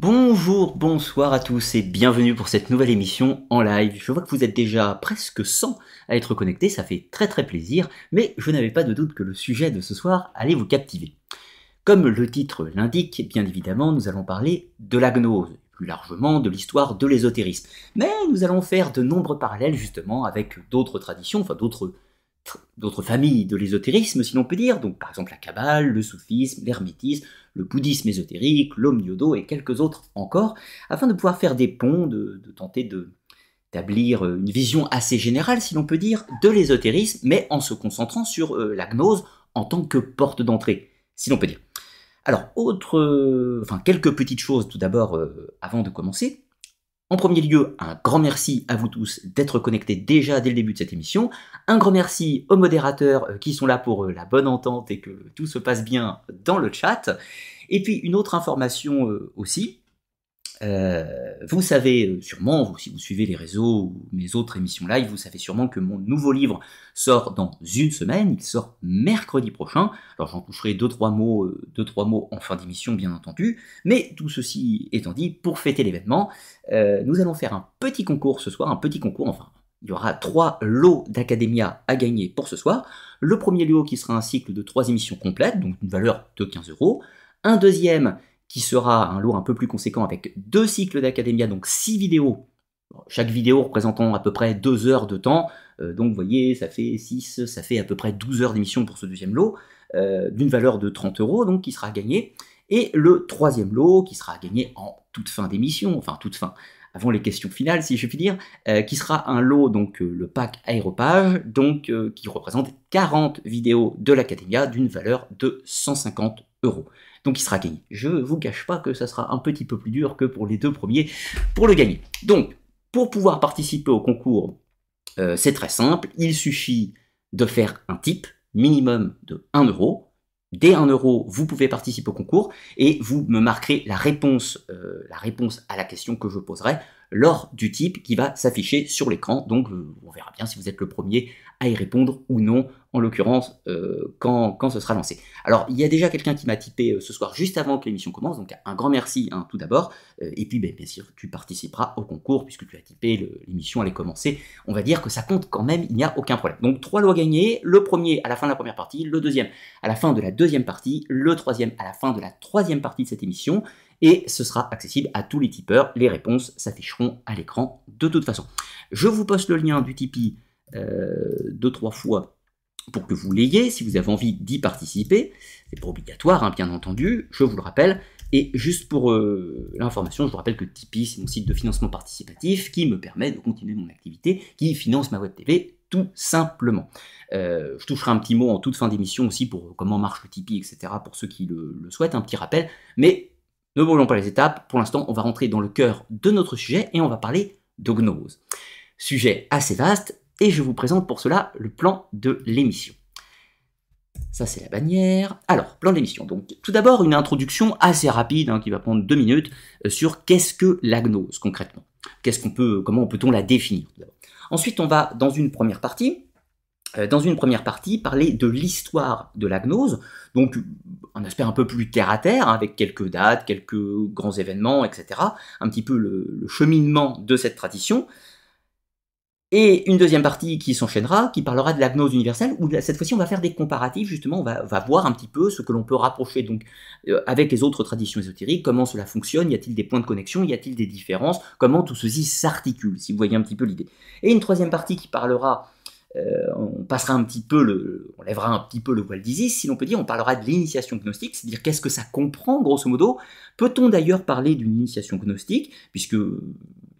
Bonjour, bonsoir à tous et bienvenue pour cette nouvelle émission en live. Je vois que vous êtes déjà presque 100 à être connectés, ça fait très très plaisir, mais je n'avais pas de doute que le sujet de ce soir allait vous captiver. Comme le titre l'indique, bien évidemment, nous allons parler de la gnose, plus largement de l'histoire de l'ésotérisme. Mais nous allons faire de nombreux parallèles justement avec d'autres traditions, enfin d'autres d'autres familles de l'ésotérisme, si l'on peut dire, donc par exemple la Kabbale, le soufisme, l'hermétisme, le bouddhisme ésotérique, l'homme yodo et quelques autres encore, afin de pouvoir faire des ponts, de, tenter d'établir une vision assez générale, si l'on peut dire, de l'ésotérisme, mais en se concentrant sur euh, la gnose en tant que porte d'entrée, si l'on peut dire. Alors, autre, euh, enfin quelques petites choses tout d'abord euh, avant de commencer. En premier lieu, un grand merci à vous tous d'être connectés déjà dès le début de cette émission. Un grand merci aux modérateurs euh, qui sont là pour euh, la bonne entente et que tout se passe bien dans le chat. Et puis une autre information euh, aussi, euh, vous savez euh, sûrement, si vous suivez les réseaux ou mes autres émissions live, vous savez sûrement que mon nouveau livre sort dans une semaine, il sort mercredi prochain. Alors j'en toucherai deux trois mots, euh, deux trois mots en fin d'émission bien entendu. Mais tout ceci étant dit, pour fêter l'événement, nous allons faire un petit concours ce soir, un petit concours, enfin il y aura trois lots d'Academia à gagner pour ce soir. Le premier lot qui sera un cycle de trois émissions complètes, donc une valeur de 15 euros. Un deuxième qui sera un lot un peu plus conséquent avec deux cycles d'Academia, donc six vidéos, chaque vidéo représentant à peu près deux heures de temps. Euh, donc vous voyez, ça fait 6, ça fait à peu près 12 heures d'émission pour ce deuxième lot, euh, d'une valeur de 30 euros, donc qui sera gagné. Et le troisième lot, qui sera gagné en toute fin d'émission, enfin toute fin, avant les questions finales, si je puis dire, euh, qui sera un lot, donc le pack Aéropage, donc qui représente 40 vidéos de l'Academia d'une valeur de 150 euros donc il sera gagné. Je vous cache pas que ça sera un petit peu plus dur que pour les deux premiers pour le gagner. Donc, pour pouvoir participer au concours, euh, c'est très simple, il suffit de faire un type minimum de 1 euro. Dès 1 euro, vous pouvez participer au concours et vous me marquerez la réponse, euh, à la question que je poserai lors du type qui va s'afficher sur l'écran. Donc euh, on verra bien si vous êtes le premier à y répondre ou non, en l'occurrence, euh, quand, quand ce sera lancé. Alors, il y a déjà quelqu'un qui m'a typé euh, ce soir, juste avant que l'émission commence, donc un grand merci hein, tout d'abord. Euh, et puis, ben, bien sûr, tu participeras au concours, puisque tu as typé, l'émission allait commencer. On va dire que ça compte quand même, il n'y a aucun problème. Donc, trois lois gagnées, le premier à la fin de la première partie, le deuxième à la fin de la deuxième partie, le troisième à la fin de la troisième partie de cette émission, et ce sera accessible à tous les tipeurs. Les réponses s'afficheront à l'écran de toute façon. Je vous poste le lien du Tipeee deux, trois fois pour que vous l'ayez, si vous avez envie d'y participer. C'est pas obligatoire, hein, bien entendu, je vous le rappelle. Et juste pour euh, l'information, je vous rappelle que Tipeee, c'est mon site de financement participatif qui me permet de continuer mon activité, qui finance ma web TV tout simplement. Euh, je toucherai un petit mot en toute fin d'émission aussi pour comment marche le Tipeee, etc. pour ceux qui le, souhaitent, un petit rappel. Mais ne brûlons pas les étapes. Pour l'instant, on va rentrer dans le cœur de notre sujet et on va parler de gnose. Sujet assez vaste, et je vous présente pour cela le plan de l'émission. Ça, c'est la bannière. Alors, plan d'émission. Donc, tout d'abord, une introduction assez rapide, hein, qui va prendre deux minutes, euh, sur qu'est-ce que la gnose, concrètement. Qu'est-ce qu'on peut, comment peut-on la définir Ensuite, on va, dans une première partie, euh, dans une première partie, parler de l'histoire de la gnose, donc un aspect un peu plus terre à terre, avec quelques dates, quelques grands événements, etc. Un petit peu le cheminement de cette tradition. Et une deuxième partie qui s'enchaînera, qui parlera de la gnose universelle, où cette fois-ci on va faire des comparatifs, justement, on va, voir un petit peu ce que l'on peut rapprocher donc euh, avec les autres traditions ésotériques, comment cela fonctionne, y a-t-il des points de connexion, y a-t-il des différences, comment tout ceci s'articule, si vous voyez un petit peu l'idée. Et une troisième partie qui parlera, euh, on passera un petit peu le, on lèvera un petit peu le voile d'Isis, si l'on peut dire, on parlera de l'initiation gnostique, c'est-à-dire qu'est-ce que ça comprend grosso modo? Peut-on d'ailleurs parler d'une initiation gnostique, puisque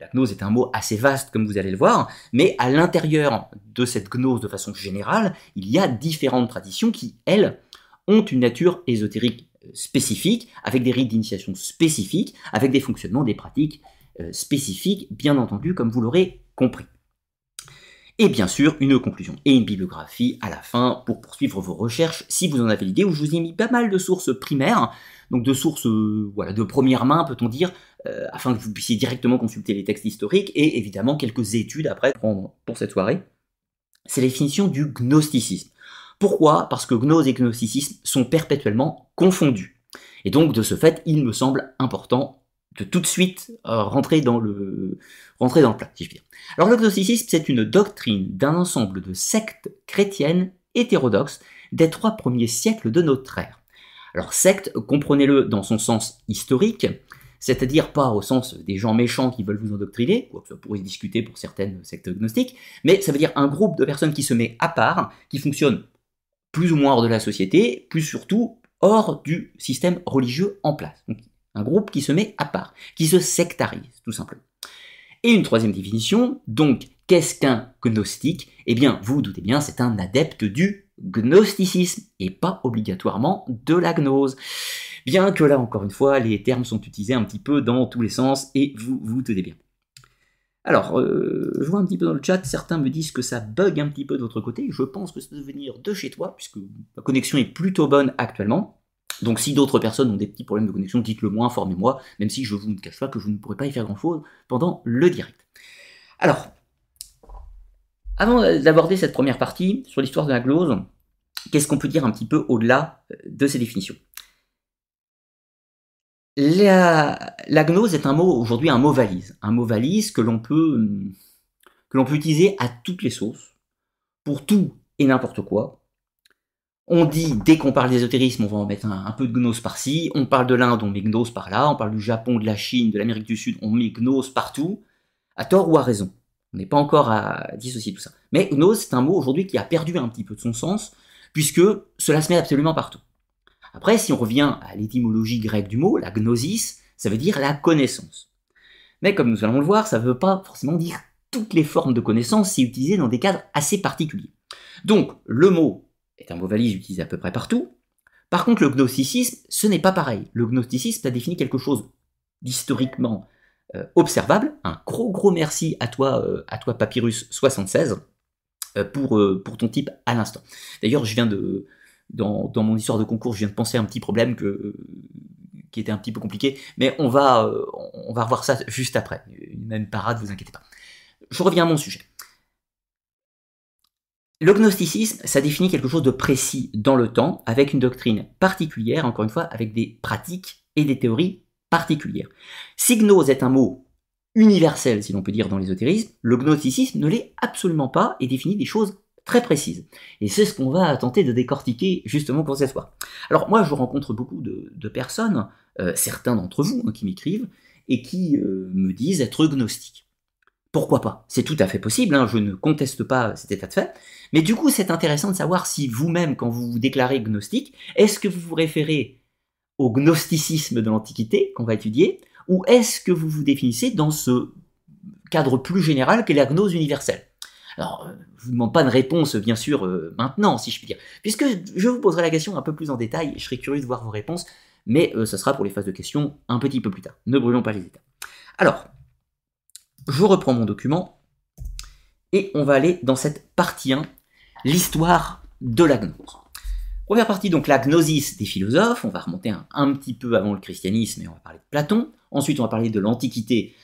la gnose est un mot assez vaste, comme vous allez le voir, mais à l'intérieur de cette gnose de façon générale, il y a différentes traditions qui, elles, ont une nature ésotérique euh, spécifique, avec des rites d'initiation spécifiques, avec des fonctionnements, des pratiques euh, spécifiques, bien entendu, comme vous l'aurez compris. Et bien sûr, une conclusion et une bibliographie à la fin pour poursuivre vos recherches, si vous en avez l'idée, où je vous ai mis pas mal de sources primaires, donc de sources euh, voilà, de première main, peut-on dire, euh, afin que vous puissiez directement consulter les textes historiques, et évidemment quelques études après pour, cette soirée. C'est définition du gnosticisme. Pourquoi? Parce que gnose et gnosticisme sont perpétuellement confondus. Et donc, de ce fait, il me semble important de tout de suite euh, rentrer dans le rentrer dans le plat, si je puis dire. Alors le gnosticisme, c'est une doctrine d'un ensemble de sectes chrétiennes hétérodoxes des trois premiers siècles de notre ère. Alors secte, comprenez-le dans son sens historique, c'est-à-dire pas au sens des gens méchants qui veulent vous endoctriner, quoi ça pourrait se discuter pour certaines sectes gnostiques, mais ça veut dire un groupe de personnes qui se met à part, qui fonctionne plus ou moins hors de la société, plus surtout hors du système religieux en place. un groupe qui se met à part, qui se sectarise, tout simplement. Et une troisième définition, donc, qu'est-ce qu'un gnostique? Eh bien, vous, vous doutez bien, c'est un adepte du gnosticisme, et pas obligatoirement de la gnose. Bien que là, encore une fois, les termes sont utilisés un petit peu dans tous les sens, et vous vous doutez bien. Alors, euh, je vois un petit peu dans le chat, certains me disent que ça bug un petit peu de votre côté. Je pense que ça doit venir de chez toi, puisque la connexion est plutôt bonne actuellement. Donc si d'autres personnes ont des petits problèmes de connexion, dites-le moi, informez-moi, même si je vous ne cache pas que je ne pourrai pas y faire grand-chose pendant le direct. Alors, avant d'aborder cette première partie sur l'histoire de la glose, qu'est-ce qu'on peut dire un petit peu au-delà de ces définitions? La, gnose est un mot aujourd'hui un mot valise, un mot valise que l'on peut que l'on peut utiliser à toutes les sauces pour tout et n'importe quoi. On dit dès qu'on parle d'ésotérisme, on va en mettre un, peu de gnose par-ci. On parle de l'Inde, on met gnose par-là. On parle du Japon, de la Chine, de l'Amérique du Sud, on met gnose partout, à tort ou à raison. On n'est pas encore à dissocier tout ça. Mais gnose, c'est un mot aujourd'hui qui a perdu un petit peu de son sens, puisque cela se met absolument partout. Après, si on revient à l'étymologie grecque du mot, la gnosis, ça veut dire la connaissance. Mais comme nous allons le voir, ça ne veut pas forcément dire toutes les formes de connaissance, c'est utilisé dans des cadres assez particuliers. Donc, le mot est un mot valise utilisé à peu près partout. Par contre, le gnosticisme, ce n'est pas pareil. Le gnosticisme, ça définit quelque chose d'historiquement euh, observable. Un gros gros merci à toi, euh, à toi Papyrus76, euh, pour, pour ton type à l'instant. D'ailleurs, je viens de, dans, mon histoire de concours, je viens de penser à un petit problème que, qui était un petit peu compliqué, mais on va, euh, on va revoir ça juste après. Une même parade, vous inquiétez pas. Je reviens à mon sujet. Le gnosticisme, ça définit quelque chose de précis dans le temps, avec une doctrine particulière, encore une fois, avec des pratiques et des théories particulières. Si gnose est un mot universel, si l'on peut dire, dans l'ésotérisme, le gnosticisme ne l'est absolument pas et définit des choses très précise. Et c'est ce qu'on va tenter de décortiquer justement pour cette fois. Alors moi je rencontre beaucoup de, personnes, euh, certains d'entre vous hein, qui m'écrivent, et qui euh, me disent être gnostiques. Pourquoi pas? C'est tout à fait possible, hein, je ne conteste pas cet état de fait, mais du coup c'est intéressant de savoir si vous-même, quand vous vous déclarez gnostique, est-ce que vous vous référez au gnosticisme de l'Antiquité qu'on va étudier, ou est-ce que vous vous définissez dans ce cadre plus général qu'est la gnose universelle? Alors, euh, je vous demande pas de réponse, bien sûr, euh, maintenant, si je puis dire, puisque je vous poserai la question un peu plus en détail, je serai curieux de voir vos réponses, mais ce euh, sera pour les phases de questions un petit peu plus tard. Ne brûlons pas les étapes. Alors, je reprends mon document, et on va aller dans cette partie 1, l'histoire de la gnose. Première partie, donc la gnosis des philosophes, on va remonter un, petit peu avant le christianisme et on va parler de Platon. Ensuite, on va parler de l'Antiquité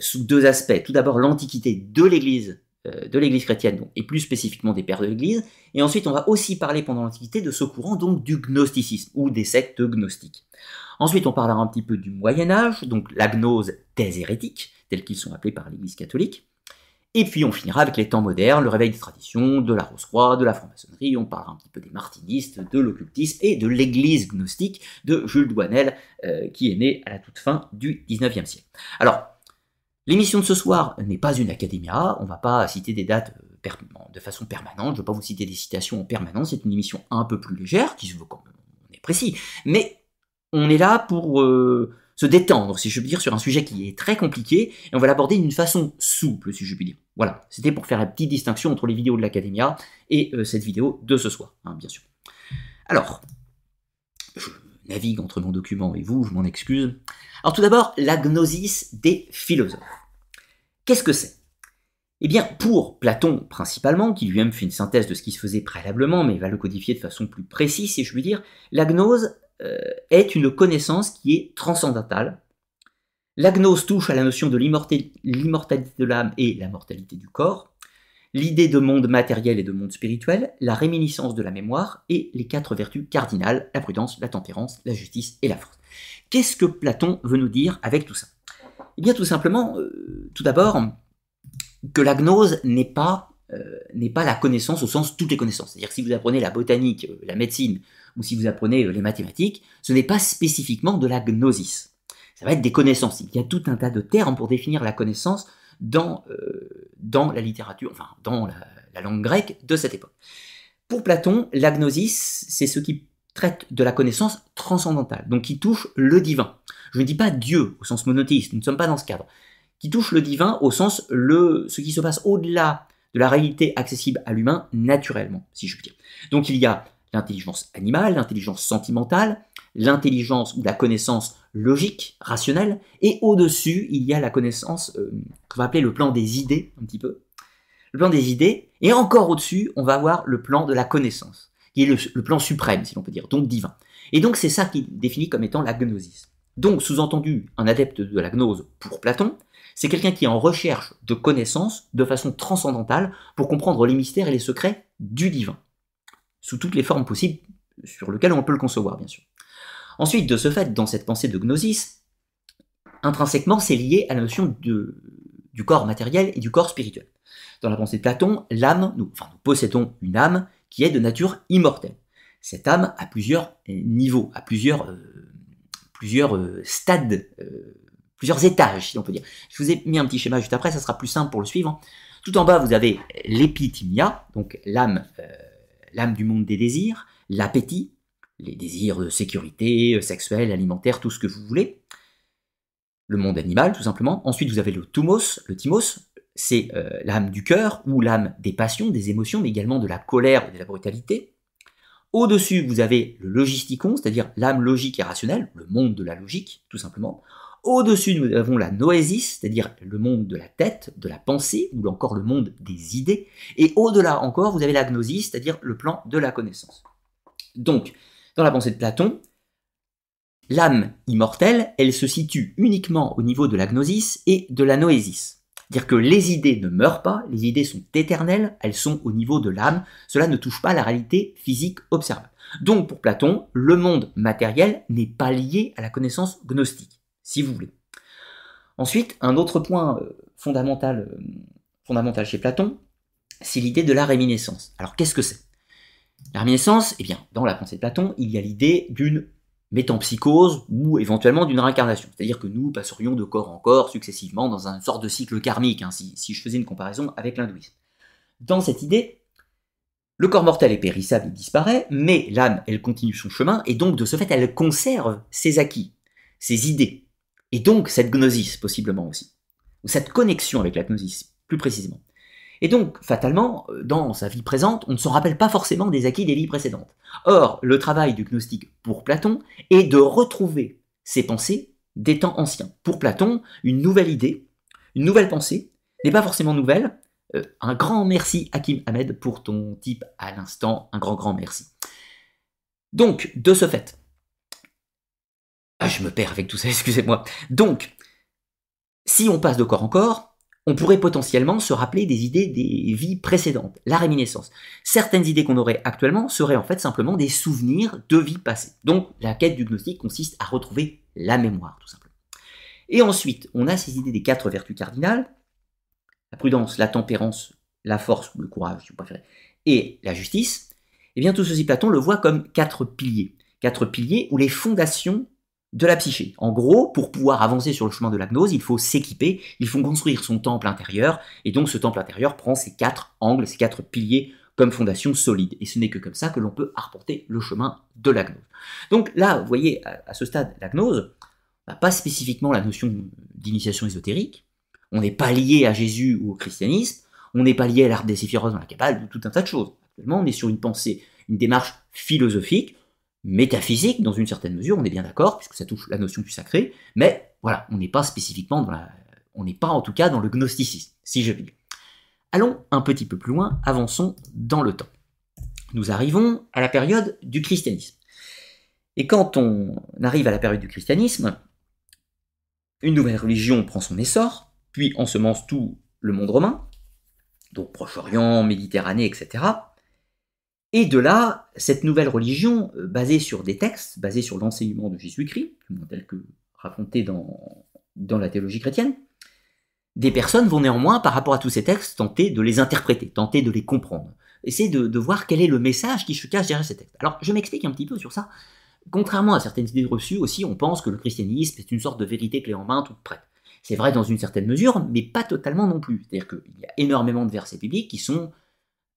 sous deux aspects. Tout d'abord, l'Antiquité de l'Église euh, de l'Église chrétienne, et plus spécifiquement des pères de l'Église. Et ensuite, on va aussi parler pendant l'Antiquité de ce courant donc du gnosticisme ou des sectes gnostiques. Ensuite, on parlera un petit peu du Moyen Âge, donc la gnose des hérétiques, tels qu'ils sont appelés par l'Église catholique. Et puis on finira avec les temps modernes, le réveil des traditions, de la rose-croix, de la franc-maçonnerie, on parlera un petit peu des martinistes, de l'occultisme et de l'église gnostique de Jules Douanel, euh, qui est né à la toute fin du 19e siècle. Alors, L'émission de ce soir n'est pas une académia, on va pas citer des dates euh, de façon permanente, je ne vais pas vous citer des citations en permanence, c'est une émission un peu plus légère, qui se veut quand même, on est précis, mais on est là pour euh, se détendre, si je puis dire, sur un sujet qui est très compliqué, et on va l'aborder d'une façon souple, si je puis dire. Voilà, c'était pour faire la petite distinction entre les vidéos de l'académia et euh, cette vidéo de ce soir, hein, bien sûr. Alors, je navigue entre mon document et vous, je m'en excuse. Alors tout d'abord, la gnosis des philosophes. Qu'est-ce que c'est? Eh bien, pour Platon principalement, qui lui-même fait une synthèse de ce qui se faisait préalablement, mais va le codifier de façon plus précise, si je puis dire, la gnose est une connaissance qui est transcendantale. La gnose touche à la notion de l'immortalité de l'âme et la mortalité du corps l'idée de monde matériel et de monde spirituel, la réminiscence de la mémoire et les quatre vertus cardinales, la prudence, la tempérance, la justice et la force. Qu'est-ce que Platon veut nous dire avec tout ça? Eh bien tout simplement, euh, tout d'abord, que la gnose n'est pas, euh, pas la connaissance au sens toutes les connaissances. C'est-à-dire si vous apprenez la botanique, euh, la médecine, ou si vous apprenez les mathématiques, ce n'est pas spécifiquement de la gnosis. Ça va être des connaissances. Il y a tout un tas de termes pour définir la connaissance dans, dans la littérature, enfin dans la, la langue grecque de cette époque. Pour Platon, la gnosis, c'est ce qui traite de la connaissance transcendantale, donc qui touche le divin. Je ne dis pas Dieu au sens monothéiste, nous ne sommes pas dans ce cadre. Qui touche le divin au sens le, ce qui se passe au-delà de la réalité accessible à l'humain naturellement, si je puis dire. Donc il y a l'intelligence animale, l'intelligence sentimentale, l'intelligence ou la connaissance logique, rationnelle, et au-dessus, il y a la connaissance euh, qu'on va appeler le plan des idées, un petit peu. Le plan des idées, et encore au-dessus, on va avoir le plan de la connaissance qui est le, plan suprême, si l'on peut dire, donc divin. Et donc c'est ça qui définit comme étant la gnosis. Donc, sous-entendu, un adepte de la gnose pour Platon, c'est quelqu'un qui est en recherche de connaissances de façon transcendantale pour comprendre les mystères et les secrets du divin, sous toutes les formes possibles sur lesquelles on peut le concevoir, bien sûr. Ensuite, de ce fait, dans cette pensée de gnosis, intrinsèquement, c'est lié à la notion du corps matériel et du corps spirituel. Dans la pensée de Platon, l'âme, nous, enfin, nous possédons une âme qui est de nature immortelle. Cette âme a plusieurs euh, niveaux, a plusieurs, euh, euh, stades, plusieurs étages, si on peut dire. Je vous ai mis un petit schéma juste après, ça sera plus simple pour le suivre. Tout en bas, vous avez l'épitimia, donc l'âme, l'âme du monde des désirs, l'appétit, les désirs de sécurité, sexuelle, alimentaire, tout ce que vous voulez. Le monde animal, tout simplement. Ensuite, vous avez le thumos, le thymos, c'est euh, l'âme du cœur ou l'âme des passions, des émotions, mais également de la colère et de la brutalité. Au-dessus, vous avez le logisticon, c'est-à-dire l'âme logique et rationnelle, le monde de la logique, tout simplement. Au-dessus, nous avons la noésis, c'est-à-dire le monde de la tête, de la pensée, ou encore le monde des idées. Et au-delà encore, vous avez la gnosis, c'est-à-dire le plan de la connaissance. Donc, dans la pensée de Platon, l'âme immortelle, elle se situe uniquement au niveau de la gnosis et de la noésis. Dire que les idées ne meurent pas, les idées sont éternelles, elles sont au niveau de l'âme, cela ne touche pas la réalité physique observable. Donc pour Platon, le monde matériel n'est pas lié à la connaissance gnostique, si vous voulez. Ensuite, un autre point euh, fondamental, euh, fondamental chez Platon, c'est l'idée de la réminiscence. Alors qu'est-ce que c'est? La réminiscence, eh bien, dans la pensée de Platon, il y a l'idée d'une métampsychose ou éventuellement d'une réincarnation. C'est-à-dire que nous passerions de corps en corps successivement dans un sorte de cycle karmique, hein, si, si, je faisais une comparaison avec l'hindouisme. Dans cette idée, le corps mortel est périssable, il disparaît, mais l'âme, elle continue son chemin, et donc de ce fait, elle conserve ses acquis, ses idées, et donc cette gnosis possiblement aussi, ou cette connexion avec la gnosis, plus précisément. Et donc, fatalement, euh, dans sa vie présente, on ne se rappelle pas forcément des acquis des vies précédentes. Or, le travail du gnostique pour Platon est de retrouver ses pensées des temps anciens. Pour Platon, une nouvelle idée, une nouvelle pensée, n'est pas forcément nouvelle. Euh, un grand merci Hakim Ahmed pour ton type à l'instant, un grand grand merci. Donc, de ce fait, ah, je me perds avec tout ça, excusez-moi. Donc, si on passe de corps en corps, on pourrait potentiellement se rappeler des idées des vies précédentes, la réminiscence. Certaines idées qu'on aurait actuellement seraient en fait simplement des souvenirs de vies passées. Donc la quête du gnostique consiste à retrouver la mémoire, tout simplement. Et ensuite, on a ces idées des quatre vertus cardinales, la prudence, la tempérance, la force, le courage, si vous préférez, et la justice. Eh bien tout ceci, Platon le voit comme quatre piliers. Quatre piliers ou les fondations de la psyché. En gros, pour pouvoir avancer sur le chemin de la gnose, il faut s'équiper, il faut construire son temple intérieur, et donc ce temple intérieur prend ces quatre angles, ces quatre piliers comme fondation solide. Et ce n'est que comme ça que l'on peut arpenter le chemin de la gnose. Donc là, vous voyez, à, ce stade, la gnose n'a pas spécifiquement la notion d'initiation ésotérique, on n'est pas lié à Jésus ou au christianisme, on n'est pas lié à l'art des séphiros dans la Kabbale, ou tout un tas de choses. Actuellement, on est sur une pensée, une démarche philosophique, métaphysique dans une certaine mesure, on est bien d'accord, puisque ça touche la notion du sacré, mais voilà, on n'est pas spécifiquement dans la... On n'est pas en tout cas dans le gnosticisme, si je puis dire. Allons un petit peu plus loin, avançons dans le temps. Nous arrivons à la période du christianisme. Et quand on arrive à la période du christianisme, une nouvelle religion prend son essor, puis ensemence tout le monde romain, donc Proche-Orient, Méditerranée, etc. Et de là, cette nouvelle religion, euh, basée sur des textes, basée sur l'enseignement de Jésus-Christ, tel que raconté dans, la théologie chrétienne, des personnes vont néanmoins, par rapport à tous ces textes, tenter de les interpréter, tenter de les comprendre, essayer de, de voir quel est le message qui se cache derrière ces textes. Alors, je m'explique un petit peu sur ça. Contrairement à certaines idées reçues aussi, on pense que le christianisme est une sorte de vérité clé en main toute prête. C'est vrai dans une certaine mesure, mais pas totalement non plus. C'est-à-dire qu'il y a énormément de versets bibliques qui sont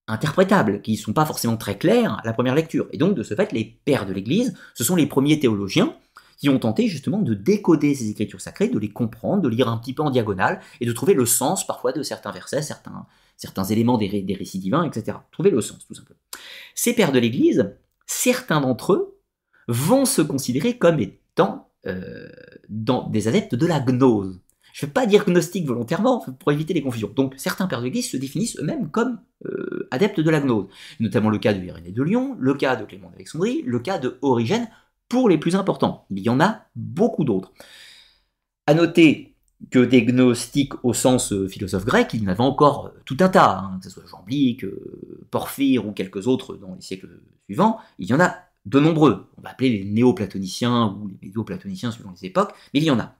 interprétables, qui ne sont pas forcément très clairs à la première lecture. Et donc, de ce fait, les pères de l'Église, ce sont les premiers théologiens qui ont tenté justement de décoder ces écritures sacrées, de les comprendre, de lire un petit peu en diagonale, et de trouver le sens parfois de certains versets, certains, éléments des, des récits divins, etc. Trouver le sens, tout simplement. Ces pères de l'Église, certains d'entre eux vont se considérer comme étant euh, dans des adeptes de la gnose. Je ne veux pas dire gnostique volontairement pour éviter les confusions. Donc certains pères de l'Église se définissent eux-mêmes comme euh, adeptes de la gnose, notamment le cas de Irénée de Lyon, le cas de Clément d'Alexandrie, le cas de Origène, pour les plus importants. Il y en a beaucoup d'autres. À noter que des gnostiques au sens euh, philosophe grec, il y en avait encore tout un tas, hein, que ce soit Jamblique, Porphyre ou quelques autres dans les siècles suivants, il y en a de nombreux. On va appeler les néo-platoniciens ou les médio-platoniciens suivant les époques, mais il y en a.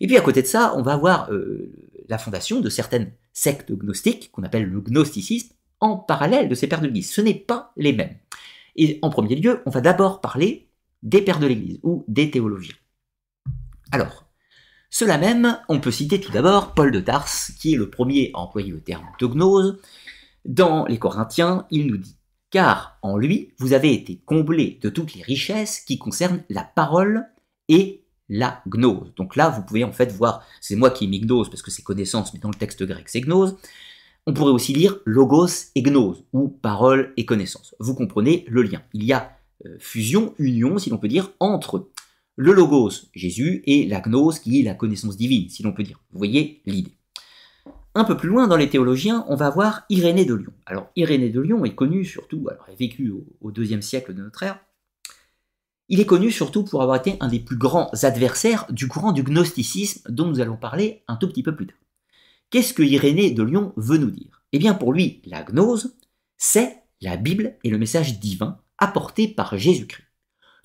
Et puis à côté de ça, on va avoir euh, la fondation de certaines sectes gnostiques, qu'on appelle le gnosticisme, en parallèle de ces pères de l'Église. Ce n'est pas les mêmes. Et en premier lieu, on va d'abord parler des pères de l'Église, ou des théologiens. Alors, cela même, on peut citer tout d'abord Paul de Tarse, qui est le premier à employer le terme de gnose. Dans les Corinthiens, il nous dit car en lui, vous avez été comblés de toutes les richesses qui concernent la parole et la gnose. Donc là, vous pouvez en fait voir, c'est moi qui ai mis gnose parce que c'est connaissance, mais dans le texte grec, c'est gnose. On pourrait aussi lire logos et gnose, ou parole et connaissance. Vous comprenez le lien. Il y a euh, fusion, union, si l'on peut dire, entre le logos, Jésus, et la gnose, qui est la connaissance divine, si l'on peut dire. Vous voyez l'idée. Un peu plus loin dans les théologiens, on va voir Irénée de Lyon. Alors Irénée de Lyon est connu surtout, alors il a vécu au deuxième siècle de notre ère, il est connu surtout pour avoir été un des plus grands adversaires du courant du gnosticisme dont nous allons parler un tout petit peu plus tard. Qu'est-ce que Irénée de Lyon veut nous dire? Eh bien pour lui, la gnose, c'est la Bible et le message divin apporté par Jésus-Christ.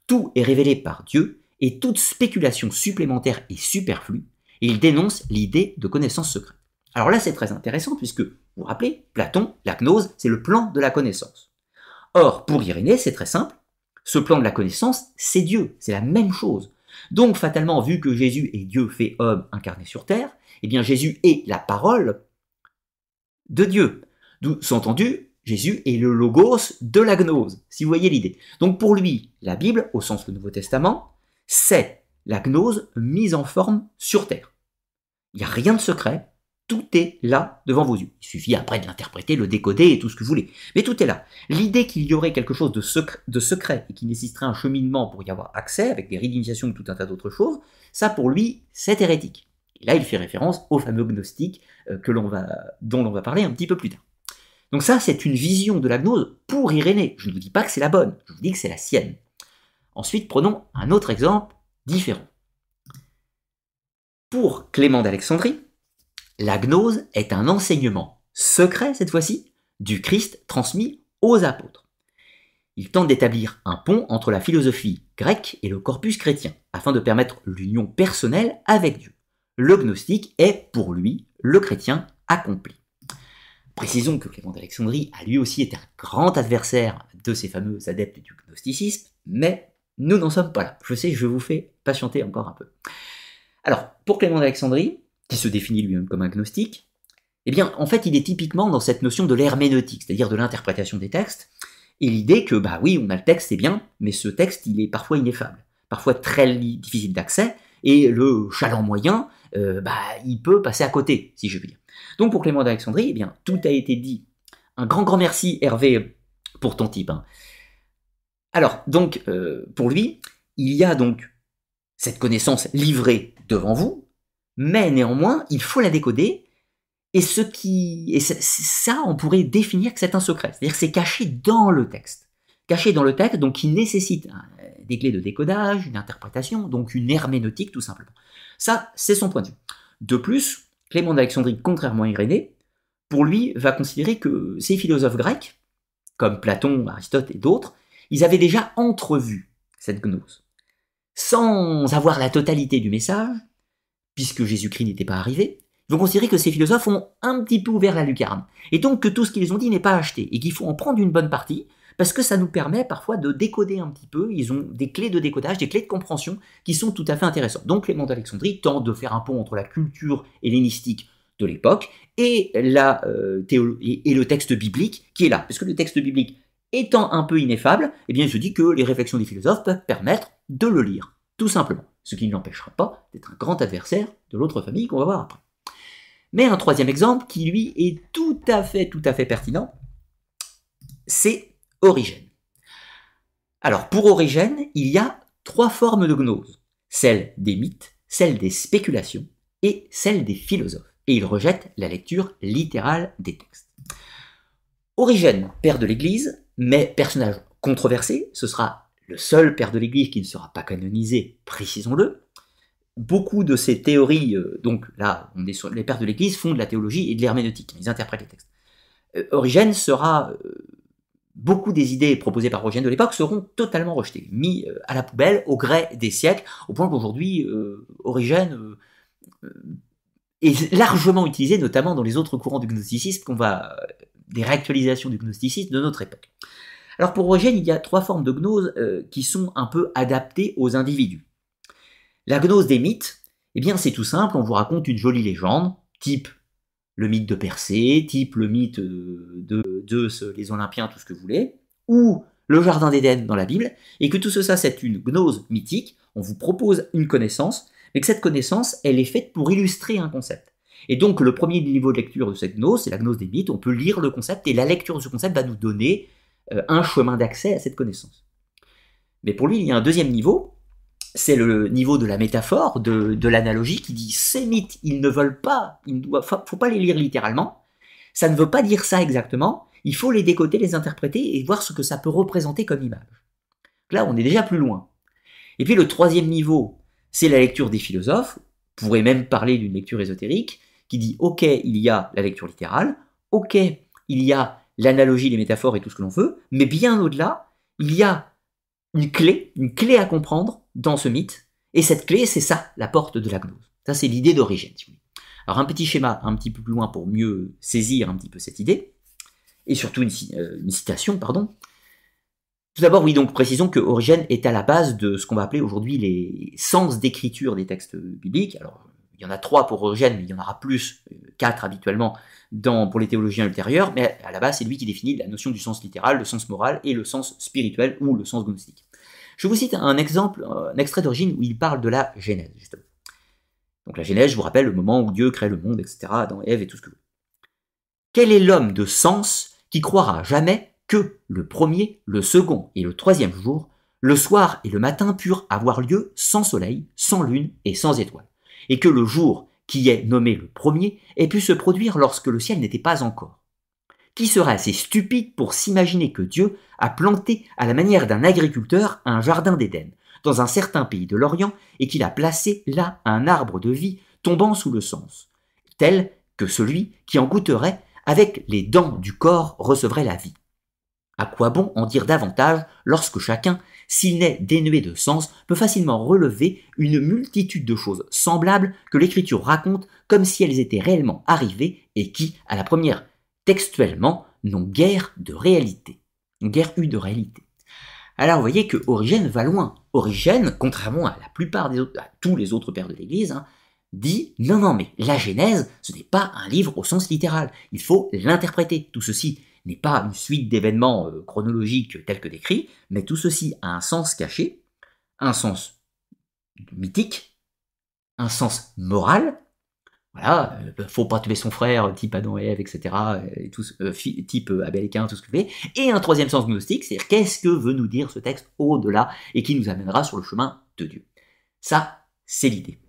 Tout est révélé par Dieu et toute spéculation supplémentaire est superflue, et il dénonce l'idée de connaissance secrète. Alors là, c'est très intéressant puisque, vous vous rappelez, Platon, la gnose, c'est le plan de la connaissance. Or, pour Irénée, c'est très simple. Ce plan de la connaissance, c'est Dieu, c'est la même chose. Donc, fatalement, vu que Jésus est Dieu fait homme incarné sur terre, eh bien, Jésus est la parole de Dieu. D'où, entendu, Jésus est le logos de la gnose, si vous voyez l'idée. Donc, pour lui, la Bible, au sens du Nouveau Testament, c'est la gnose mise en forme sur terre. Il n'y a rien de secret, tout est là devant vos yeux. Il suffit après de l'interpréter, le décoder et tout ce que vous voulez. Mais tout est là. L'idée qu'il y aurait quelque chose de secret, et qui nécessiterait un cheminement pour y avoir accès, avec des rites d'initiation ou tout un tas d'autres choses, ça pour lui, c'est hérétique. Et là, il fait référence au fameux gnostique euh, dont l'on va parler un petit peu plus tard. Donc ça, c'est une vision de la gnose pour Irénée. Je ne vous dis pas que c'est la bonne, je vous dis que c'est la sienne. Ensuite, prenons un autre exemple différent. Pour Clément d'Alexandrie, la gnose est un enseignement secret, cette fois-ci, du Christ transmis aux apôtres. Il tente d'établir un pont entre la philosophie grecque et le corpus chrétien, afin de permettre l'union personnelle avec Dieu. Le gnostique est, pour lui, le chrétien accompli. Précisons que Clément d'Alexandrie a lui aussi été un grand adversaire de ces fameux adeptes du gnosticisme, mais nous n'en sommes pas là. Je sais, je vous fais patienter encore un peu. Alors, pour Clément d'Alexandrie, qui se définit lui-même comme agnostique, eh bien, en fait, il est typiquement dans cette notion de l'herméneutique, c'est-à-dire de l'interprétation des textes, et l'idée que, bah oui, on a le texte, c'est bien, mais ce texte, il est parfois ineffable, parfois très difficile d'accès, et le chaland moyen, euh, bah, il peut passer à côté, si je puis dire. Donc, pour Clément d'Alexandrie, eh bien, tout a été dit. Un grand, grand merci, Hervé, pour ton type. Hein. Alors, donc, euh, pour lui, il y a donc cette connaissance livrée devant vous, mais néanmoins, il faut la décoder. Et ce qui, et ça, on pourrait définir que c'est un secret. C'est-à-dire que c'est caché dans le texte. Caché dans le texte, donc qui nécessite des clés de décodage, une interprétation, donc une herméneutique tout simplement. Ça, c'est son point de vue. De plus, Clément d'Alexandrie, contrairement à Irénée, pour lui, va considérer que ces philosophes grecs, comme Platon, Aristote et d'autres, ils avaient déjà entrevu cette gnose. Sans avoir la totalité du message, puisque Jésus-Christ n'était pas arrivé, ils vont considérer que ces philosophes ont un petit peu ouvert la lucarne, et donc que tout ce qu'ils ont dit n'est pas acheté, et qu'il faut en prendre une bonne partie, parce que ça nous permet parfois de décoder un petit peu, ils ont des clés de décodage, des clés de compréhension qui sont tout à fait intéressantes. Donc Clément d'Alexandrie tente de faire un pont entre la culture hellénistique de l'époque et, euh, le texte biblique qui est là. Parce que le texte biblique étant un peu ineffable, eh bien, il se que les réflexions des philosophes peuvent permettre de le lire, tout simplement. Ce qui ne l'empêchera pas d'être un grand adversaire de l'autre famille qu'on va voir après. Mais un troisième exemple qui, lui, est tout à fait, tout à fait pertinent, c'est Origène. Alors, pour Origène, il y a trois formes de gnose. Celle des mythes, celle des spéculations et celle des philosophes et il rejette la lecture littérale des textes. Origène, père de l'Église, mais personnage controversé, ce sera le seul père de l'Église qui ne sera pas canonisé, précisons-le. Beaucoup de ces théories, euh, donc là, les pères de l'Église font de la théologie et de l'herméneutique, ils interprètent les textes. Euh, Origène sera euh, beaucoup des idées proposées par Origène de l'époque seront totalement rejetées, mis à la poubelle au gré des siècles, au point qu'aujourd'hui, Origène est largement utilisé, notamment dans les autres courants du gnosticisme, va des réactualisations du gnosticisme de notre époque. Alors pour Origène, il y a trois formes de gnose euh, qui sont un peu adaptées aux individus. La gnose des mythes, eh bien c'est tout simple, on vous raconte une jolie légende, type le mythe de Persée, type le mythe de Zeus, les Olympiens, tout ce que vous voulez, ou le jardin d'Éden dans la Bible, et que tout ça c'est une gnose mythique, on vous propose une connaissance, mais que cette connaissance, elle est faite pour illustrer un concept. Et donc le premier niveau de lecture de cette gnose, c'est la gnose des mythes, on peut lire le concept, et la lecture de ce concept va nous donner euh, un chemin d'accès à cette connaissance. Mais pour lui, il y a un deuxième niveau, c'est le niveau de la métaphore, de, l'analogie, qui dit ces mythes, ils ne veulent pas, il ne faut pas les lire littéralement, ça ne veut pas dire ça exactement, il faut les décoder, les interpréter et voir ce que ça peut représenter comme image. Là, on est déjà plus loin. Et puis le troisième niveau, c'est la lecture des philosophes, on pourrait même parler d'une lecture ésotérique, qui dit ok, il y a la lecture littérale, ok, il y a l'analogie, les métaphores et tout ce que l'on veut, mais bien au-delà, il y a une clé, une clé à comprendre dans ce mythe, et cette clé, c'est ça, la porte de la gnose. Ça, c'est l'idée d'origine. Alors un petit schéma un petit peu plus loin pour mieux saisir un petit peu cette idée, et surtout une euh, citation, pardon. Tout d'abord, oui, donc précisons que Origène est à la base de ce qu'on va appeler aujourd'hui les sens d'écriture des textes bibliques. Alors, il y en a trois pour Origène, mais il y en aura plus, euh, quatre habituellement, pour les théologiens ultérieurs, mais à la base, c'est lui qui définit la notion du sens littéral, le sens moral et le sens spirituel ou le sens gnostique. Je vous cite un exemple, un extrait d'Origine où il parle de la Genèse, justement. Donc la Genèse, je vous rappelle, le moment où Dieu crée le monde, etc., dans Ève et tout ce que vous Quel est l'homme de sens qui croira jamais que le premier, le second et le troisième jour, le soir et le matin purent avoir lieu sans soleil, sans lune et sans étoiles, et que le jour, qui est nommé le premier, ait pu se produire lorsque le ciel n'était pas encore. Qui serait assez stupide pour s'imaginer que Dieu a planté à la manière d'un agriculteur un jardin d'Éden, dans un certain pays de l'Orient, et qu'il a placé là un arbre de vie tombant sous le sens, tel que celui qui en goûterait avec les dents du corps recevrait la vie. À quoi bon en dire davantage lorsque chacun, s'il n'est dénué de sens, peut facilement relever une multitude de choses semblables que l'écriture raconte comme si elles étaient réellement arrivées et qui, à la première, textuellement, n'ont guère de réalité, guère eu de réalité. Alors vous voyez que Origène va loin. Origène, contrairement à la plupart des autres, à tous les autres pères de l'Église, hein, dit non non mais la Genèse, ce n'est pas un livre au sens littéral. Il faut l'interpréter. Tout ceci n'est pas une suite d'événements euh, chronologiques tels que décrits, mais tout ceci a un sens caché, un sens mythique, un sens moral. Voilà, euh, faut pas tuer son frère, type Adam et Ève, etc., euh, type Abel et Cain, tout ce que vous voulez. Et un troisième sens gnostique, c'est-à-dire qu'est-ce que veut nous dire ce texte au-delà et qui nous amènera sur le chemin de Dieu. Ça, c'est l'idée.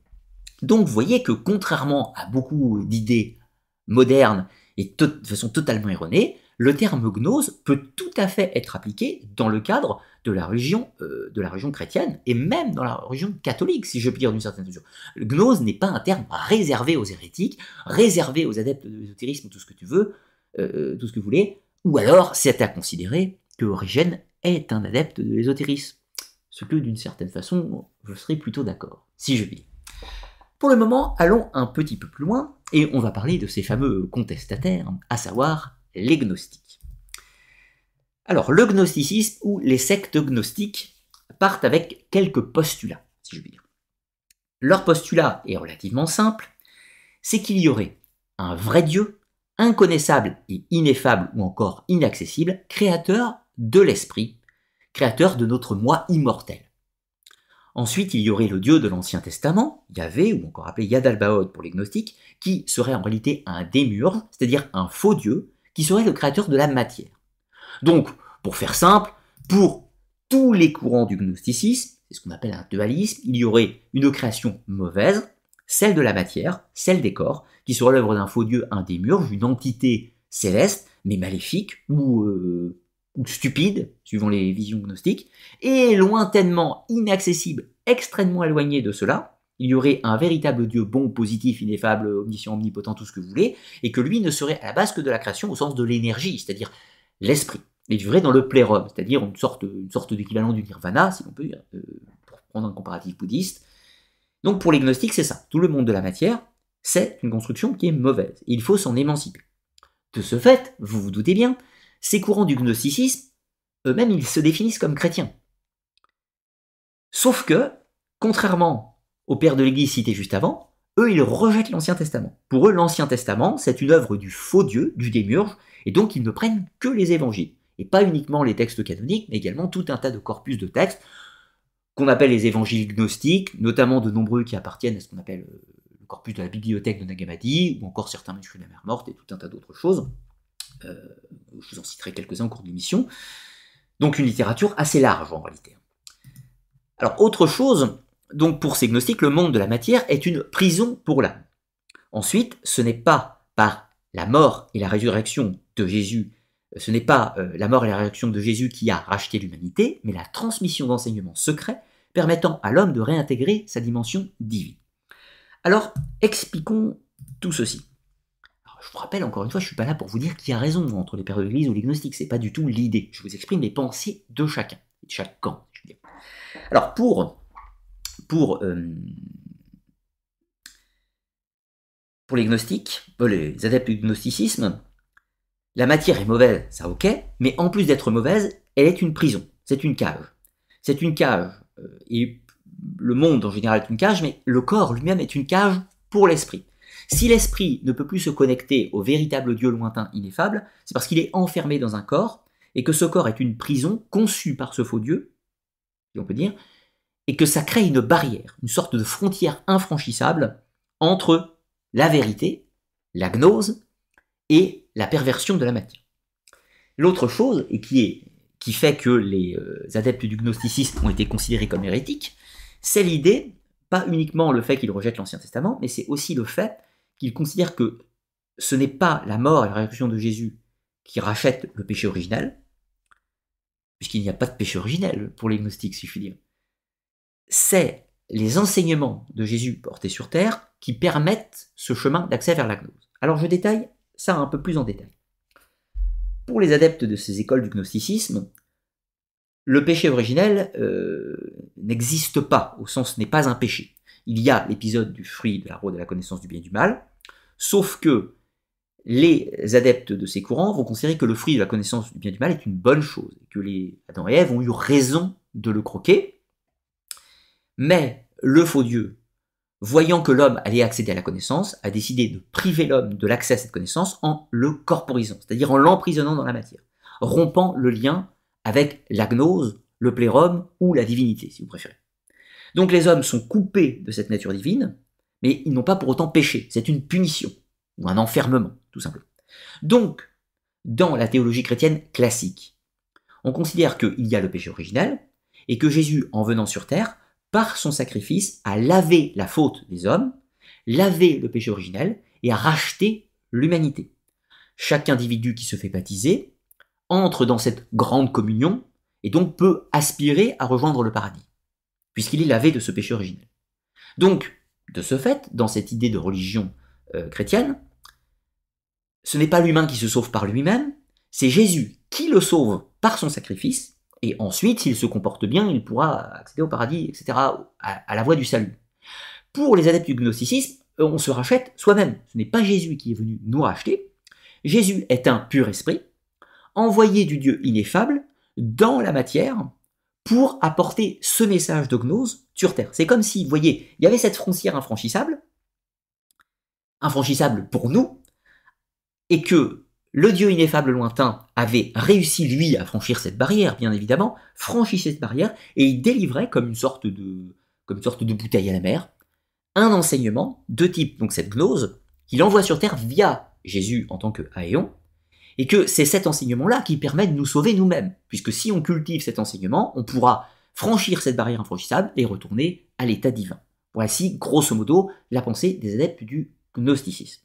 Donc vous voyez que contrairement à beaucoup d'idées modernes et de façon totalement erronée, le terme gnose peut tout à fait être appliqué dans le cadre de la religion, euh, chrétienne et même dans la religion catholique, si je puis dire d'une certaine mesure. Le gnose n'est pas un terme réservé aux hérétiques, réservé aux adeptes de l'ésotérisme, tout ce que tu veux, euh, tout ce que vous voulez, Ou alors, c'est à considérer que Origène est un adepte de l'ésotérisme. Ce que, d'une certaine façon, je serais plutôt d'accord, si je puis. Pour le moment, allons un petit peu plus loin, et on va parler de ces fameux contestataires, à savoir les gnostiques. Alors, le gnosticisme ou les sectes gnostiques partent avec quelques postulats, si je puis dire. Leur postulat est relativement simple, c'est qu'il y aurait un vrai Dieu, inconnaissable et ineffable ou encore inaccessible, créateur de l'esprit, créateur de notre moi immortel. Ensuite, il y aurait le Dieu de l'Ancien Testament, Yahvé, ou encore appelé Yadalbaoth pour les gnostiques, qui serait en réalité un démurge, c'est-à-dire un faux Dieu, qui serait le créateur de la matière. Donc, pour faire simple, pour tous les courants du gnosticisme, c'est ce qu'on appelle un dualisme, il y aurait une création mauvaise, celle de la matière, celle des corps, qui serait l'œuvre d'un faux dieu, un démurge, une entité céleste, mais maléfique ou, euh, ou stupide, suivant les visions gnostiques, et lointainement inaccessible, extrêmement éloigné de cela, il y aurait un véritable Dieu bon, positif, ineffable, omniscient, omnipotent, tout ce que vous voulez, et que lui ne serait à la base que de la création au sens de l'énergie, c'est-à-dire l'esprit. Il vivrait dans le plérum, c'est-à-dire une sorte, d'équivalent du nirvana, si l'on peut dire, euh, pour prendre un comparatif bouddhiste. Donc pour les gnostiques, c'est ça. Tout le monde de la matière, c'est une construction qui est mauvaise. Il faut s'en émanciper. De ce fait, vous vous doutez bien, ces courants du gnosticisme, eux-mêmes, ils se définissent comme chrétiens. Sauf que, contrairement aux pères de l'Église cités juste avant, eux, ils rejettent l'Ancien Testament. Pour eux, l'Ancien Testament, c'est une œuvre du faux Dieu, du démiurge, et donc ils ne prennent que les évangiles. Et pas uniquement les textes canoniques, mais également tout un tas de corpus de textes qu'on appelle les évangiles gnostiques, notamment de nombreux qui appartiennent à ce qu'on appelle euh, le corpus de la bibliothèque de Nagamadi, ou encore certains manuscrits de la mer morte, et tout un tas d'autres choses. Euh, je vous en citerai quelques-uns au cours de l'émission. Donc une littérature assez large en réalité. Alors autre chose, donc pour ces gnostiques, le monde de la matière est une prison pour l'âme. Ensuite, ce n'est pas par la mort et la résurrection de Jésus, ce n'est pas euh, la mort et la résurrection de Jésus qui a racheté l'humanité, mais la transmission d'enseignements secrets permettant à l'homme de réintégrer sa dimension divine. Alors, expliquons tout ceci je vous rappelle encore une fois, je ne suis pas là pour vous dire qui a raison entre les pères de l'Église ou les gnostiques, c'est pas du tout l'idée. Je vous exprime les pensées de chacun, de chaque camp. Alors pour pour euh, pour les gnostiques, euh, les adeptes du gnosticisme, la matière est mauvaise, ça ok, mais en plus d'être mauvaise, elle est une prison, c'est une cage. C'est une cage, euh, et le monde en général est une cage, mais le corps lui-même est une cage pour l'esprit. Si l'esprit ne peut plus se connecter au véritable Dieu lointain ineffable, c'est parce qu'il est enfermé dans un corps, et que ce corps est une prison conçue par ce faux Dieu, si on peut dire, et que ça crée une barrière, une sorte de frontière infranchissable entre la vérité, la gnose, et la perversion de la matière. L'autre chose, et qui, est, qui fait que les euh, adeptes du gnosticisme ont été considérés comme hérétiques, c'est l'idée, pas uniquement le fait qu'ils rejettent l'Ancien Testament, mais c'est aussi le fait qu'il considère que ce n'est pas la mort et la résurrection de Jésus qui rachètent le péché originel, puisqu'il n'y a pas de péché originel pour les gnostiques, si je puis dire. C'est les enseignements de Jésus portés sur terre qui permettent ce chemin d'accès vers la gnose. Alors je détaille ça un peu plus en détail. Pour les adeptes de ces écoles du gnosticisme, le péché originel euh, n'existe pas, au sens n'est pas un péché il y a l'épisode du fruit de la roue de la connaissance du bien et du mal, sauf que les adeptes de ces courants vont considérer que le fruit de la connaissance du bien et du mal est une bonne chose, et que les Adam et Ève ont eu raison de le croquer, mais le faux Dieu, voyant que l'homme allait accéder à la connaissance, a décidé de priver l'homme de l'accès à cette connaissance en le corporisant, c'est-à-dire en l'emprisonnant dans la matière, rompant le lien avec la gnose, le plérum ou la divinité, si vous préférez. Donc les hommes sont coupés de cette nature divine, mais ils n'ont pas pour autant péché. C'est une punition, ou un enfermement, tout simplement. Donc, dans la théologie chrétienne classique, on considère qu'il y a le péché originel, et que Jésus, en venant sur terre, par son sacrifice, a lavé la faute des hommes, lavé le péché originel, et a racheté l'humanité. Chaque individu qui se fait baptiser entre dans cette grande communion, et donc peut aspirer à rejoindre le paradis puisqu'il est lavé de ce péché originel. Donc, de ce fait, dans cette idée de religion euh, chrétienne, ce n'est pas l'humain qui se sauve par lui-même, C'est Jésus qui le sauve par son sacrifice, et ensuite, s'il se comporte bien, il pourra accéder au paradis, etc., à, la voie du salut. Pour les adeptes du gnosticisme, on se rachète soi-même. Ce n'est pas Jésus qui est venu nous racheter. Jésus est un pur esprit, envoyé du Dieu ineffable dans la matière pour apporter ce message de gnose sur Terre. C'est comme si, vous voyez, il y avait cette frontière infranchissable, infranchissable pour nous, et que le Dieu ineffable lointain avait réussi, lui, à franchir cette barrière, bien évidemment, franchissait cette barrière, et il délivrait comme une sorte de, bouteille à la mer, un enseignement de type, donc cette gnose, qu'il envoie sur Terre via Jésus en tant que Aéon, et que c'est cet enseignement-là qui permet de nous sauver nous-mêmes, puisque si on cultive cet enseignement, on pourra franchir cette barrière infranchissable et retourner à l'état divin. Voici, grosso modo, la pensée des adeptes du gnosticisme.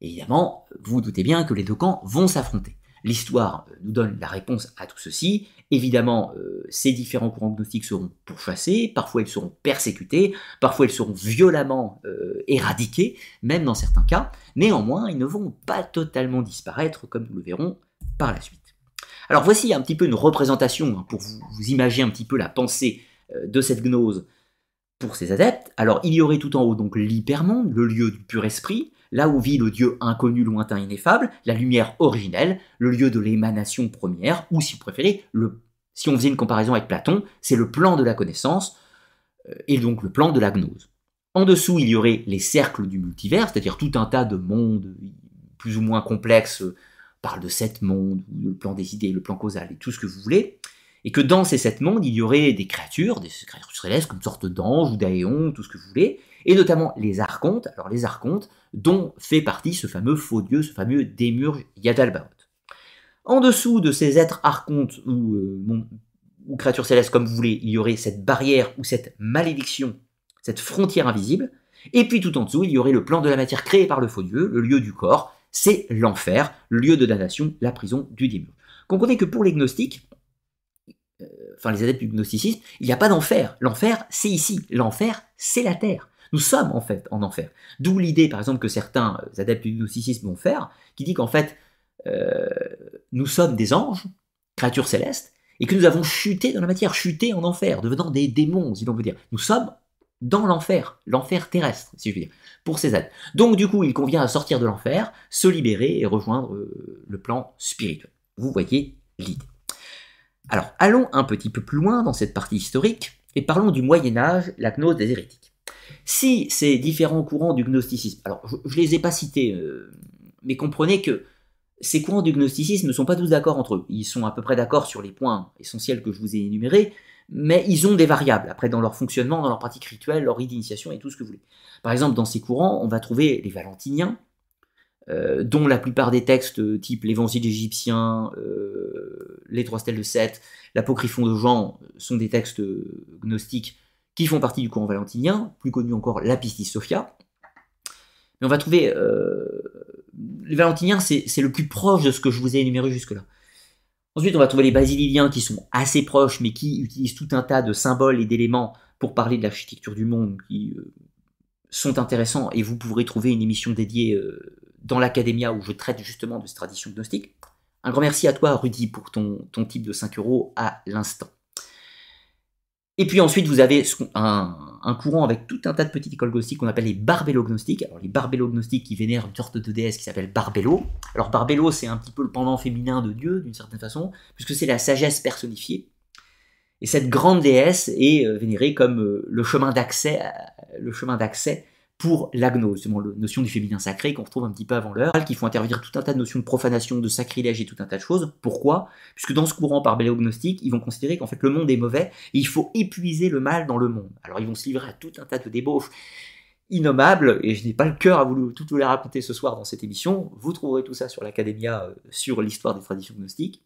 Évidemment, vous, vous doutez bien que les deux camps vont s'affronter. L'histoire euh, nous donne la réponse à tout ceci. Évidemment, euh, ces différents courants gnostiques seront pourchassés, parfois ils seront persécutés, parfois ils seront violemment euh, éradiqués, même dans certains cas. Néanmoins, ils ne vont pas totalement disparaître, comme nous le verrons par la suite. Alors voici un petit peu une représentation hein, pour vous, imaginer un petit peu la pensée de cette gnose pour ces adeptes. Alors il y aurait tout en haut donc l'hypermonde, le lieu du pur esprit, là où vit le Dieu inconnu, lointain, ineffable, la lumière originelle, le lieu de l'émanation première, ou si vous préférez, si on faisait une comparaison avec Platon, c'est le plan de la connaissance, euh, et donc le plan de la gnose. En dessous, il y aurait les cercles du multivers, c'est-à-dire tout un tas de mondes plus ou moins complexes, euh, parle de sept mondes, le plan des idées, le plan causal, et tout ce que vous voulez, et que dans ces sept mondes, il y aurait des créatures, des créatures célestes, comme une sorte d'anges ou d'aéons, tout ce que vous voulez, et notamment les archontes, alors les archontes, dont fait partie ce fameux faux dieu, ce fameux démurge Yadalbaoth. En dessous de ces êtres archontes ou, ou créatures célestes comme vous voulez, il y aurait cette barrière ou cette malédiction, cette frontière invisible, et puis tout en dessous, il y aurait le plan de la matière créé par le faux dieu, le lieu du corps, c'est l'enfer, le lieu de damnation, la prison du démurge. Comprenez que pour les gnostiques, euh, enfin les adeptes du gnosticisme, il n'y a pas d'enfer. L'enfer, c'est ici. L'enfer, c'est la terre. Nous sommes en fait en enfer. D'où l'idée, par exemple, que certains adeptes du gnosticisme vont faire, qui dit qu'en fait, euh, nous sommes des anges, créatures célestes, et que nous avons chuté dans la matière, chuté en enfer, devenant des démons, si l'on veut dire. Nous sommes dans l'enfer, l'enfer terrestre, si je veux dire, pour ces adeptes. Donc du coup, il convient à sortir de l'enfer, se libérer et rejoindre euh, le plan spirituel. Vous voyez l'idée. Alors, allons un petit peu plus loin dans cette partie historique et parlons du Moyen Âge, la gnose des hérétiques. Si ces différents courants du gnosticisme, alors je ne les ai pas cités, euh, mais comprenez que ces courants du gnosticisme ne sont pas tous d'accord entre eux. Ils sont à peu près d'accord sur les points essentiels que je vous ai énumérés, mais ils ont des variables après dans leur fonctionnement, dans leur pratique rituelle, leur rite d'initiation et tout ce que vous voulez. Par exemple, dans ces courants, on va trouver les valentiniens, euh, dont la plupart des textes euh, type l'évangile égyptien, les trois stèles de Seth, l'apocryphon de Jean sont des textes gnostiques qui font partie du courant valentinien, plus connu encore l'Apistis Sophia. Mais on va trouver les valentiniens, c'est le plus proche de ce que je vous ai énuméré jusque-là. Ensuite, on va trouver les basililiens qui sont assez proches, mais qui utilisent tout un tas de symboles et d'éléments pour parler de l'architecture du monde, qui sont intéressants, et vous pourrez trouver une émission dédiée dans l'académia où je traite justement de cette tradition gnostique. Un grand merci à toi, Rudy, pour ton, ton type de 5 euros à l'instant. Et puis ensuite, vous avez un, courant avec tout un tas de petites écoles gnostiques qu'on appelle les barbello-gnostiques. Alors, les barbello-gnostiques qui vénèrent une sorte de déesse qui s'appelle Barbello. Alors, Barbello, c'est un petit peu le pendant féminin de Dieu, d'une certaine façon, puisque c'est la sagesse personnifiée. Et cette grande déesse est euh, vénérée comme euh, le chemin d'accès, le chemin d'accès pour la gnose, la notion du féminin sacré qu'on retrouve un petit peu avant l'heure, qui font intervenir tout un tas de notions de profanation, de sacrilège et tout un tas de choses. Pourquoi? Puisque dans ce courant par béléognostique, ils vont considérer qu'en fait le monde est mauvais et il faut épuiser le mal dans le monde. Alors ils vont se livrer à tout un tas de débauches innommables, et je n'ai pas le cœur à vous tout vous les raconter ce soir dans cette émission. Vous trouverez tout ça sur l'Académia, euh, sur l'histoire des traditions gnostiques.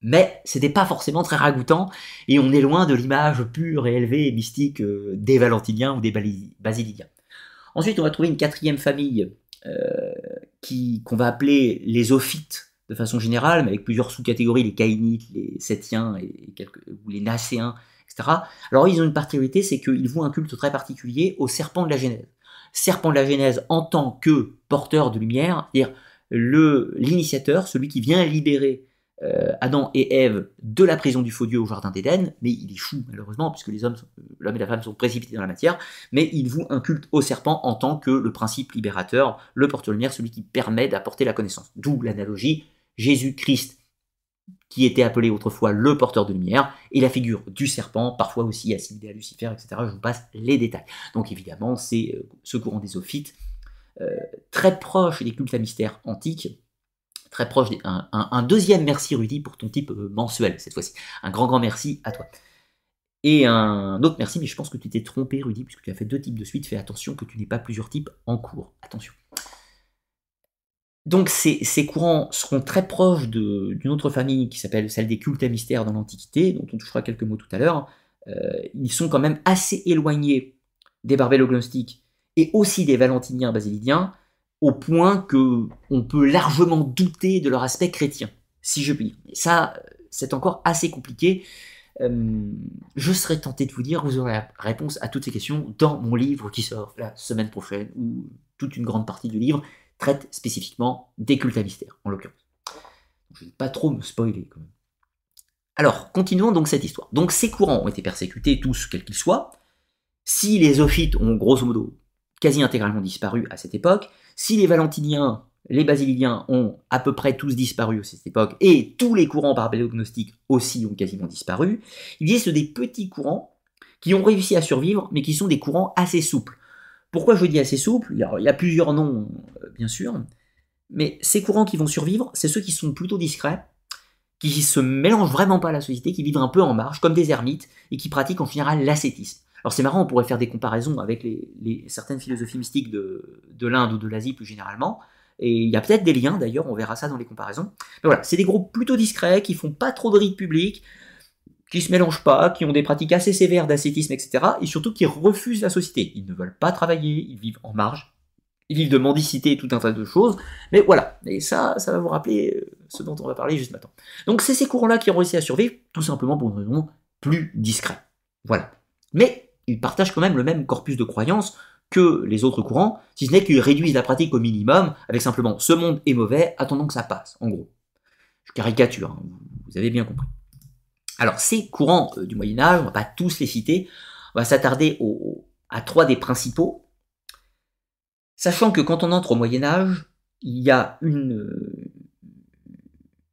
Mais c'était pas forcément très ragoûtant, et on est loin de l'image pure et élevée et mystique euh, des Valentiniens ou des Basilidiens. Ensuite, on va trouver une quatrième famille euh, qu'on va appeler les ophites de façon générale, mais avec plusieurs sous-catégories, les caïnites, les sétiens ou les nacéens, etc. Alors ils ont une particularité, c'est qu'ils vouent un culte très particulier au serpent de la Genèse. Serpent de la Genèse en tant que porteur de lumière, c'est-à-dire l'initiateur, celui qui vient libérer euh, Adam et Ève de la prison du faux Dieu au jardin d'Éden, mais il échoue malheureusement, puisque les hommes, l'homme et la femme sont précipités dans la matière, mais il voue un culte au serpent en tant que le principe libérateur, le porte-lumière, celui qui permet d'apporter la connaissance. D'où l'analogie Jésus-Christ, qui était appelé autrefois le porteur de lumière, et la figure du serpent, parfois aussi assimilé à Lucifer, etc. Je vous passe les détails. Donc évidemment, c'est euh, ce courant des ophites, euh, très proche des cultes à mystère antiques, très proche. un, deuxième merci Rudy pour ton type euh, mensuel cette fois-ci. Un grand grand merci à toi. Et un autre merci, mais je pense que tu t'es trompé Rudy, puisque tu as fait deux types de suite. Fais attention que tu n'aies pas plusieurs types en cours. Attention. Donc ces, courants seront très proches d'une autre famille qui s'appelle celle des cultes à mystère dans l'Antiquité, dont on touchera quelques mots tout à l'heure. Euh, ils sont quand même assez éloignés des barbelognostiques et aussi des valentiniens basilidiens, au point que on peut largement douter de leur aspect chrétien, si je puis dire. Et ça, c'est encore assez compliqué. Euh, je serais tenté de vous dire, vous aurez la réponse à toutes ces questions dans mon livre qui sort la semaine prochaine, où toute une grande partie du livre traite spécifiquement des cultes à mystère, en l'occurrence. Je ne vais pas trop me spoiler quand même. Alors, continuons donc cette histoire. Donc ces courants ont été persécutés tous, quels qu'ils soient. Si les ophites ont grosso modo quasi intégralement disparu à cette époque, si les valentiniens, les basilidiens ont à peu près tous disparu à cette époque, et tous les courants barbelognostiques aussi ont quasiment disparu, il existe des petits courants qui ont réussi à survivre, mais qui sont des courants assez souples. Pourquoi je dis assez souples? Il, il y a plusieurs noms, euh, bien sûr, mais ces courants qui vont survivre, c'est ceux qui sont plutôt discrets, qui se mélangent vraiment pas à la société, qui vivent un peu en marge, comme des ermites, et qui pratiquent en général l'ascétisme. Alors c'est marrant, on pourrait faire des comparaisons avec certaines philosophies mystiques de, l'Inde ou de l'Asie plus généralement, et il y a peut-être des liens d'ailleurs, on verra ça dans les comparaisons. Mais voilà, c'est des groupes plutôt discrets, qui font pas trop de rites publics, qui se mélangent pas, qui ont des pratiques assez sévères d'ascétisme, etc. Et surtout qui refusent la société. Ils ne veulent pas travailler, ils vivent en marge, ils vivent de mendicité et tout un tas de choses. Mais voilà, et ça, ça va vous rappeler euh, ce dont on va parler juste maintenant. Donc c'est ces courants-là qui ont réussi à survivre, tout simplement pour une raison plus discrète. Voilà. Mais ils partagent quand même le même corpus de croyances que les autres courants, si ce n'est qu'ils réduisent la pratique au minimum, avec simplement ce monde est mauvais, attendons que ça passe, en gros. Je caricature, hein, vous avez bien compris. Alors ces courants euh, du Moyen Âge, on va pas tous les citer, on va s'attarder à trois des principaux, sachant que quand on entre au Moyen Âge, il y a une,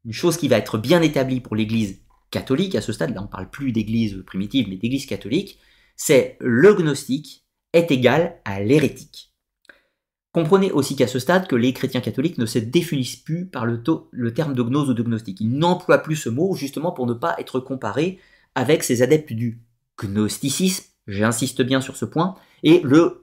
une chose qui va être bien établie pour l'Église catholique à ce stade, là on ne parle plus d'Église primitive, mais d'Église catholique, c'est le gnostique est égal à l'hérétique. Comprenez aussi qu'à ce stade que les chrétiens catholiques ne se définissent plus par le, terme de gnose ou de gnostique. Ils n'emploient plus ce mot justement pour ne pas être comparés avec ces adeptes du gnosticisme, j'insiste bien sur ce point, et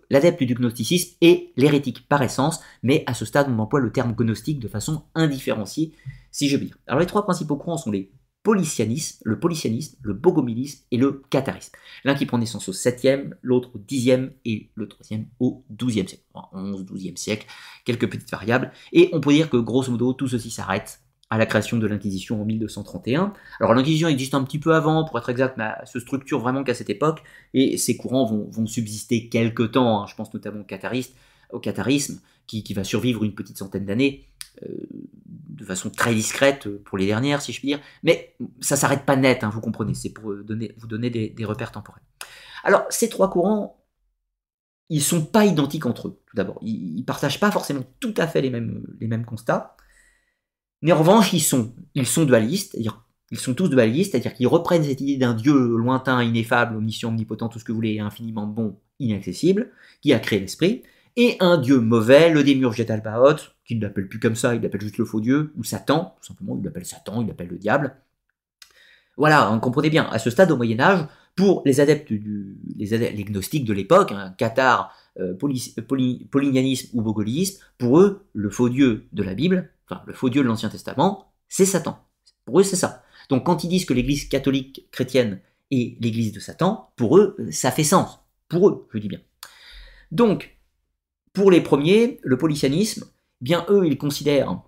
l'adepte du gnosticisme est l'hérétique par essence, mais à ce stade on emploie le terme gnostique de façon indifférenciée, si je puis dire. Alors les trois principaux courants sont les polysianisme, le polysianisme, le bogomilisme et le catharisme. L'un qui prend naissance au 7e, l'autre au 10e et le troisième au 12e siècle. 11, 12e siècle, quelques petites variables. Et on peut dire que grosso modo tout ceci s'arrête à la création de l'Inquisition en 1231. Alors l'Inquisition existe un petit peu avant, pour être exact, mais se structure vraiment qu'à cette époque, et ces courants vont, subsister quelque temps, hein. je pense notamment au, catharisme, qui, qui va survivre une petite centaine d'années, de façon très discrète pour les dernières, si je puis dire, mais ça s'arrête pas net, hein, vous comprenez, c'est pour donner, vous donner des, repères temporels. Alors, ces trois courants, ils sont pas identiques entre eux, tout d'abord. Ils, ne partagent pas forcément tout à fait les mêmes, les mêmes constats, mais en revanche, ils sont, ils sont dualistes, c'est-à-dire ils sont tous dualistes, c'est-à-dire qu'ils reprennent cette idée d'un Dieu lointain, ineffable, omniscient, omnipotent, tout ce que vous voulez, infiniment bon, inaccessible, qui a créé l'esprit, et un dieu mauvais, le démiurge Albaoth, qu'il ne l'appelle plus comme ça, il l'appelle juste le faux dieu, ou Satan, tout simplement, il l'appelle Satan, il l'appelle le diable. Voilà, on comprenez bien, à ce stade au Moyen Âge, pour les adeptes, du, les, de l'époque, un cathare, euh, ou bogolisme, pour eux, le faux dieu de la Bible, enfin le faux dieu de l'Ancien Testament, c'est Satan. Pour eux, c'est ça. Donc quand ils disent que l'Église catholique chrétienne est l'Église de Satan, pour eux, ça fait sens. Pour eux, je dis bien. Donc, pour les premiers, le polysianisme, bien eux, ils considèrent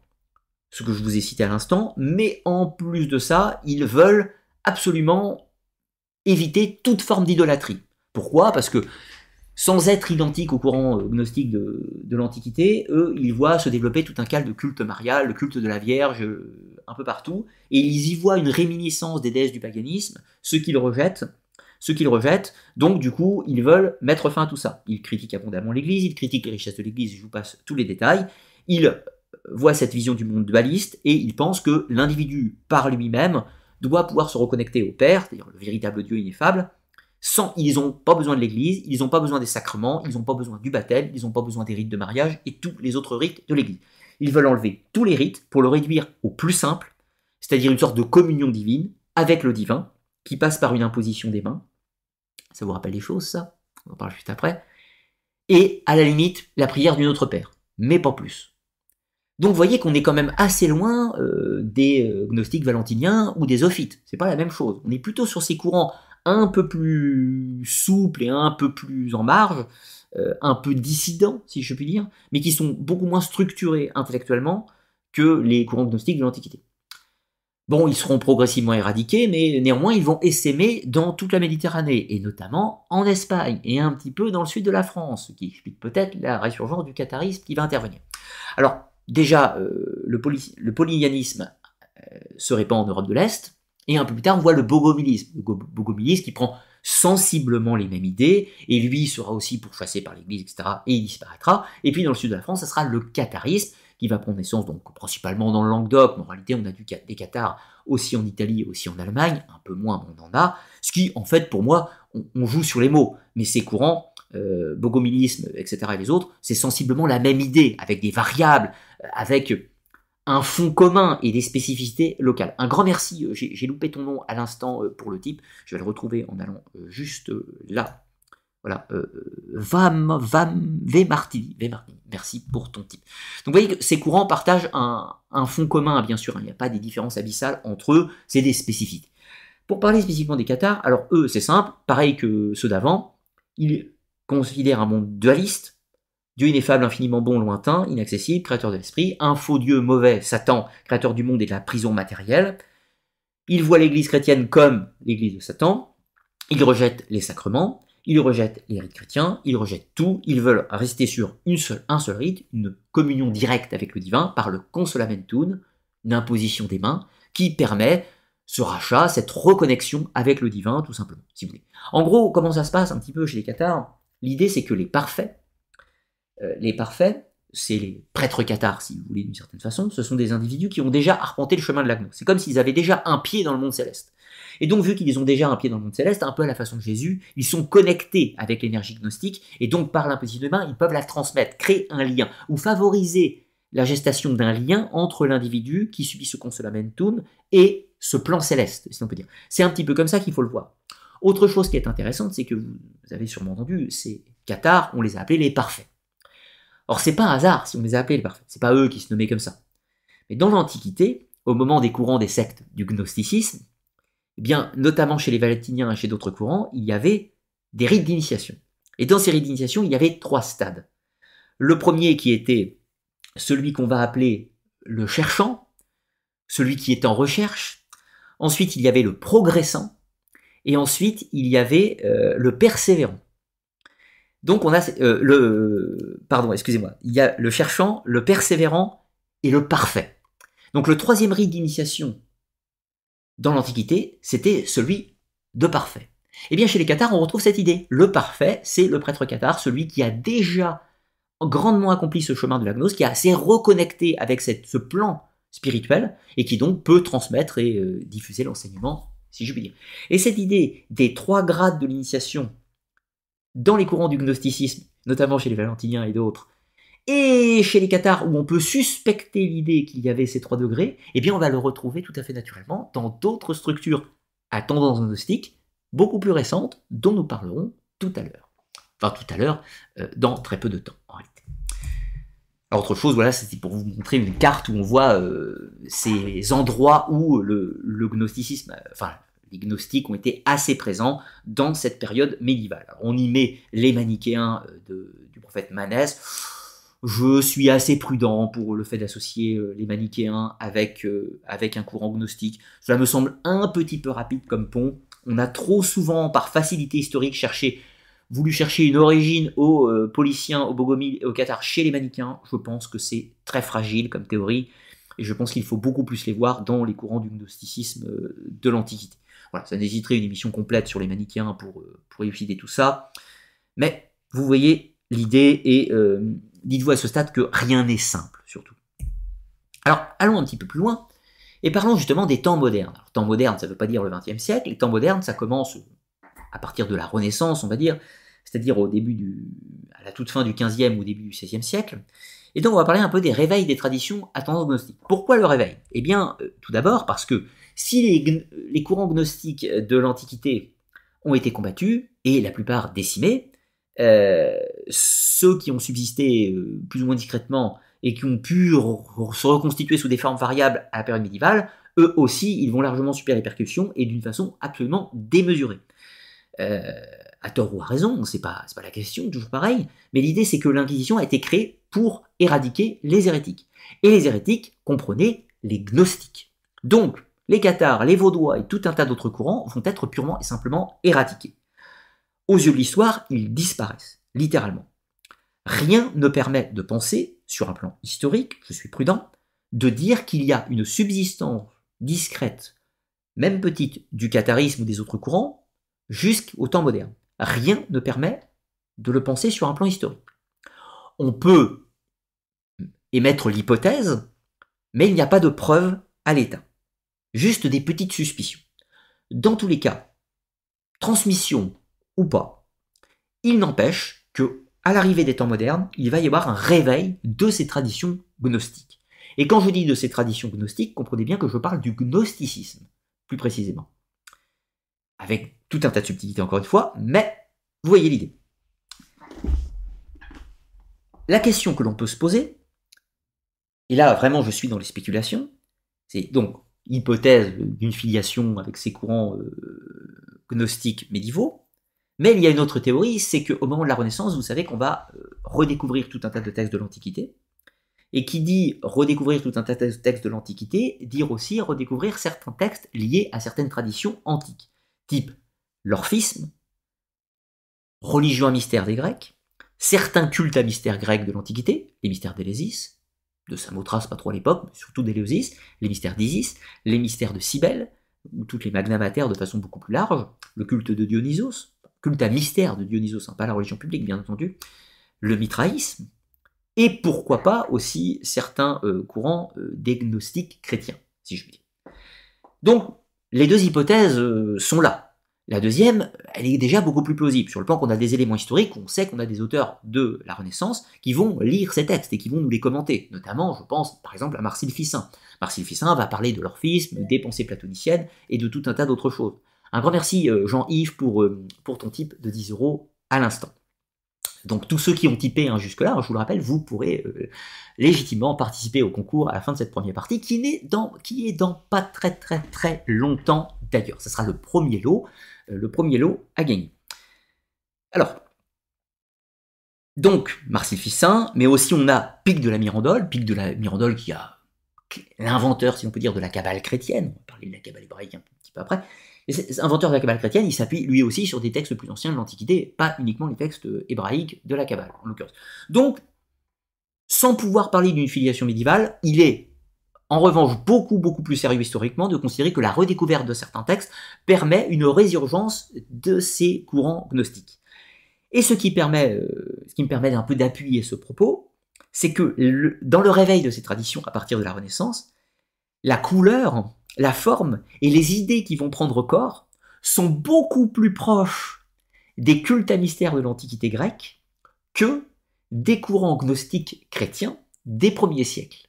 ce que je vous ai cité à l'instant, mais en plus de ça, ils veulent absolument éviter toute forme d'idolâtrie. Pourquoi? Parce que sans être identiques au courant euh, gnostique de, l'Antiquité, eux, ils voient se développer tout un cal de culte marial, le culte de la Vierge, euh, un peu partout, et ils y voient une réminiscence des déesses du paganisme, ce qu'ils rejettent, ce qu'ils rejettent, donc du coup, ils veulent mettre fin à tout ça. Ils critiquent abondamment l'Église, ils critiquent les richesses de l'Église, je vous passe tous les détails, ils voient cette vision du monde dualiste, et ils pensent que l'individu, par lui-même, doit pouvoir se reconnecter au Père, c'est-à-dire le véritable Dieu ineffable, sans, ils n'ont pas besoin de l'église, ils n'ont pas besoin des sacrements, ils n'ont pas besoin du baptême, ils n'ont pas besoin des rites de mariage et tous les autres rites de l'église. Ils veulent enlever tous les rites pour le réduire au plus simple, c'est-à-dire une sorte de communion divine avec le divin, qui passe par une imposition des mains. Ça vous rappelle des choses, ça? On en parle juste après. Et à la limite, la prière du Notre Père, mais pas plus. Donc vous voyez qu'on est quand même assez loin euh, des euh, gnostiques valentiniens ou des ophites. C'est pas la même chose. On est plutôt sur ces courants un peu plus souple et un peu plus en marge, euh, un peu dissident, si je puis dire, mais qui sont beaucoup moins structurés intellectuellement que les courants gnostiques de l'Antiquité. Bon, ils seront progressivement éradiqués, mais néanmoins, ils vont essaimer dans toute la Méditerranée, et notamment en Espagne, et un petit peu dans le sud de la France, ce qui explique peut-être la résurgence du catharisme qui va intervenir. Alors, déjà, euh, le, polynianisme euh, se répand en Europe de l'Est, et un peu plus tard, on voit le bogomilisme. Le bogomilisme qui prend sensiblement les mêmes idées, et lui sera aussi pourchassé par l'Église, etc., et il disparaîtra. Et puis dans le sud de la France, ça sera le catharisme, qui va prendre naissance donc principalement dans le Languedoc, mais en réalité on a des cathars aussi en Italie, aussi en Allemagne, un peu moins, mais on en a, ce qui en fait pour moi, on, joue sur les mots, mais c'est courant, euh, bogomilisme, etc., et les autres, c'est sensiblement la même idée, avec des variables, euh, avec un fond commun et des spécificités locales. Un grand merci, euh, j'ai loupé ton nom à l'instant euh, pour le type, je vais le retrouver en allant juste là. Voilà, Vam, Vam, V. Martini, merci pour ton type. Donc vous voyez que ces courants partagent un, fond commun, bien sûr, hein. il n'y a pas des différences abyssales entre eux, c'est des spécificités. Pour parler spécifiquement des Qatars, alors eux, c'est simple, pareil que ceux d'avant, ils considèrent un monde dualiste, Dieu ineffable, infiniment bon, lointain, inaccessible, créateur de l'esprit, un faux Dieu mauvais, Satan, créateur du monde et de la prison matérielle. Il voit l'Église chrétienne comme l'Église de Satan. Il rejette les sacrements, il rejette les rites chrétiens, il rejette tout. Ils veulent rester sur une seule, un seul rite, une communion directe avec le divin par le consolamentum, une imposition des mains, qui permet ce rachat, cette reconnexion avec le divin, tout simplement, si vous voulez. En gros, comment ça se passe un petit peu chez les Cathares? L'idée, c'est que les parfaits, euh, les parfaits, c'est les prêtres cathares, si vous voulez, d'une certaine façon, ce sont des individus qui ont déjà arpenté le chemin de l'agneau. C'est comme s'ils avaient déjà un pied dans le monde céleste. Et donc, vu qu'ils ont déjà un pied dans le monde céleste, un peu à la façon de Jésus, ils sont connectés avec l'énergie gnostique, et donc par l'imposition de main, ils peuvent la transmettre, créer un lien, ou favoriser la gestation d'un lien entre l'individu qui subit ce consolamentum et ce plan céleste, si on peut dire. C'est un petit peu comme ça qu'il faut le voir. Autre chose qui est intéressante, c'est que vous avez sûrement entendu, ces cathares, on les a appelés les parfaits. Or, c'est pas un hasard si on les a appelés les parfaits. C'est pas eux qui se nommaient comme ça. Mais dans l'Antiquité, au moment des courants des sectes du gnosticisme, eh bien, notamment chez les valentiniens et chez d'autres courants, il y avait des rites d'initiation. Et dans ces rites d'initiation, il y avait trois stades. Le premier qui était celui qu'on va appeler le cherchant, celui qui est en recherche. Ensuite, il y avait le progressant. Et ensuite, il y avait euh, le persévérant. Donc on a euh, le pardon, excusez-moi, il y a le cherchant, le persévérant et le parfait. Donc le troisième rite d'initiation dans l'Antiquité, c'était celui de parfait. Eh bien chez les Cathares, on retrouve cette idée. Le parfait, c'est le prêtre cathare, celui qui a déjà grandement accompli ce chemin de la gnose, qui a assez reconnecté avec ce plan spirituel et qui donc peut transmettre et euh, diffuser l'enseignement, si je puis dire. Et cette idée des trois grades de l'initiation dans les courants du gnosticisme, notamment chez les Valentiniens et d'autres, et chez les Cathares, où on peut suspecter l'idée qu'il y avait ces trois degrés, eh bien on va le retrouver tout à fait naturellement dans d'autres structures à tendance gnostique, beaucoup plus récentes, dont nous parlerons tout à l'heure. Enfin tout à l'heure, euh, dans très peu de temps en réalité. autre chose, voilà, c'était pour vous montrer une carte où on voit euh, ces endroits où le, gnosticisme, enfin les gnostiques ont été assez présents dans cette période médiévale. on y met les manichéens euh, du prophète Manès. Je suis assez prudent pour le fait d'associer euh, les manichéens avec, euh, avec un courant gnostique. Cela me semble un petit peu rapide comme pont. On a trop souvent, par facilité historique, cherché voulu chercher une origine aux euh, Policiens, aux Bogomil et au Qatar chez les manichéens, je pense que c'est très fragile comme théorie, et je pense qu'il faut beaucoup plus les voir dans les courants du gnosticisme de l'Antiquité. Voilà, ça nécessiterait une émission complète sur les manichéens pour, euh, pour élucider tout ça, mais vous voyez l'idée, et dites-vous à ce stade que rien n'est simple, surtout. Alors, allons un petit peu plus loin, et parlons justement des temps modernes. Alors, temps moderne, ça ne veut pas dire le XXe siècle, les temps modernes, ça commence à partir de la Renaissance, on va dire, c'est-à-dire au début du, à la toute fin du XVe ou début du XVIe siècle. Et donc on va parler un peu des réveils des traditions à tendance gnostique. Pourquoi le réveil? Eh bien, euh, tout d'abord parce que si les, courants gnostiques de l'Antiquité ont été combattus, et la plupart décimés, euh, ceux qui ont subsisté euh, plus ou moins discrètement et qui ont pu se reconstituer sous des formes variables à la période médiévale, eux aussi, ils vont largement subir les percussions et d'une façon absolument démesurée. Euh, à tort ou à raison, c'est pas, pas la question, toujours pareil, mais l'idée c'est que l'Inquisition a été créée pour éradiquer les hérétiques. Et les hérétiques comprenaient les gnostiques. Donc, les cathares, les vaudois et tout un tas d'autres courants vont être purement et simplement éradiqués. Aux yeux de l'histoire, ils disparaissent, littéralement. Rien ne permet de penser, sur un plan historique, je suis prudent, de dire qu'il y a une subsistance discrète, même petite, du catharisme ou des autres courants, jusqu'au temps moderne. Rien ne permet de le penser sur un plan historique. On peut émettre l'hypothèse, mais il n'y a pas de preuve à l'état. Juste des petites suspicions. Dans tous les cas, transmission ou pas, il n'empêche que, à l'arrivée des temps modernes, il va y avoir un réveil de ces traditions gnostiques. Et quand je dis de ces traditions gnostiques, comprenez bien que je parle du gnosticisme, plus précisément. Avec tout un tas de subtilités encore une fois, mais vous voyez l'idée. La question que l'on peut se poser, et là vraiment je suis dans les spéculations, c'est donc hypothèse d'une filiation avec ces courants euh, gnostiques médiévaux, mais il y a une autre théorie, c'est qu'au moment de la Renaissance, vous savez qu'on va euh, redécouvrir tout un tas de textes de l'Antiquité, et qui dit redécouvrir tout un tas de textes de l'Antiquité, dire aussi redécouvrir certains textes liés à certaines traditions antiques, type l'orphisme, religion à mystère des Grecs, certains cultes à mystère grec de l'Antiquité, les mystères d'Élésis, de Samothrace pas trop à l'époque, mais surtout d'Éleusis, les mystères d'Isis, les mystères de Cybèle, ou toutes les magnamataires de façon beaucoup plus large, le culte de Dionysos, culte à mystère de Dionysos, hein, pas la religion publique bien entendu, le mitraïsme, et pourquoi pas aussi certains euh, courants euh, d'agnostiques chrétiens, si je puis dire. Donc, les deux hypothèses euh, sont là. La deuxième, elle est déjà beaucoup plus plausible. Sur le plan qu'on a des éléments historiques, on sait qu'on a des auteurs de la Renaissance qui vont lire ces textes et qui vont nous les commenter. Notamment, je pense par exemple à Marcille Ficin. Marcille Ficin va parler de l'orphisme, des pensées platoniciennes et de tout un tas d'autres choses. Un grand merci euh, Jean-Yves pour, euh, pour ton type de 10 euros à l'instant. Donc tous ceux qui ont typé hein, jusque-là, je vous le rappelle, vous pourrez euh, légitimement participer au concours à la fin de cette première partie, qui est dans, qui est dans pas très très très longtemps d'ailleurs. Ce sera le premier lot, le premier lot à gagner. Alors, donc Marcel Fissin, mais aussi on a Pic de la Mirandole, Pic de la Mirandole qui a l'inventeur, si on peut dire, de la cabale chrétienne, on va parler de la cabale hébraïque un petit peu après, inventeur de la Kabbale chrétienne, il s'appuie lui aussi sur des textes plus anciens de l'Antiquité, pas uniquement les textes hébraïques de la Kabbale, en l'occurrence. Donc, sans pouvoir parler d'une filiation médiévale, il est en revanche beaucoup beaucoup plus sérieux historiquement de considérer que la redécouverte de certains textes permet une résurgence de ces courants gnostiques. Et ce qui, permet, euh, ce qui me permet d'un peu d'appuyer ce propos, c'est que dans le réveil de ces traditions à partir de la Renaissance, la couleur la forme et les idées qui vont prendre corps sont beaucoup plus proches des cultes à mystère de l'Antiquité grecque que des courants gnostiques chrétiens des premiers siècles.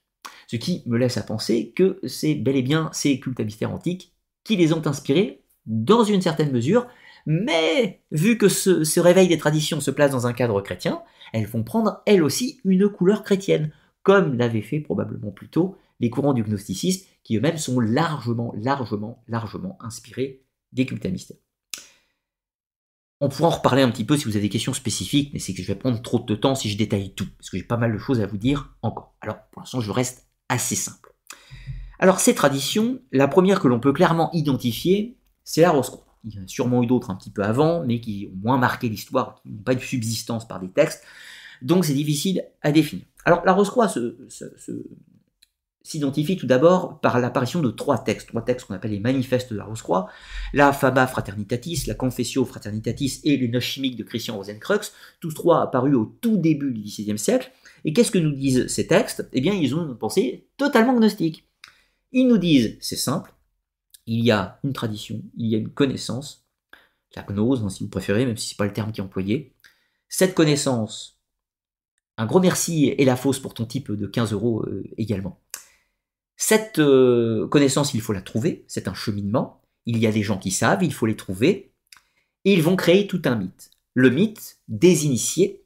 Ce qui me laisse à penser que c'est bel et bien ces cultes à mystère antiques qui les ont inspirés dans une certaine mesure, mais vu que ce, ce réveil des traditions se place dans un cadre chrétien, elles vont prendre elles aussi une couleur chrétienne, comme l'avaient fait probablement plus tôt les courants du gnosticisme, qui eux-mêmes sont largement, largement, largement inspirés des cultes à mystère. On pourra en reparler un petit peu si vous avez des questions spécifiques, mais c'est que je vais prendre trop de temps si je détaille tout, parce que j'ai pas mal de choses à vous dire encore. Alors, pour l'instant, je reste assez simple. Alors, ces traditions, la première que l'on peut clairement identifier, c'est la rose Il y en a sûrement eu d'autres un petit peu avant, mais qui ont moins marqué l'histoire, qui n'ont pas de subsistance par des textes. Donc c'est difficile à définir. Alors la Rose-Croix s'identifie tout d'abord par l'apparition de trois textes, trois textes qu'on appelle les manifestes de la Rose-Croix, la Faba Fraternitatis, la Confessio Fraternitatis et les noces chimiques de Christian Rosencrux, tous trois apparus au tout début du XVIe siècle. Et qu'est-ce que nous disent ces textes? Eh bien, ils ont une pensée totalement gnostique. Ils nous disent, c'est simple, il y a une tradition, il y a une connaissance, la gnose, hein, si vous préférez, même si ce n'est pas le terme qui est employé. Cette connaissance, un gros merci et la fausse pour ton type de 15 euros euh, également. Cette euh, connaissance, il faut la trouver, c'est un cheminement. Il y a des gens qui savent, il faut les trouver, et ils vont créer tout un mythe. Le mythe des initiés,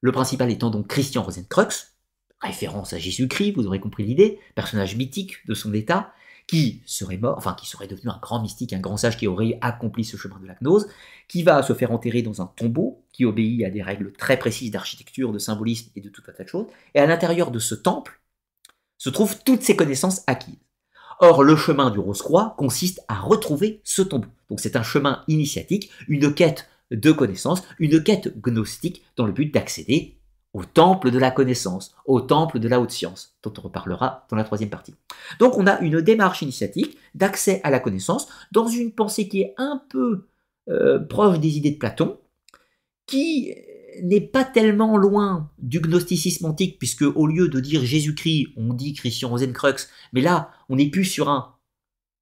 le principal étant donc Christian Rosencrux, référence à Jésus-Christ, vous aurez compris l'idée, personnage mythique de son état, qui serait mort, enfin qui serait devenu un grand mystique, un grand sage qui aurait accompli ce chemin de la gnose, qui va se faire enterrer dans un tombeau qui obéit à des règles très précises d'architecture, de symbolisme et de tout un tas de choses. Et à l'intérieur de ce temple se trouvent toutes ces connaissances acquises. Or, le chemin du Rose-Croix consiste à retrouver ce tombeau. Donc c'est un chemin initiatique, une quête de connaissances, une quête gnostique dans le but d'accéder au temple de la connaissance, au temple de la haute science, dont on reparlera dans la troisième partie. Donc on a une démarche initiatique d'accès à la connaissance dans une pensée qui est un peu euh, proche des idées de Platon, qui n'est pas tellement loin du gnosticisme antique, puisque au lieu de dire Jésus-Christ, on dit Christian Rosencrux, mais là, on n'est plus sur un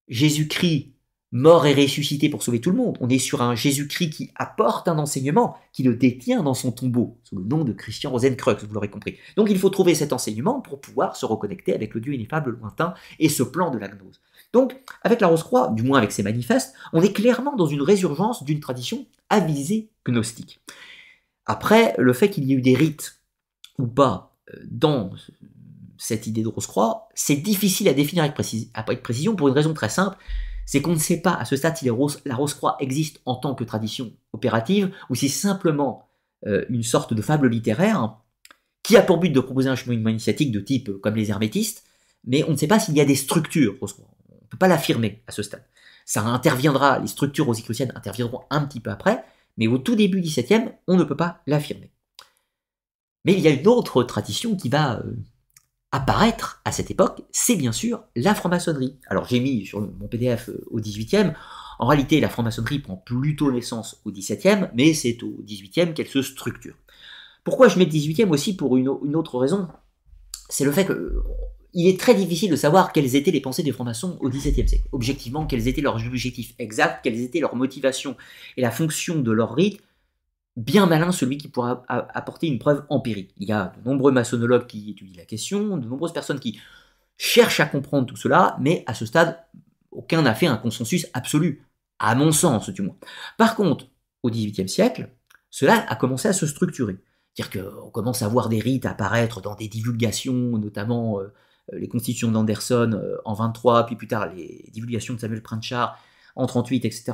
Jésus-Christ mort et ressuscité pour sauver tout le monde. On est sur un Jésus-Christ qui apporte un enseignement, qui le détient dans son tombeau, sous le nom de Christian Rosencrux, vous l'aurez compris. Donc il faut trouver cet enseignement pour pouvoir se reconnecter avec le Dieu ineffable lointain et ce plan de la gnose. Donc, avec la Rose-Croix, du moins avec ses manifestes, on est clairement dans une résurgence d'une tradition avisée gnostique. Après, le fait qu'il y ait eu des rites ou pas euh, dans cette idée de Rose-Croix, c'est difficile à définir avec, avec précision pour une raison très simple, c'est qu'on ne sait pas à ce stade si la Rose-Croix existe en tant que tradition opérative ou si c'est simplement euh, une sorte de fable littéraire qui a pour but de proposer un chemin initiatique de type euh, comme les hermétistes, mais on ne sait pas s'il y a des structures Rose-Croix. On ne peut pas l'affirmer à ce stade. Ça interviendra, les structures rosicruciennes interviendront un petit peu après, mais au tout début du 17e, on ne peut pas l'affirmer. Mais il y a une autre tradition qui va euh, apparaître à cette époque, c'est bien sûr la franc-maçonnerie. Alors j'ai mis sur mon PDF euh, au 18e, en réalité la franc-maçonnerie prend plutôt naissance au 17e, mais c'est au 18e qu'elle se structure. Pourquoi je mets 18e aussi pour une, autre raison? C'est le fait que il est très difficile de savoir quelles étaient les pensées des francs-maçons au XVIIe siècle. Objectivement, quels étaient leurs objectifs exacts, quelles étaient leurs motivations et la fonction de leur rite bien malin celui qui pourra apporter une preuve empirique. Il y a de nombreux maçonnologues qui étudient la question, de nombreuses personnes qui cherchent à comprendre tout cela, mais à ce stade, aucun n'a fait un consensus absolu, à mon sens du moins. Par contre, au XVIIIe siècle, cela a commencé à se structurer. C'est-à-dire qu'on commence à voir des rites apparaître dans des divulgations, notamment euh, les constitutions d'Anderson euh, en 23, puis plus tard les divulgations de Samuel Pranchard en 38, etc.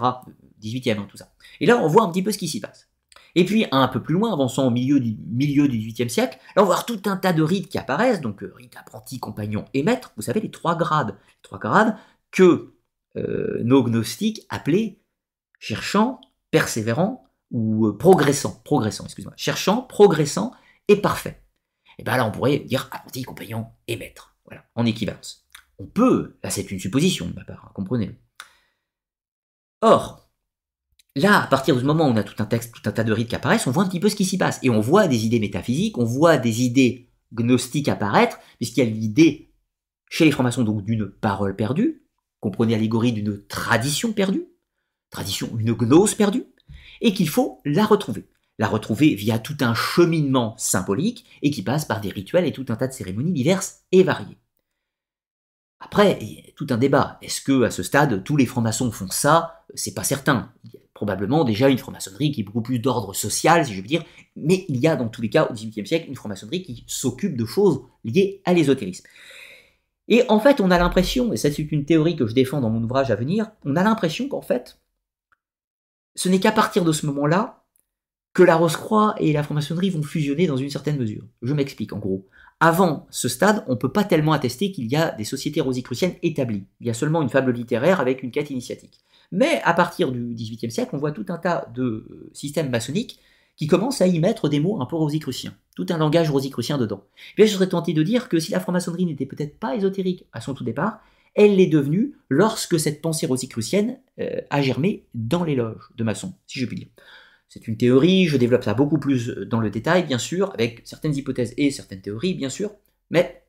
18e, hein, tout ça. Et là, on voit un petit peu ce qui s'y passe. Et puis, un peu plus loin, avançant au milieu du, milieu du XVIIIe siècle, là, on va voir tout un tas de rites qui apparaissent, donc euh, rites apprenti, compagnon et maître, vous savez, les trois grades. Les trois grades que euh, nos gnostiques appelaient cherchant, persévérant ou euh, progressant, progressant, excuse-moi, cherchant, progressant et parfait. Et bien là, on pourrait dire apprenti, compagnon et maître, voilà, en équivalence. On peut, là c'est une supposition de ma part, hein, comprenez-le. Or, Là, à partir du moment où on a tout un texte, tout un tas de rites qui apparaissent, on voit un petit peu ce qui s'y passe. Et on voit des idées métaphysiques, on voit des idées gnostiques apparaître, puisqu'il y a l'idée chez les francs-maçons donc d'une parole perdue, comprenez allégorie d'une tradition perdue, tradition, une gnose perdue, et qu'il faut la retrouver. La retrouver via tout un cheminement symbolique et qui passe par des rituels et tout un tas de cérémonies diverses et variées. Après, il y a tout un débat. Est-ce que à ce stade tous les francs-maçons font ça? C'est pas certain probablement déjà une franc-maçonnerie qui est beaucoup plus d'ordre social, si je veux dire, mais il y a dans tous les cas au XVIIIe siècle une franc-maçonnerie qui s'occupe de choses liées à l'ésotérisme. Et en fait, on a l'impression, et ça c'est une théorie que je défends dans mon ouvrage à venir, on a l'impression qu'en fait, ce n'est qu'à partir de ce moment-là que la Rose-Croix et la franc-maçonnerie vont fusionner dans une certaine mesure. Je m'explique en gros. Avant ce stade, on ne peut pas tellement attester qu'il y a des sociétés rosicruciennes établies. Il y a seulement une fable littéraire avec une quête initiatique. Mais à partir du XVIIIe siècle, on voit tout un tas de euh, systèmes maçonniques qui commencent à y mettre des mots un peu rosicruciens, tout un langage rosicrucien dedans. Et je serais tenté de dire que si la franc-maçonnerie n'était peut-être pas ésotérique à son tout départ, elle l'est devenue lorsque cette pensée rosicrucienne euh, a germé dans les loges de maçons, si je puis dire. C'est une théorie, je développe ça beaucoup plus dans le détail, bien sûr, avec certaines hypothèses et certaines théories, bien sûr, mais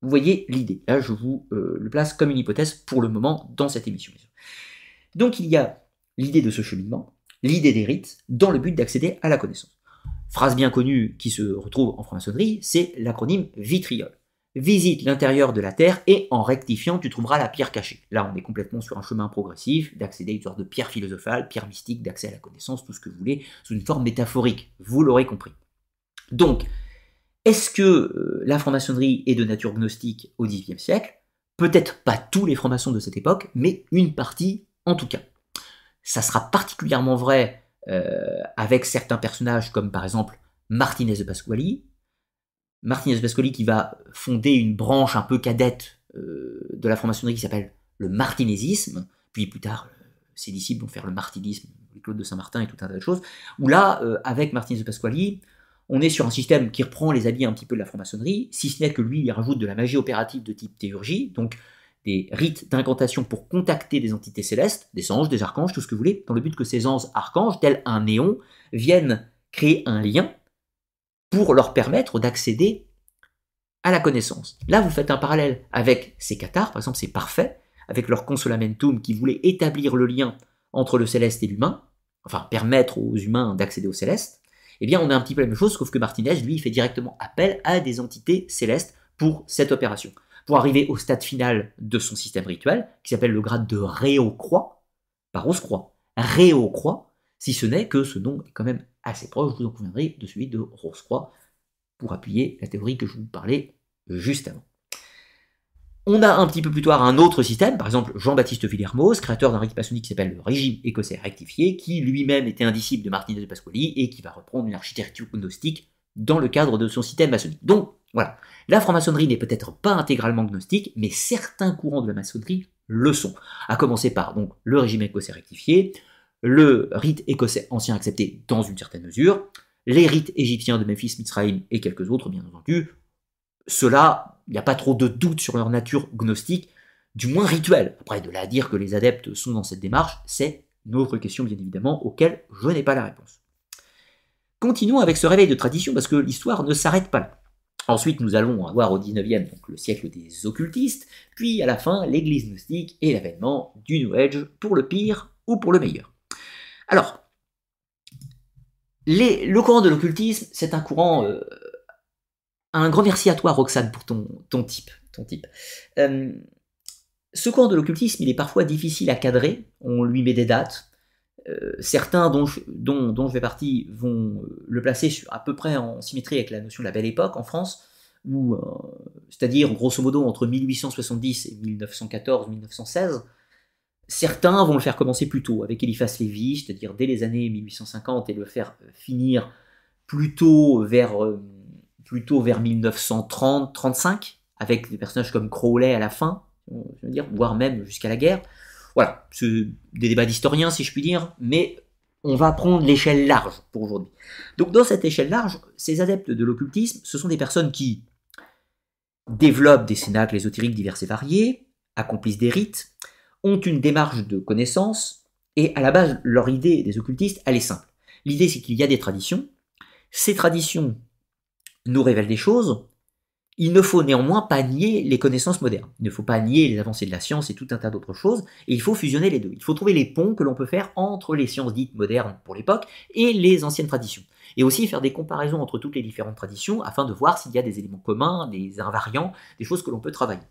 vous voyez l'idée. Là, je vous euh, le place comme une hypothèse pour le moment dans cette émission. Donc il y a l'idée de ce cheminement, l'idée des rites, dans le but d'accéder à la connaissance. Phrase bien connue qui se retrouve en franc-maçonnerie, c'est l'acronyme vitriol. Visite l'intérieur de la Terre et en rectifiant, tu trouveras la pierre cachée. Là, on est complètement sur un chemin progressif d'accéder à une sorte de pierre philosophale, pierre mystique, d'accès à la connaissance, tout ce que vous voulez, sous une forme métaphorique. Vous l'aurez compris. Donc, est-ce que euh, la franc-maçonnerie est de nature gnostique au XIXe siècle? Peut-être pas tous les francs-maçons de cette époque, mais une partie en tout cas. Ça sera particulièrement vrai euh, avec certains personnages comme par exemple Martinez de Pasquali, Martinez Pascoli qui va fonder une branche un peu cadette euh, de la franc-maçonnerie qui s'appelle le martinésisme, puis plus tard euh, ses disciples vont faire le martinisme, Claude de Saint-Martin et tout un tas de choses, où là, euh, avec Martinez de Pasquali, on est sur un système qui reprend les habits un petit peu de la franc-maçonnerie, si ce n'est que lui, il rajoute de la magie opérative de type théurgie, donc des rites d'incantation pour contacter des entités célestes, des anges, des archanges, tout ce que vous voulez, dans le but que ces anges archanges, tels un néon, viennent créer un lien pour leur permettre d'accéder à la connaissance. Là, vous faites un parallèle avec ces cathares, par exemple, c'est parfait, avec leur consolamentum qui voulait établir le lien entre le céleste et l'humain, enfin permettre aux humains d'accéder au céleste. Eh bien, on a un petit peu la même chose, sauf que Martinez, lui, fait directement appel à des entités célestes pour cette opération. Pour arriver au stade final de son système rituel, qui s'appelle le grade de Réau-Croix, pas Rose-Croix, Réau-Croix, si ce n'est que ce nom est quand même assez proche, vous en conviendrez, de celui de Rose-Croix, pour appuyer la théorie que je vous parlais juste avant. On a un petit peu plus tard un autre système, par exemple Jean-Baptiste Villermoz, créateur d'un rite maçonnique qui s'appelle le régime écossais rectifié, qui lui-même était un disciple de Martinez de Pasquali et qui va reprendre une architecture gnostique dans le cadre de son système maçonnique. Donc voilà, la franc-maçonnerie n'est peut-être pas intégralement gnostique, mais certains courants de la maçonnerie le sont. À commencer par donc le régime écossais rectifié, le rite écossais ancien accepté dans une certaine mesure, les rites égyptiens de Memphis, Mitzrayim et quelques autres, bien entendu. Cela, il n'y a pas trop de doute sur leur nature gnostique, du moins rituelle. Après, de là à dire que les adeptes sont dans cette démarche, c'est une autre question, bien évidemment, auquel je n'ai pas la réponse. Continuons avec ce réveil de tradition, parce que l'histoire ne s'arrête pas là. Ensuite, nous allons avoir au 19e, donc le siècle des occultistes, puis à la fin, l'église gnostique et l'avènement du New Age, pour le pire ou pour le meilleur. Alors, le courant de l'occultisme, c'est un courant... Euh, un grand merci à toi, Roxane, pour ton, type. Ton. Euh, ce courant de l'occultisme, il est parfois difficile à cadrer. On lui met des dates. Euh, certains dont je, dont, dont fais partie vont le placer à peu près en symétrie avec la notion de la belle époque en France, c'est-à-dire grosso modo entre 1870 et 1914-1916. Certains vont le faire commencer plus tôt, avec Eliphas Lévy, c'est-à-dire dès les années 1850, et le faire finir plutôt vers, euh, plutôt vers 1930-35, avec des personnages comme Crowley à la fin, dire, voire même jusqu'à la guerre. Voilà, c'est des débats d'historiens si je puis dire, mais on va prendre l'échelle large pour aujourd'hui. Donc dans cette échelle large, ces adeptes de l'occultisme, ce sont des personnes qui développent des cénacles ésotériques divers et variés, accomplissent des rites, ont une démarche de connaissance, et à la base, leur idée des occultistes, elle est simple. L'idée, c'est qu'il y a des traditions, ces traditions nous révèlent des choses, il ne faut néanmoins pas nier les connaissances modernes, il ne faut pas nier les avancées de la science et tout un tas d'autres choses, et il faut fusionner les deux. Il faut trouver les ponts que l'on peut faire entre les sciences dites modernes pour l'époque et les anciennes traditions. Et aussi faire des comparaisons entre toutes les différentes traditions afin de voir s'il y a des éléments communs, des invariants, des choses que l'on peut travailler.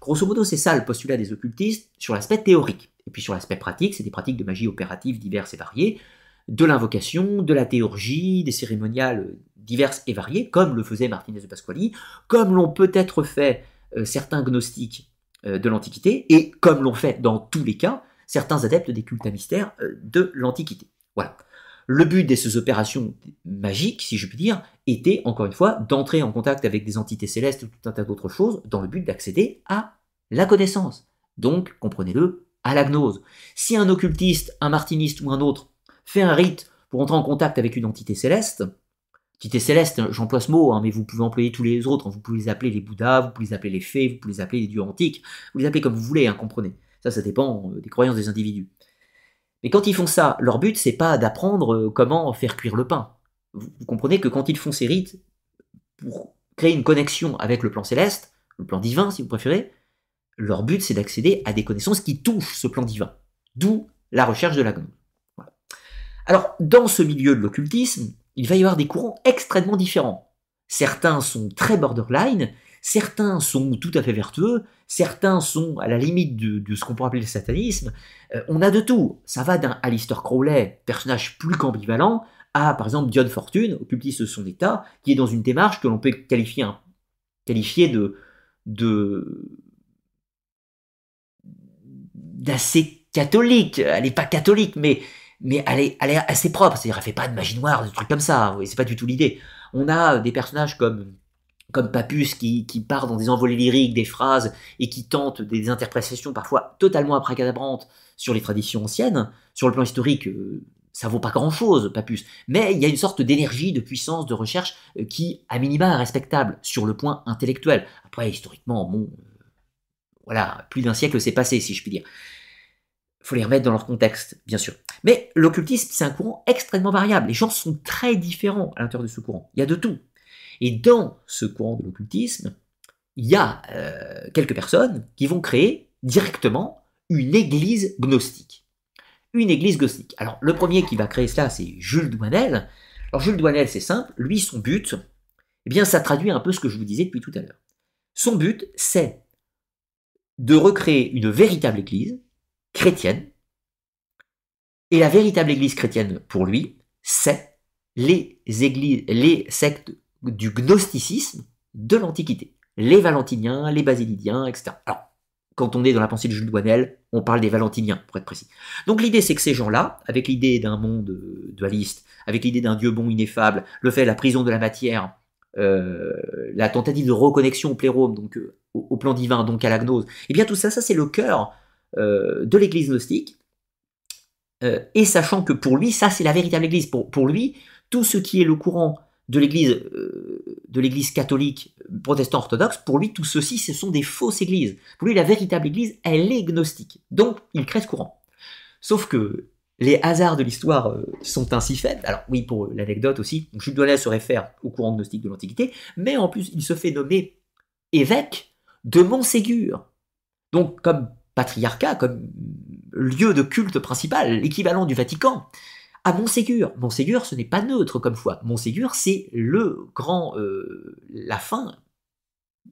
Grosso modo, c'est ça le postulat des occultistes sur l'aspect théorique. Et puis sur l'aspect pratique, c'est des pratiques de magie opérative diverses et variées, de l'invocation, de la théurgie, des cérémoniales diverses et variées, comme le faisait Martinez de Pasquali, comme l'ont peut-être fait euh, certains gnostiques euh, de l'Antiquité, et comme l'ont fait dans tous les cas certains adeptes des cultes à mystère euh, de l'Antiquité. Voilà. Le but de ces opérations magiques, si je puis dire, était, encore une fois, d'entrer en contact avec des entités célestes ou tout un tas d'autres choses dans le but d'accéder à la connaissance. Donc, comprenez-le, à la gnose. Si un occultiste, un martiniste ou un autre fait un rite pour entrer en contact avec une entité céleste, entité céleste, j'emploie ce mot, hein, mais vous pouvez employer tous les autres, hein. vous pouvez les appeler les Bouddhas, vous pouvez les appeler les fées, vous pouvez les appeler les dieux antiques, vous les appelez comme vous voulez, hein, comprenez. Ça, ça dépend euh, des croyances des individus. Mais quand ils font ça, leur but, c'est pas d'apprendre euh, comment faire cuire le pain. Vous, comprenez que quand ils font ces rites, pour créer une connexion avec le plan céleste, le plan divin si vous préférez, leur but c'est d'accéder à des connaissances qui touchent ce plan divin. D'où la recherche de la gnose. Alors, dans ce milieu de l'occultisme, il va y avoir des courants extrêmement différents. Certains sont très borderline, certains sont tout à fait vertueux, certains sont à la limite de, ce qu'on pourrait appeler le satanisme. Euh, on a de tout. Ça va d'un Alistair Crowley, personnage plus qu'ambivalent, à par exemple Dion Fortune, occultiste de son état, qui est dans une démarche que l'on peut qualifier, de, de d'assez catholique. Elle n'est pas catholique, mais, elle, est, assez propre. C'est-à-dire, elle fait pas de magie noire, des trucs comme ça. c'est pas du tout l'idée. On a des personnages comme comme Papus qui, part dans des envolées lyriques, des phrases, et qui tente des interprétations parfois totalement abracadabrantes sur les traditions anciennes. Sur le plan historique, euh, ça vaut pas grand-chose, Papus. Mais il y a une sorte d'énergie, de puissance, de recherche euh, qui, à minima, est respectable sur le point intellectuel. Après, historiquement, bon, euh, voilà, plus d'un siècle s'est passé, si je puis dire. faut les remettre dans leur contexte, bien sûr. Mais l'occultisme, c'est un courant extrêmement variable. Les gens sont très différents à l'intérieur de ce courant. Il y a de tout. Et dans ce courant de l'occultisme, il y a euh, quelques personnes qui vont créer directement une église gnostique. Une église gnostique. Alors, le premier qui va créer cela, c'est Jules Douanel. Alors, Jules Douanel, c'est simple. Lui, son but, eh bien, ça traduit un peu ce que je vous disais depuis tout à l'heure. Son but, c'est de recréer une véritable église chrétienne. Et la véritable église chrétienne, pour lui, c'est les églises, les sectes du gnosticisme de l'Antiquité. Les Valentiniens, les Basilidiens, etc. Alors, quand on est dans la pensée de Jules Douanel, on parle des Valentiniens, pour être précis. Donc l'idée, c'est que ces gens-là, avec l'idée d'un monde euh, dualiste, avec l'idée d'un Dieu bon ineffable, le fait de la prison de la matière, euh, la tentative de reconnexion au plérome, donc euh, au, plan divin, donc à la gnose, et eh bien tout ça, ça c'est le cœur de l'Église gnostique. et sachant que pour lui, ça c'est la véritable Église. Pour lui, tout ce qui est le courant de l'Église euh, de l'Église catholique protestant orthodoxe, pour lui tout ceci ce sont des fausses églises. Pour lui la véritable Église elle est gnostique. Donc il crée ce courant. Sauf que les hasards de l'histoire euh, sont ainsi faits. Alors oui pour l'anecdote aussi, Jules se réfère au courant gnostique de l'Antiquité, mais en plus il se fait nommer évêque de Montségur. Donc comme patriarcat, comme lieu de culte principal, l'équivalent du Vatican à Montségur. Montségur, ce n'est pas neutre comme foi. Montségur, c'est le grand, euh, la fin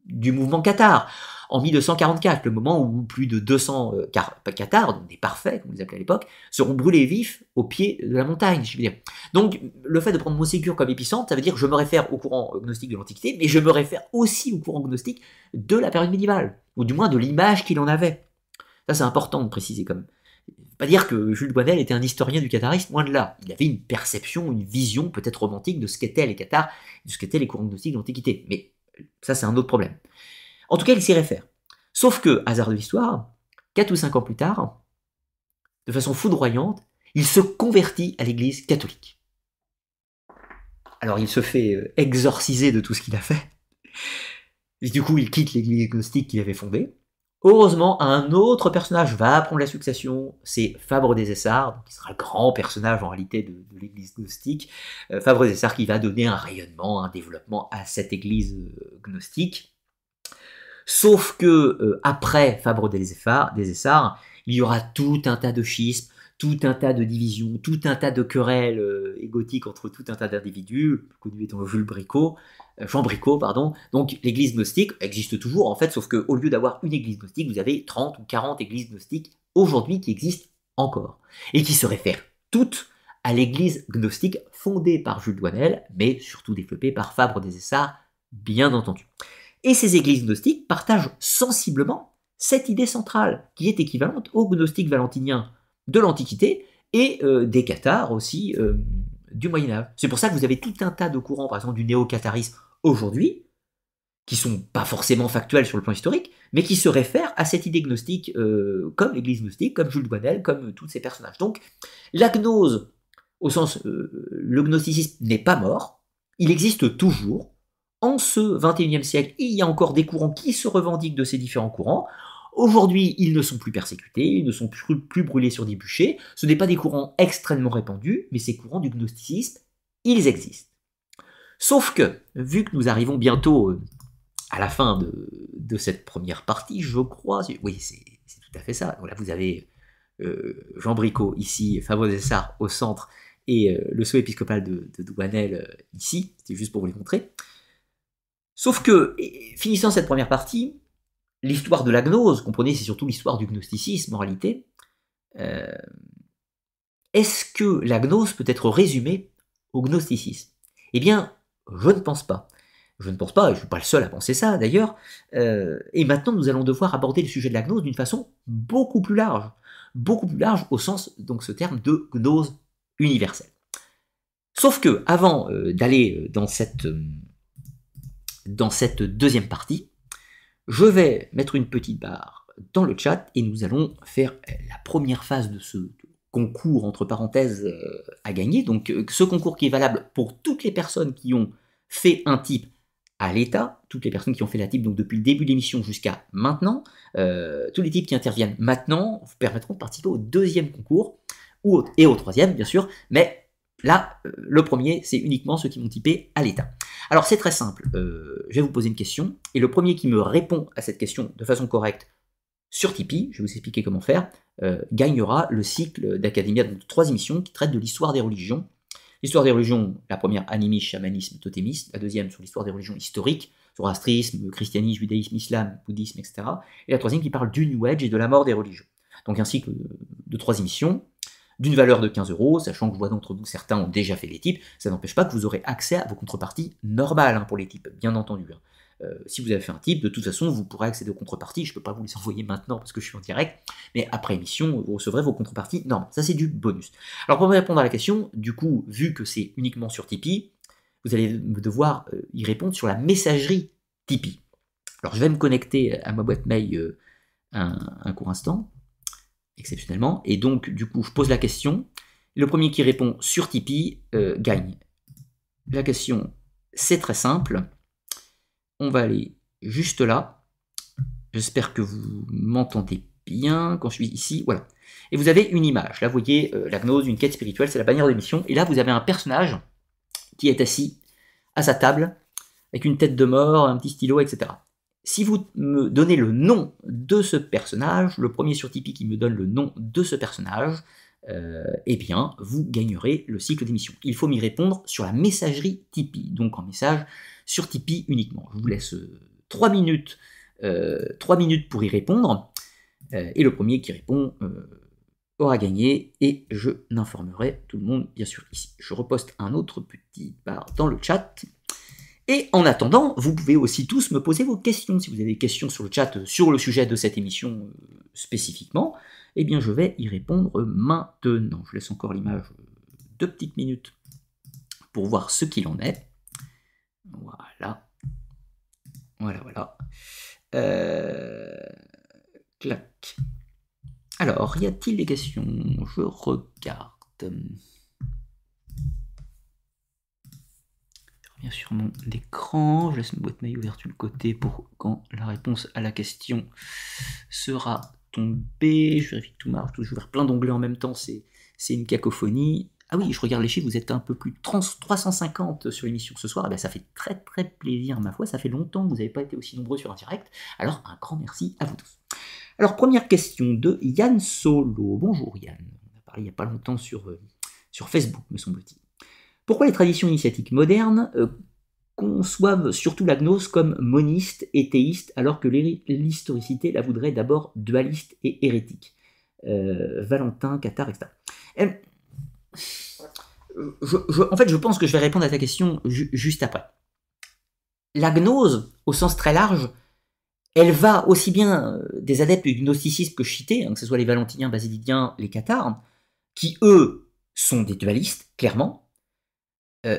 du mouvement cathare. En 1244, le moment où plus de 200 euh, cathares, donc des parfaits, comme vous appelez à l'époque, seront brûlés vifs au pied de la montagne. Donc, le fait de prendre Montségur comme épicentre, ça veut dire que je me réfère au courant gnostique de l'Antiquité, mais je me réfère aussi au courant gnostique de la période médiévale, ou du moins de l'image qu'il en avait. Ça, c'est important de préciser comme pas dire que Jules Boisdel était un historien du catharisme, moins de là. Il avait une perception, une vision peut-être romantique de ce qu'étaient les cathars, de ce qu'étaient les courants gnostiques de l'Antiquité. Mais ça, c'est un autre problème. En tout cas, il s'y réfère. Sauf que, hasard de l'histoire, 4 ou 5 ans plus tard, de façon foudroyante, il se convertit à l'église catholique. Alors il se fait euh, exorciser de tout ce qu'il a fait. Et du coup, il quitte l'église gnostique qu'il avait fondée. Heureusement, un autre personnage va prendre la succession, c'est Fabre des Essarts, qui sera le grand personnage en réalité de, l'église gnostique. Euh, Fabre des Essarts qui va donner un rayonnement, un développement à cette église euh, gnostique. Sauf que euh, après Fabre des Essarts, il y aura tout un tas de schismes, tout un tas de divisions, tout un tas de querelles égotiques entre tout un tas d'individus, connu étant Jules Bricot, euh, Jean Bricot, pardon. Donc l'église gnostique existe toujours en fait, sauf qu'au lieu d'avoir une église gnostique, vous avez 30 ou 40 églises gnostiques aujourd'hui qui existent encore, et qui se réfèrent toutes à l'église gnostique fondée par Jules Douanel, mais surtout développée par Fabre des Essarts, bien entendu. Et ces églises gnostiques partagent sensiblement cette idée centrale, qui est équivalente au gnostique valentinien de l'Antiquité et euh, des cathares aussi euh, du Moyen Âge. C'est pour ça que vous avez tout un tas de courants, par exemple du néo-catharisme aujourd'hui, qui sont pas forcément factuelles sur le plan historique, mais qui se réfèrent à cette idée gnostique, euh, comme l'Église gnostique, comme Jules Douanel, comme tous ces personnages. Donc, la gnose, au sens, euh, le gnosticisme n'est pas mort, il existe toujours. En ce 21e siècle, il y a encore des courants qui se revendiquent de ces différents courants. Aujourd'hui, ils ne sont plus persécutés, ils ne sont plus, plus brûlés sur des bûchers. Ce n'est pas des courants extrêmement répandus, mais ces courants du gnosticisme, ils existent. Sauf que, vu que nous arrivons bientôt euh, à la fin de, cette première partie, je crois, oui, c'est tout à fait ça. Voilà, vous avez euh, Jean Bricot ici, Fabrice Dessart au centre, et euh, le sceau épiscopal de, Douanel ici, c'était juste pour vous les montrer. Sauf que, finissant cette première partie, l'histoire de la gnose, comprenez, c'est surtout l'histoire du gnosticisme en réalité. Est-ce que la gnose peut être résumée au gnosticisme? Eh bien, je ne pense pas. Je ne pense pas, et je ne suis pas le seul à penser ça d'ailleurs. Euh, et maintenant, nous allons devoir aborder le sujet de la gnose d'une façon beaucoup plus large. Beaucoup plus large au sens, donc, ce terme de gnose universelle. Sauf que, avant euh, d'aller euh, dans cette, dans cette deuxième partie, je vais mettre une petite barre dans le chat et nous allons faire la première phase de ce concours, entre parenthèses, à gagner. Donc, ce concours qui est valable pour toutes les personnes qui ont fait un type à l'État, toutes les personnes qui ont fait la type donc depuis le début de l'émission jusqu'à maintenant, euh, tous les types qui interviennent maintenant vous permettront de participer au deuxième concours ou et au troisième bien sûr, mais là euh, le premier c'est uniquement ceux qui vont typer à l'État. Alors c'est très simple, euh, je vais vous poser une question et le premier qui me répond à cette question de façon correcte sur Tipeee, je vais vous expliquer comment faire, gagnera le cycle d'Academia de trois émissions qui traitent de l'histoire des religions L'histoire des religions, la première animisme, chamanisme, totémisme, la deuxième sur l'histoire des religions historiques, zoroastrisme, christianisme, judaïsme, islam, bouddhisme, etc. Et la troisième qui parle du New Age et de la mort des religions. Donc un cycle de trois émissions, d'une valeur de 15 euros, sachant que je vois d'entre vous certains ont déjà fait les types, ça n'empêche pas que vous aurez accès à vos contreparties normales hein, pour les types, bien entendu. Hein. Euh, si vous avez fait un type, de toute façon, vous pourrez accéder aux contreparties. Je ne peux pas vous les envoyer maintenant parce que je suis en direct, mais après émission, vous recevrez vos contreparties Non, Ça, c'est du bonus. Alors, pour répondre à la question, du coup, vu que c'est uniquement sur Tipeee, vous allez devoir euh, y répondre sur la messagerie Tipeee. Alors, je vais me connecter à ma boîte mail euh, un, court instant, exceptionnellement, et donc, du coup, je pose la question. Le premier qui répond sur Tipeee gagne. La question, c'est très simple on va aller juste là. J'espère que vous m'entendez bien quand je suis ici. Voilà. Et vous avez une image. Là, vous voyez euh, la gnose, une quête spirituelle, c'est la bannière d'émission. Et là, vous avez un personnage qui est assis à sa table, avec une tête de mort, un petit stylo, etc. Si vous me donnez le nom de ce personnage, le premier sur Tipeee qui me donne le nom de ce personnage, euh, eh bien, vous gagnerez le cycle d'émission. Il faut m'y répondre sur la messagerie Tipeee, donc en message sur Tipeee uniquement. Je vous laisse 3 euh, minutes, euh, minutes pour y répondre, et le premier qui répond aura gagné, et je n'informerai tout le monde, bien sûr, ici. Je reposte un autre petit bar dans le chat. Et en attendant, vous pouvez aussi tous me poser vos questions. Si vous avez des questions sur le chat sur le sujet de cette émission spécifiquement, eh bien je vais y répondre maintenant. Je laisse encore l'image deux petites minutes pour voir ce qu'il en est. Voilà. Voilà, voilà. Euh, clac. Alors, y a-t-il des questions? Je regarde. Je reviens sur mon écran. Je laisse ma boîte mail ouverte sur le côté pour quand la réponse à la question sera tomber, je vérifie que tout marche, je ouvrir plein d'onglets en même temps, c'est, une cacophonie. Ah oui, je regarde les chiffres, vous êtes un peu plus de 350 sur l'émission ce soir, eh bien ça fait très très plaisir ma foi, ça fait longtemps que vous n'avez pas été aussi nombreux sur un direct, alors un grand merci à vous tous. Alors première question de Yann Solo. Bonjour Yann, on a parlé il n'y a pas longtemps sur, euh, sur Facebook me semble-t-il. Pourquoi les traditions initiatiques modernes euh, conçoivent surtout la gnose comme moniste et théiste, alors que l'historicité la voudrait d'abord dualiste et hérétique? Euh, Valentin, Qatar, etc. Euh, en fait, je pense que je vais répondre à ta question juste après. La gnose, au sens très large, elle va aussi bien euh, des adeptes du gnosticisme que je hein, que ce soit les valentiniens, basilidiens, les cathares, qui eux sont des dualistes, clairement.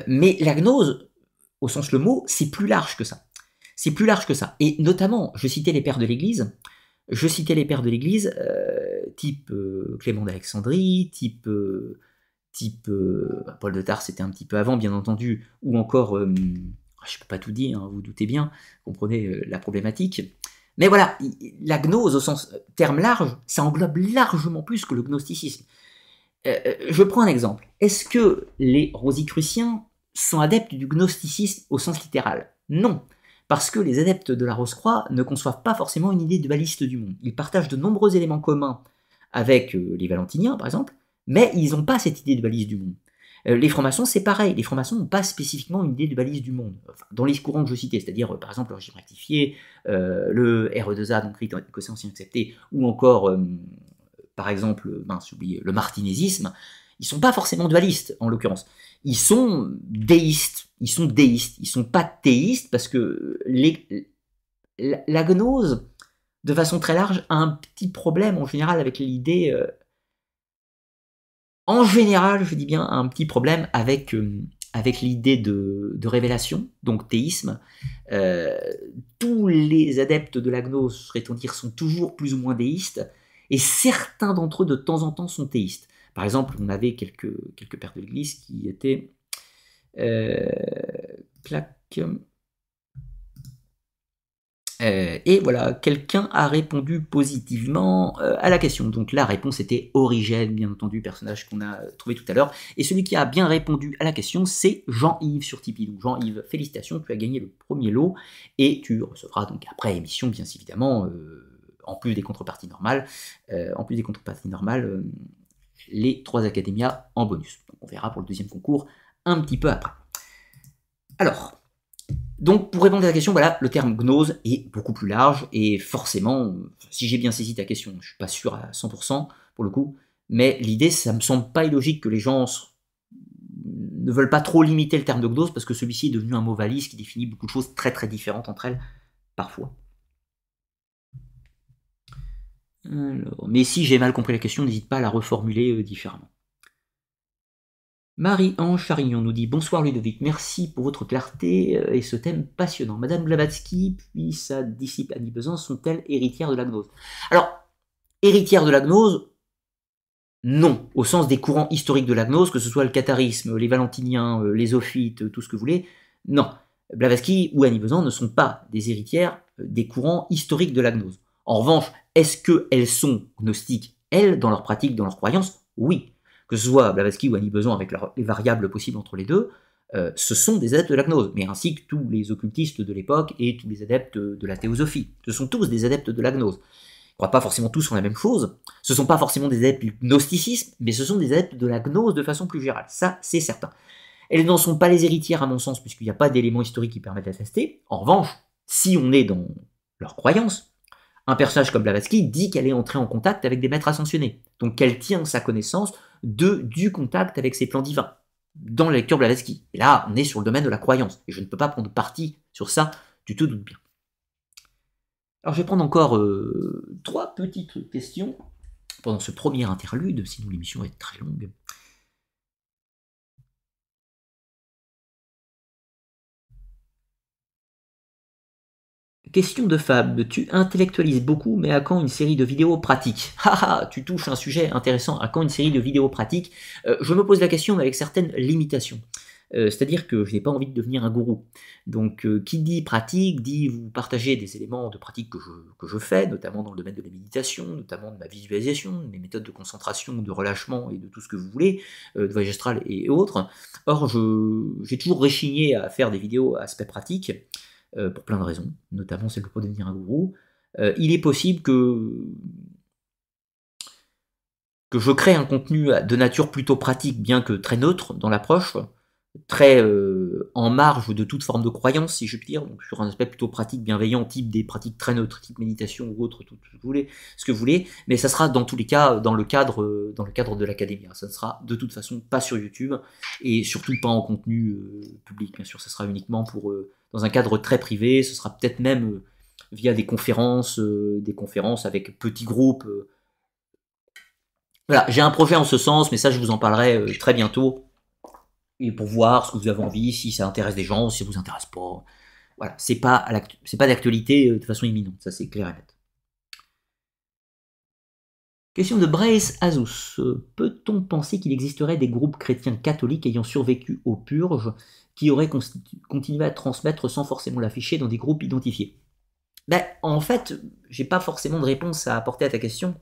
mais la gnose, au sens le mot, c'est plus large que ça. c'est plus large que ça. Et notamment, je citais les pères de l'Église, je citais les pères de l'Église, euh, type euh, Clément d'Alexandrie, type, euh, type bah, Paul de Tars, c'était un petit peu avant, bien entendu, ou encore, je ne peux pas tout dire, hein, vous, doutez bien, comprenez la problématique. Mais voilà, la gnose au sens terme large, ça englobe largement plus que le gnosticisme. je prends un exemple. Est-ce que les rosicruciens sont adeptes du gnosticisme au sens littéral? Non parce que les adeptes de la Rose-Croix ne conçoivent pas forcément une idée dualiste du monde. Ils partagent de nombreux éléments communs avec euh, les Valentiniens, par exemple, mais ils n'ont pas cette idée dualiste du monde. Euh, les francs-maçons, c'est pareil. Les francs-maçons n'ont pas spécifiquement une idée dualiste du monde. dans les courants que je citais, c'est-à-dire, euh, par exemple, le régime rectifié, le RE2A, donc rite écossais ancien accepté, ou encore, par exemple, oublié, le martinésisme, ils sont pas forcément dualistes, en l'occurrence. Ils sont déistes. Ils sont déistes. Ils sont pas théistes parce que la, gnose, de façon très large, a un petit problème en général avec l'idée. En général, je dis bien, un petit problème avec, euh, avec l'idée de, révélation, donc théisme. Euh, tous les adeptes de la gnose, serait-on dire, sont toujours plus ou moins déistes, et certains d'entre eux, de temps en temps, sont théistes. Par exemple, on avait quelques, quelques pères de l'Église qui étaient... Euh, clac. Euh, et voilà, quelqu'un a répondu positivement euh, à la question. Donc la réponse était Origène, bien entendu, personnage qu'on a trouvé tout à l'heure. Et celui qui a bien répondu à la question, c'est Jean-Yves sur Tipeee. Donc Jean-Yves, félicitations, tu as gagné le premier lot et tu recevras donc après émission, bien évidemment, en plus des contreparties normales, en plus des contreparties normales, les trois académias en bonus. Donc on verra pour le deuxième concours un petit peu après. Alors, donc pour répondre à la question, voilà, le terme gnose est beaucoup plus large et forcément, si j'ai bien saisi ta question, je ne suis pas sûr à 100% pour le coup, mais l'idée, ça me semble pas illogique que les gens ne veulent pas trop limiter le terme de gnose parce que celui-ci est devenu un mot valise qui définit beaucoup de choses très très différentes entre elles, parfois. mais si j'ai mal compris la question, n'hésite pas à la reformuler euh, différemment. Marie-Ange Charignon nous dit Bonsoir Ludovic, merci pour votre clarté euh, et ce thème passionnant. Madame Blavatsky puis sa disciple Annie Besan sont-elles héritières de la gnose? Alors, héritières de la gnose, non, au sens des courants historiques de la gnose, que ce soit le catharisme, les valentiniens, euh, les ophites, tout ce que vous voulez, non. Blavatsky ou Annie Besan ne sont pas des héritières des courants historiques de la gnose. En revanche, est-ce qu'elles sont gnostiques, elles, dans leur pratique, dans leur croyance Oui. Que ce soit Blavatsky ou Annie Besant avec les variables possibles entre les deux, euh, ce sont des adeptes de la gnose, mais ainsi que tous les occultistes de l'époque et tous les adeptes de la théosophie. Ce sont tous des adeptes de la gnose. Ils ne croient pas forcément tous en la même chose. Ce ne sont pas forcément des adeptes du gnosticisme, mais ce sont des adeptes de la gnose de façon plus générale. Ça, c'est certain. Elles n'en sont pas les héritières, à mon sens, puisqu'il n'y a pas d'éléments historiques qui permettent d'attester. En revanche, si on est dans leur croyance, un personnage comme Blavatsky dit qu'elle est entrée en contact avec des maîtres ascensionnés, donc qu'elle tient sa connaissance de, du contact avec ses plans divins, dans la lecture Blavatsky. Et là, on est sur le domaine de la croyance, et je ne peux pas prendre parti sur ça, tu te doutes bien. Alors je vais prendre encore euh, trois petites questions pendant ce premier interlude, sinon l'émission est très longue. Question de Fab, tu intellectualises beaucoup, mais à quand une série de vidéos pratiques Haha, tu touches un sujet intéressant, à quand une série de vidéos pratiques euh, Je me pose la question avec certaines limitations. Euh, c'est-à-dire que je n'ai pas envie de devenir un gourou. Donc, euh, qui dit pratique, dit vous partagez des éléments de pratique que je, fais, notamment dans le domaine de la méditation, notamment de ma visualisation, de mes méthodes de concentration, de relâchement et de tout ce que vous voulez, de voyage astral et autres. Or, j'ai toujours réchigné à faire des vidéos à aspect pratique. Euh, pour plein de raisons, notamment celle pour devenir un gourou, euh, il est possible que, que je crée un contenu de nature plutôt pratique, bien que très neutre dans l'approche, très euh, en marge de toute forme de croyance, si je puis dire, donc sur un aspect plutôt pratique, bienveillant, type des pratiques très neutres, type méditation ou autre, tout que ce que vous voulez, mais ça sera dans tous les cas dans le cadre, dans le cadre de l'académie. Ça ne sera de toute façon pas sur YouTube et surtout pas en contenu public, bien sûr, ça sera uniquement pour dans un cadre très privé, ce sera peut-être même euh, via des conférences, euh, des conférences avec petits groupes. Euh. Voilà, j'ai un projet en ce sens, mais ça je vous en parlerai très bientôt. Et pour voir ce que vous avez envie, si ça intéresse des gens, si ça vous intéresse pas. voilà, c'est pas, pas d'actualité de façon imminente, ça c'est clair et net. Question de Brace Azus. Peut-on penser qu'il existerait des groupes chrétiens catholiques ayant survécu aux purges? Qui auraient continué à transmettre sans forcément l'afficher dans des groupes identifiés ben, En fait, j'ai pas forcément de réponse à apporter à ta question.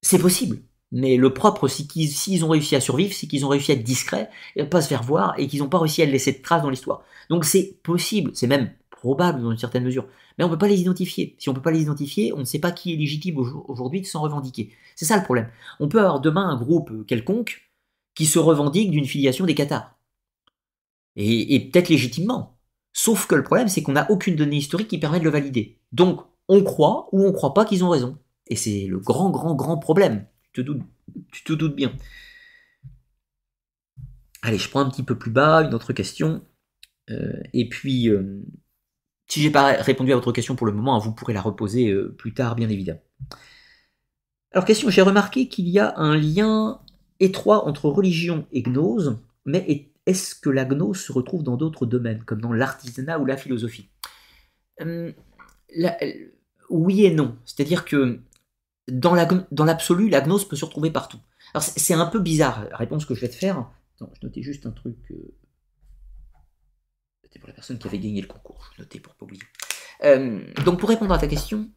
C'est possible. Mais le propre, c'est qu'ils ont réussi à survivre, c'est qu'ils ont réussi à être discrets, et pas se faire voir, et qu'ils n'ont pas réussi à laisser de traces dans l'histoire. Donc c'est possible, c'est même probable dans une certaine mesure. Mais on ne peut pas les identifier. Si on ne peut pas les identifier, on ne sait pas qui est légitime aujourd'hui de s'en revendiquer. C'est ça le problème. On peut avoir demain un groupe quelconque qui se revendique d'une filiation des Qatars. Et, peut-être légitimement. Sauf que le problème, c'est qu'on n'a aucune donnée historique qui permet de le valider. Donc, on croit ou on croit pas qu'ils ont raison. Et c'est le grand, grand, grand problème. Tu te doutes, bien. Allez, je prends un petit peu plus bas, une autre question. Euh, et puis, euh, si j'ai pas répondu à votre question pour le moment, vous pourrez la reposer euh, plus tard, bien évidemment. Alors, question, j'ai remarqué qu'il y a un lien étroit entre religion et gnose, mais est-ce que la gnose se retrouve dans d'autres domaines, comme dans l'artisanat ou la philosophie? Hum, Oui et non. C'est-à-dire que dans l'absolu, la, gnose peut se retrouver partout. Alors, c'est un peu bizarre la réponse que je vais te faire. Je notais juste un truc. Euh, c'était pour la personne qui avait gagné le concours, je notais pour pas oublier. Euh, donc pour répondre à ta question,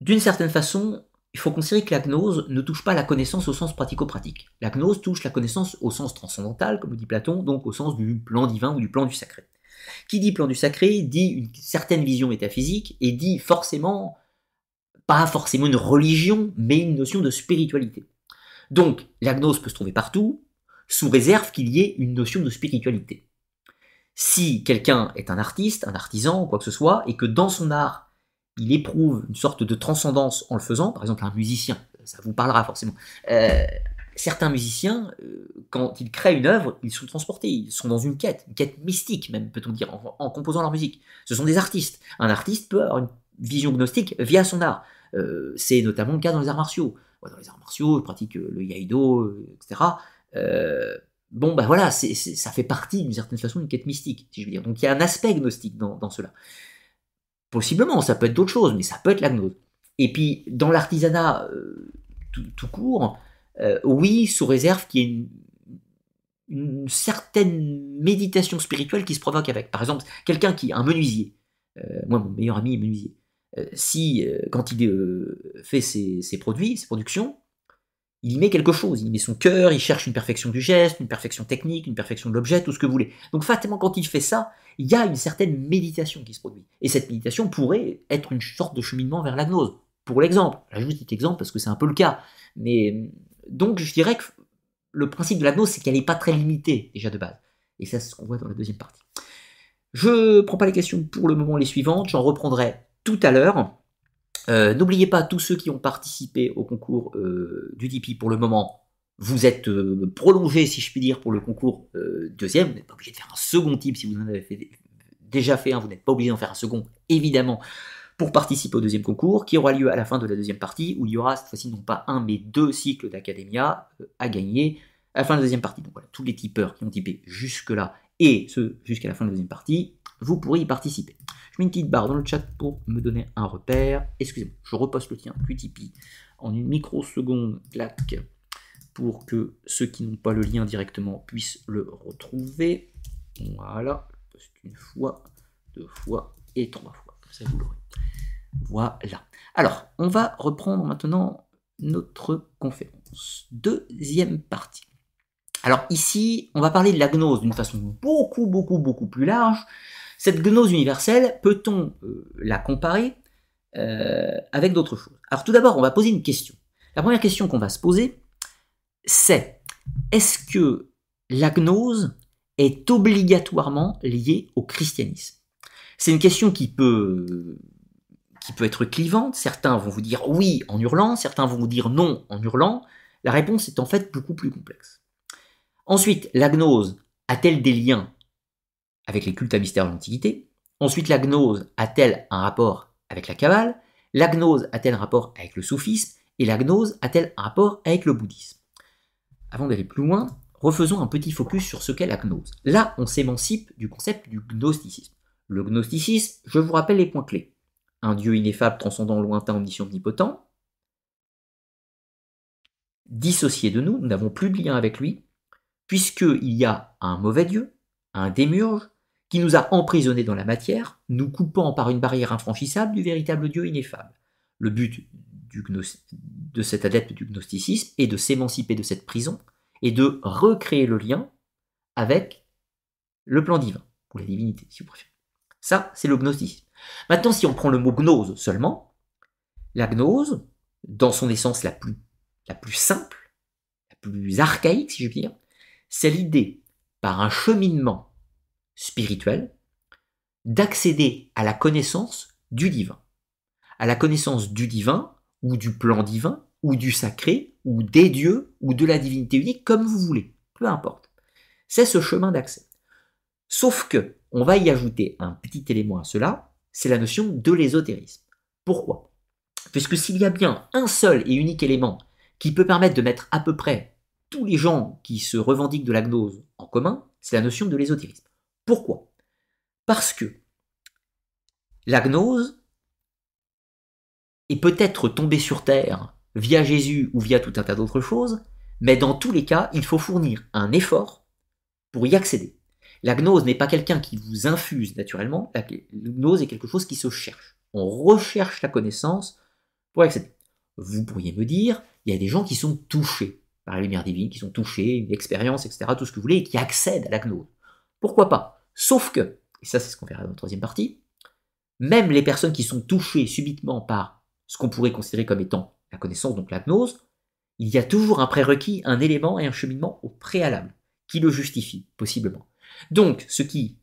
d'une certaine façon, il faut considérer que la gnose ne touche pas la connaissance au sens pratico-pratique. La gnose touche la connaissance au sens transcendantal, comme dit Platon, donc au sens du plan divin ou du plan du sacré. Qui dit plan du sacré dit une certaine vision métaphysique et dit forcément, pas forcément une religion, mais une notion de spiritualité. Donc la gnose peut se trouver partout, sous réserve qu'il y ait une notion de spiritualité. Si quelqu'un est un artiste, un artisan, quoi que ce soit, et que dans son art, il éprouve une sorte de transcendance en le faisant, par exemple un musicien, ça vous parlera forcément, euh, certains musiciens, euh, quand ils créent une œuvre, ils sont transportés, ils sont dans une quête, une quête mystique même, peut-on dire, en, composant leur musique. Ce sont des artistes. Un artiste peut avoir une vision gnostique via son art. Euh, c'est notamment le cas dans les arts martiaux. Dans les arts martiaux, ils pratiquent le yaido, etc. Bon, ben voilà, ça fait partie d'une certaine façon d'une quête mystique, si je veux dire. Donc il y a un aspect gnostique dans, cela. Possiblement, ça peut être d'autres choses, mais ça peut être la gnose. Et puis, dans l'artisanat euh, tout, court, euh, oui, sous réserve qu'il y ait une, une, certaine méditation spirituelle qui se provoque avec. Par exemple, quelqu'un qui, un menuisier, moi mon meilleur ami est menuisier, si, quand il fait ses produits, ses productions, il y met quelque chose, il met son cœur, il cherche une perfection du geste, une perfection technique, une perfection de l'objet, tout ce que vous voulez. Donc fatalement, quand il fait ça, il y a une certaine méditation qui se produit. Et cette méditation pourrait être une sorte de cheminement vers la gnose. Pour l'exemple, je petit exemple parce que c'est un peu le cas. Mais donc je dirais que le principe de la gnose, c'est qu'elle n'est pas très limitée déjà de base. Et ça, c'est ce qu'on voit dans la deuxième partie. Je ne prends pas les questions pour le moment les suivantes, j'en reprendrai tout à l'heure. Euh, n'oubliez pas, tous ceux qui ont participé au concours euh, du Tipeee pour le moment, vous êtes euh, prolongés, si je puis dire, pour le concours deuxième. Vous n'êtes pas obligé de faire un second type si vous en avez déjà fait un, vous n'êtes pas obligé d'en faire un second, évidemment, pour participer au deuxième concours, qui aura lieu à la fin de la deuxième partie, où il y aura cette fois-ci non pas un, mais deux cycles d'Academia à gagner à la fin de la deuxième partie. Donc voilà, tous les tipeurs qui ont typé jusque-là et ceux jusqu'à la fin de la deuxième partie, vous pourrez y participer. Je mets une petite barre dans le chat pour me donner un repère. Excusez-moi, je reposte le tien Tipeee en une microseconde, clac, pour que ceux qui n'ont pas le lien directement puissent le retrouver. Voilà, poste une fois, deux fois et trois fois, comme ça vous l'aurez. Voilà. Alors, on va reprendre maintenant notre conférence. Deuxième partie. Alors ici, on va parler de la gnose d'une façon beaucoup, beaucoup, beaucoup plus large, cette gnose universelle, peut-on euh, la comparer euh, avec d'autres choses? Alors tout d'abord, on va poser une question. La première question qu'on va se poser, c'est est-ce que la gnose est obligatoirement liée au christianisme? C'est une question qui peut, qui peut être clivante. Certains vont vous dire oui en hurlant, certains vont vous dire non en hurlant. La réponse est en fait beaucoup plus complexe. Ensuite, la gnose a-t-elle des liens avec les cultes à mystère de l'Antiquité Ensuite, la gnose a-t-elle un rapport avec la Kabbale La gnose a-t-elle un rapport avec le soufisme Et la gnose a-t-elle un rapport avec le bouddhisme? Avant d'aller plus loin, refaisons un petit focus sur ce qu'est la gnose. Là, on s'émancipe du concept du gnosticisme. Le gnosticisme, je vous rappelle les points clés. Un Dieu ineffable, transcendant, lointain, omniscient, omnipotent. Dissocié de nous, nous n'avons plus de lien avec lui, puisqu'il y a un mauvais Dieu, un démurge, qui nous a emprisonnés dans la matière, nous coupant par une barrière infranchissable du véritable Dieu ineffable. Le but de cet adepte du gnosticisme est de s'émanciper de cette prison et de recréer le lien avec le plan divin, ou la divinité, si vous préférez. Ça, c'est le gnosticisme. Maintenant, si on prend le mot gnose seulement, la gnose, dans son essence la plus, la plus simple, la plus archaïque, si je puis dire, c'est l'idée, par un cheminement spirituel, d'accéder à la connaissance du divin. À la connaissance du divin, ou du plan divin, ou du sacré, ou des dieux, ou de la divinité unique, comme vous voulez, peu importe. C'est ce chemin d'accès. Sauf que, on va y ajouter un petit élément à cela, c'est la notion de l'ésotérisme. Pourquoi? Puisque s'il y a bien un seul et unique élément qui peut permettre de mettre à peu près tous les gens qui se revendiquent de la gnose en commun, c'est la notion de l'ésotérisme. Pourquoi? Parce que la gnose est peut-être tombée sur Terre via Jésus ou via tout un tas d'autres choses, mais dans tous les cas, il faut fournir un effort pour y accéder. La gnose n'est pas quelqu'un qui vous infuse naturellement, la gnose est quelque chose qui se cherche. On recherche la connaissance pour y accéder. Vous pourriez me dire, il y a des gens qui sont touchés par la lumière divine, qui sont touchés, une expérience, etc., tout ce que vous voulez, et qui accèdent à la gnose. Pourquoi pas? Sauf que, et ça c'est ce qu'on verra dans la troisième partie, même les personnes qui sont touchées subitement par ce qu'on pourrait considérer comme étant la connaissance, donc la gnose, il y a toujours un prérequis, un élément et un cheminement au préalable qui le justifie, possiblement. Donc, ce qui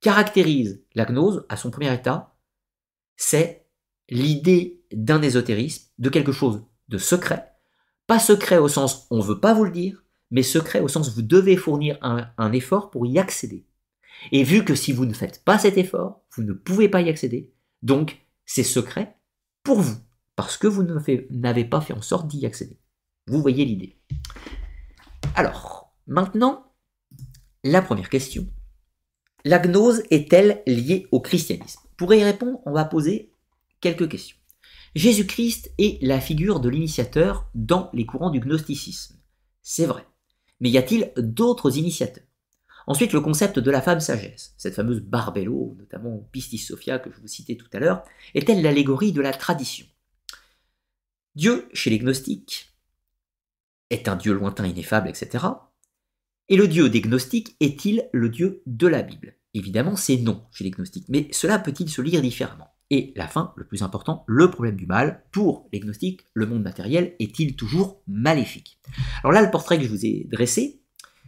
caractérise la gnose à son premier état, c'est l'idée d'un ésotérisme, de quelque chose de secret, pas secret au sens on ne veut pas vous le dire, mais secret au sens vous devez fournir un effort pour y accéder. Et vu que si vous ne faites pas cet effort, vous ne pouvez pas y accéder, donc c'est secret pour vous, parce que vous n'avez pas fait en sorte d'y accéder. Vous voyez l'idée. Alors, maintenant, la première question. La gnose est-elle liée au christianisme? Pour y répondre, on va poser quelques questions. Jésus-Christ est la figure de l'initiateur dans les courants du gnosticisme. C'est vrai. Mais y a-t-il d'autres initiateurs? Ensuite, le concept de la femme sagesse, cette fameuse Barbello, notamment Pistis Sophia que je vous citais tout à l'heure, est-elle l'allégorie de la tradition? Dieu, chez les gnostiques, est un Dieu lointain, ineffable, etc. Et le Dieu des gnostiques est-il le Dieu de la Bible? Évidemment, c'est non chez les gnostiques, mais cela peut-il se lire différemment? Et la fin, le plus important, le problème du mal. Pour les gnostiques, le monde matériel est-il toujours maléfique? Alors là, le portrait que je vous ai dressé,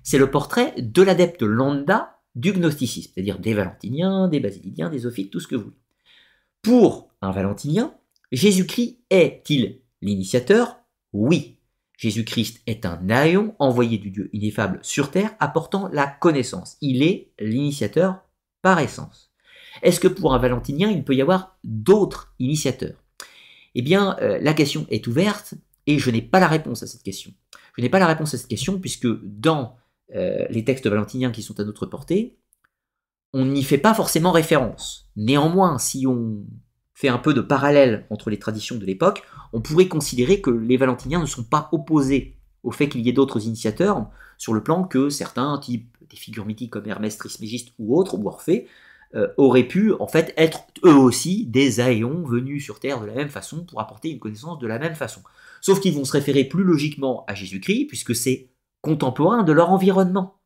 c'est le portrait de l'adepte lambda du gnosticisme, c'est-à-dire des valentiniens, des basiliciens, des ophites, tout ce que vous voulez. Pour un valentinien, Jésus-Christ est-il l'initiateur? Oui. Jésus-Christ est un aïon envoyé du Dieu ineffable sur terre apportant la connaissance. Il est l'initiateur par essence. Est-ce que pour un valentinien, il peut y avoir d'autres initiateurs? Eh bien, euh, la question est ouverte et je n'ai pas la réponse à cette question. Je n'ai pas la réponse à cette question puisque dans euh, les textes valentiniens qui sont à notre portée, on n'y fait pas forcément référence. Néanmoins, si on fait un peu de parallèle entre les traditions de l'époque, on pourrait considérer que les valentiniens ne sont pas opposés au fait qu'il y ait d'autres initiateurs, sur le plan que certains types des figures mythiques comme Hermès Trismégiste ou autres, ou Orphée, euh, auraient pu en fait être eux aussi des aéons venus sur Terre de la même façon pour apporter une connaissance de la même façon. Sauf qu'ils vont se référer plus logiquement à Jésus-Christ, puisque c'est contemporains de leur environnement.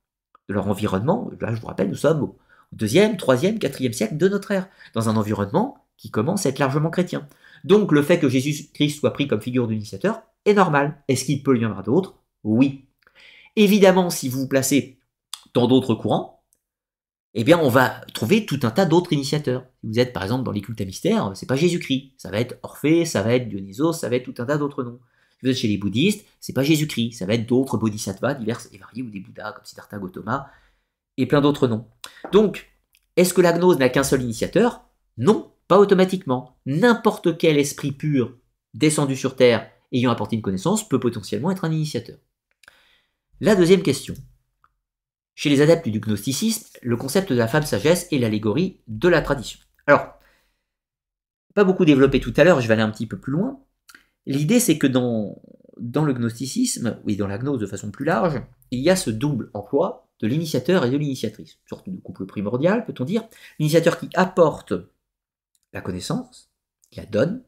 De leur environnement, là je vous rappelle, nous sommes au deuxième, troisième, quatrième siècle de notre ère, dans un environnement qui commence à être largement chrétien. Donc le fait que Jésus-Christ soit pris comme figure d'initiateur est normal. Est-ce qu'il peut y en avoir d'autres? Oui. Évidemment, si vous vous placez dans d'autres courants, eh bien on va trouver tout un tas d'autres initiateurs. Si vous êtes par exemple dans les cultes à mystère, c'est pas Jésus-Christ, ça va être Orphée, ça va être Dionysos, ça va être tout un tas d'autres noms chez les bouddhistes, c'est pas Jésus-Christ, ça va être d'autres bodhisattvas divers et variés, ou des bouddhas comme Siddhartha Gautama, et plein d'autres noms. Donc, est-ce que la gnose n'a qu'un seul initiateur? Non, pas automatiquement. N'importe quel esprit pur descendu sur Terre ayant apporté une connaissance peut potentiellement être un initiateur. La deuxième question. Chez les adeptes du gnosticisme, le concept de la femme sagesse est l'allégorie de la tradition. Alors, pas beaucoup développé tout à l'heure, je vais aller un petit peu plus loin. L'idée, c'est que dans, le gnosticisme, oui, dans la gnose de façon plus large, il y a ce double emploi de l'initiateur et de l'initiatrice. Sorte de couple primordial, peut-on dire. L'initiateur qui apporte la connaissance, qui la donne,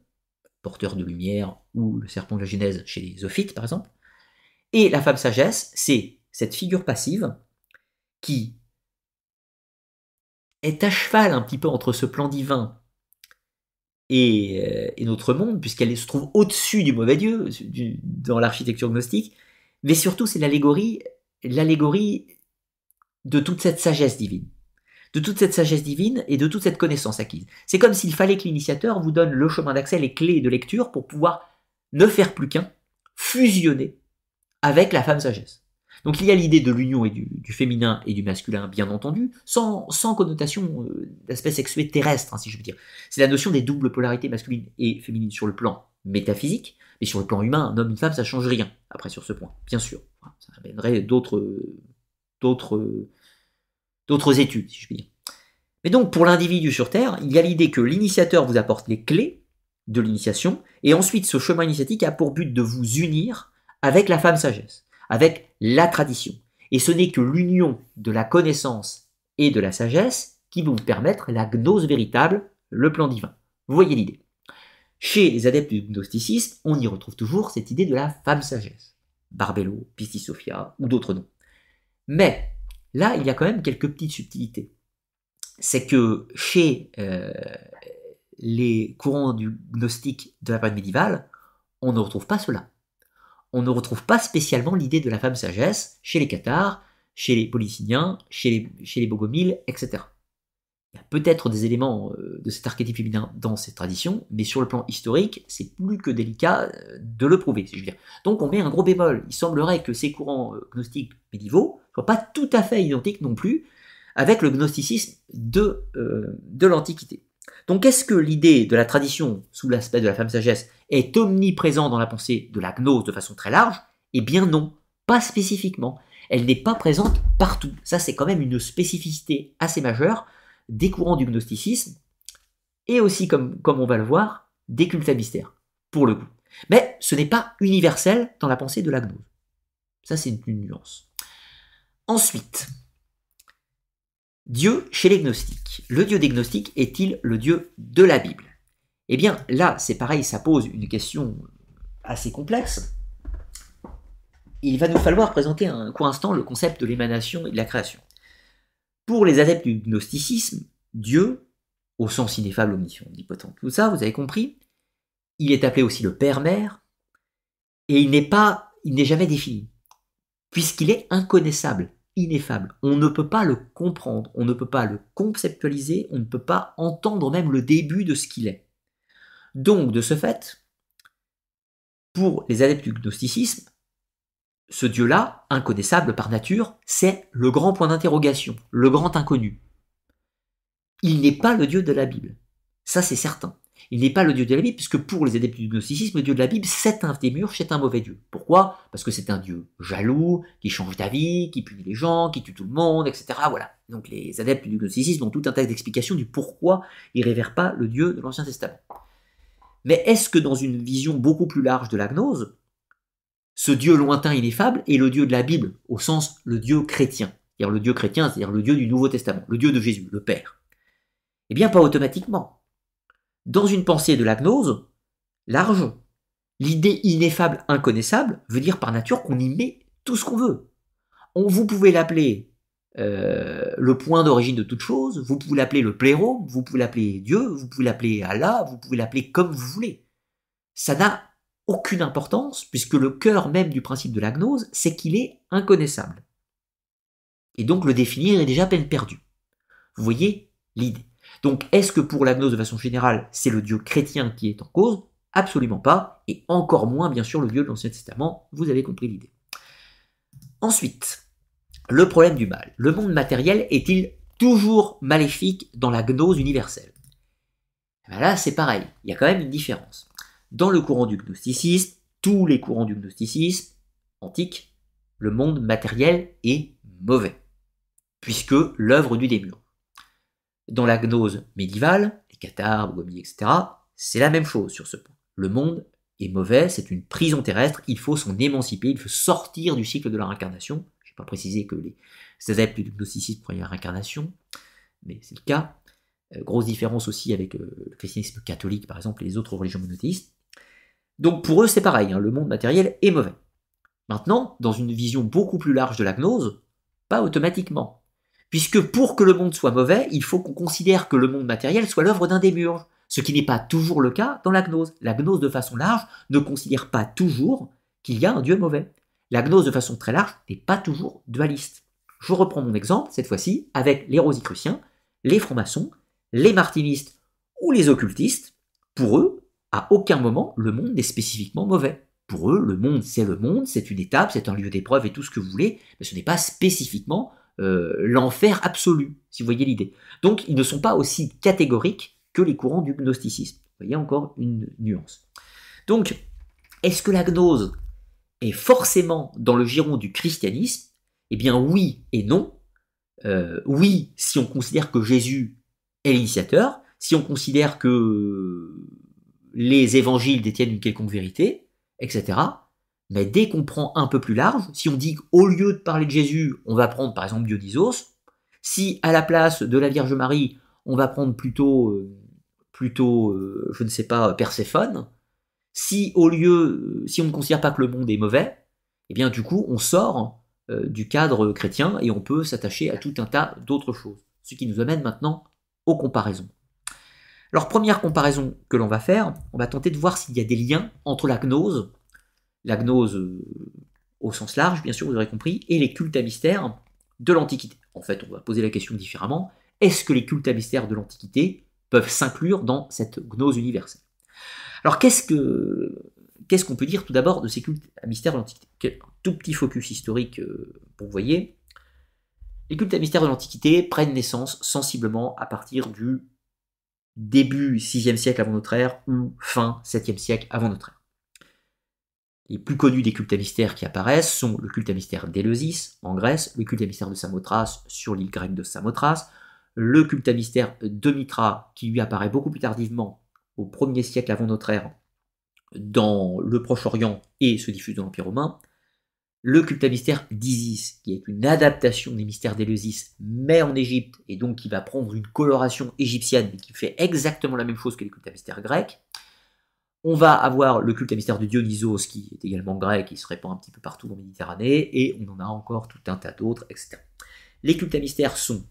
porteur de lumière ou le serpent de la Genèse chez les Ophites, par exemple. Et la femme sagesse, c'est cette figure passive qui est à cheval un petit peu entre ce plan divin et, euh, notre monde, puisqu'elle se trouve au-dessus du mauvais Dieu, dans l'architecture gnostique, mais surtout c'est l'allégorie, l'allégorie de toute cette sagesse divine, de toute cette sagesse divine et de toute cette connaissance acquise. C'est comme s'il fallait que l'initiateur vous donne le chemin d'accès, les clés de lecture pour pouvoir ne faire plus qu'un, fusionner avec la femme sagesse. Donc il y a l'idée de l'union et du, féminin et du masculin, bien entendu, sans, connotation euh, d'aspect sexué terrestre, hein, si je veux dire. C'est la notion des doubles polarités masculines et féminines sur le plan métaphysique, mais sur le plan humain, un homme, une femme, ça change rien, après sur ce point, bien sûr. Ça amènerait d'autres études, si je puis dire. Mais donc, pour l'individu sur Terre, il y a l'idée que l'initiateur vous apporte les clés de l'initiation, et ensuite ce chemin initiatique a pour but de vous unir avec la femme sagesse avec la tradition. Et ce n'est que l'union de la connaissance et de la sagesse qui vous permettre la gnose véritable, le plan divin. Vous voyez l'idée. Chez les adeptes du gnosticisme, on y retrouve toujours cette idée de la femme sagesse. Barbello, Pistissophia ou d'autres noms. Mais là, il y a quand même quelques petites subtilités. C'est que chez euh, les courants du gnostique de la période médiévale, on ne retrouve pas cela on ne retrouve pas spécialement l'idée de la femme sagesse chez les Cathares, chez les Polyciniens, chez les, chez les Bogomiles, etc. Il y a peut-être des éléments euh, de cet archétype féminin dans cette tradition, mais sur le plan historique, c'est plus que délicat euh, de le prouver, si je veux dire. Donc on met un gros bémol. Il semblerait que ces courants euh, gnostiques médiévaux soient pas tout à fait identiques non plus avec le gnosticisme de, de l'Antiquité. Donc est-ce que l'idée de la tradition sous l'aspect de la femme sagesse est omniprésente dans la pensée de la gnose de façon très large? Eh bien non, pas spécifiquement. Elle n'est pas présente partout. Ça c'est quand même une spécificité assez majeure des courants du gnosticisme et aussi, comme, comme on va le voir, des cultes à mystère, pour le coup. Mais ce n'est pas universel dans la pensée de la gnose. Ça c'est une nuance. Ensuite, Dieu chez les gnostiques. Le Dieu des gnostiques est-il le Dieu de la Bible? Eh bien là, c'est pareil, ça pose une question assez complexe. Il va nous falloir présenter un court instant le concept de l'émanation et de la création. Pour les adeptes du gnosticisme, Dieu, au sens ineffable, omniscient, omnipotent, tout ça, vous avez compris, il est appelé aussi le Père-Mère, et il n'est pas, il n'est jamais défini, puisqu'il est inconnaissable ineffable. On ne peut pas le comprendre, on ne peut pas le conceptualiser, on ne peut pas entendre même le début de ce qu'il est. Donc, de ce fait, pour les adeptes du gnosticisme, ce Dieu-là, inconnaissable par nature, c'est le grand point d'interrogation, le grand inconnu. Il n'est pas le Dieu de la Bible. Ça, c'est certain. Il n'est pas le Dieu de la Bible, puisque pour les adeptes du gnosticisme, le Dieu de la Bible, c'est un démurge, c'est un mauvais Dieu. Pourquoi? Parce que c'est un Dieu jaloux, qui change d'avis, qui punit les gens, qui tue tout le monde, etc. Voilà. Donc les adeptes du gnosticisme ont tout un tas d'explications du pourquoi ils révèrent pas le Dieu de l'Ancien Testament. Mais est-ce que dans une vision beaucoup plus large de la gnose, ce Dieu lointain, ineffable, est le Dieu de la Bible, au sens le Dieu chrétien? C'est-à-dire le Dieu chrétien, c'est-à-dire le Dieu du Nouveau Testament, le Dieu de Jésus, le Père Eh bien, pas automatiquement. Dans une pensée de la gnose, large, l'idée ineffable, inconnaissable, veut dire par nature qu'on y met tout ce qu'on veut. On, vous pouvez l'appeler euh, le point d'origine de toute chose, vous pouvez l'appeler le pléro, vous pouvez l'appeler Dieu, vous pouvez l'appeler Allah, vous pouvez l'appeler comme vous voulez. Ça n'a aucune importance, puisque le cœur même du principe de la gnose, c'est qu'il est inconnaissable. Et donc le définir est déjà peine perdue. Vous voyez l'idée. Donc est-ce que pour la gnose de façon générale, c'est le Dieu chrétien qui est en cause? Absolument pas, et encore moins bien sûr le Dieu de l'Ancien Testament, vous avez compris l'idée. Ensuite, le problème du mal. Le monde matériel est-il toujours maléfique dans la gnose universelle? Eh ben Là, c'est pareil, il y a quand même une différence. Dans le courant du gnosticisme, tous les courants du gnosticisme antique, le monde matériel est mauvais. puisque l'œuvre du démiurge. Dans la gnose médiévale, les cathares, Gomi, etc., c'est la même chose sur ce point. Le monde est mauvais, c'est une prison terrestre, il faut s'en émanciper, il faut sortir du cycle de la réincarnation. Je n'ai pas précisé que les adeptes du gnosticisme croyaient la réincarnation, mais c'est le cas. Euh, grosse différence aussi avec euh, le christianisme catholique, par exemple, et les autres religions monothéistes. Donc pour eux, c'est pareil, hein, le monde matériel est mauvais. Maintenant, dans une vision beaucoup plus large de la gnose, pas automatiquement. Puisque pour que le monde soit mauvais, il faut qu'on considère que le monde matériel soit l'œuvre d'un démiurge, ce qui n'est pas toujours le cas dans la gnose. La gnose de façon large ne considère pas toujours qu'il y a un dieu mauvais. La gnose de façon très large n'est pas toujours dualiste. Je reprends mon exemple, cette fois-ci, avec les rosicruciens, les francs-maçons, les martinistes ou les occultistes. Pour eux, à aucun moment, le monde n'est spécifiquement mauvais. Pour eux, le monde, c'est le monde, c'est une étape, c'est un lieu d'épreuve et tout ce que vous voulez, mais ce n'est pas spécifiquement euh, l'enfer absolu, si vous voyez l'idée. Donc, ils ne sont pas aussi catégoriques que les courants du gnosticisme. Vous voyez encore une nuance. Donc, est-ce que la gnose est forcément dans le giron du christianisme? Eh bien, oui et non. Euh, oui, si on considère que Jésus est l'initiateur, si on considère que les évangiles détiennent une quelconque vérité, etc. Mais dès qu'on prend un peu plus large, si on dit qu'au lieu de parler de Jésus, on va prendre par exemple Dionysos, si à la place de la Vierge Marie, on va prendre plutôt, euh, plutôt euh, je ne sais pas, Perséphone, si au lieu, si on ne considère pas que le monde est mauvais, eh bien du coup on sort euh, du cadre chrétien et on peut s'attacher à tout un tas d'autres choses. Ce qui nous amène maintenant aux comparaisons. Alors première comparaison que l'on va faire, on va tenter de voir s'il y a des liens entre la gnose, la gnose euh, au sens large bien sûr vous aurez compris, et les cultes à mystère de l'Antiquité. En fait on va poser la question différemment, est-ce que les cultes à mystère de l'Antiquité peuvent s'inclure dans cette gnose universelle? Alors qu'est-ce que qu'est-ce qu'on peut dire tout d'abord de ces cultes à mystère de l'Antiquité? Tout petit focus historique euh, pour vous voyez. Les cultes à mystère de l'Antiquité prennent naissance sensiblement à partir du début 6e siècle avant notre ère ou fin 7e siècle avant notre ère. Les plus connus des cultes à mystère qui apparaissent sont le culte à mystère d'Éleusis en Grèce, le culte à mystère de Samothrace sur l'île grecque de Samothrace, le culte à mystère de Mitra qui lui apparaît beaucoup plus tardivement au 1er siècle avant notre ère dans le Proche-Orient et se diffuse dans l'Empire romain, le culte à mystère d'Isis, qui est une adaptation des mystères d'Éleusis, mais en Égypte, et donc qui va prendre une coloration égyptienne, mais qui fait exactement la même chose que les cultes à mystère grecs. On va avoir le culte à mystère de Dionysos, qui est également grec, qui se répand un petit peu partout en Méditerranée, et on en a encore tout un tas d'autres, etc. Les cultes à mystère sont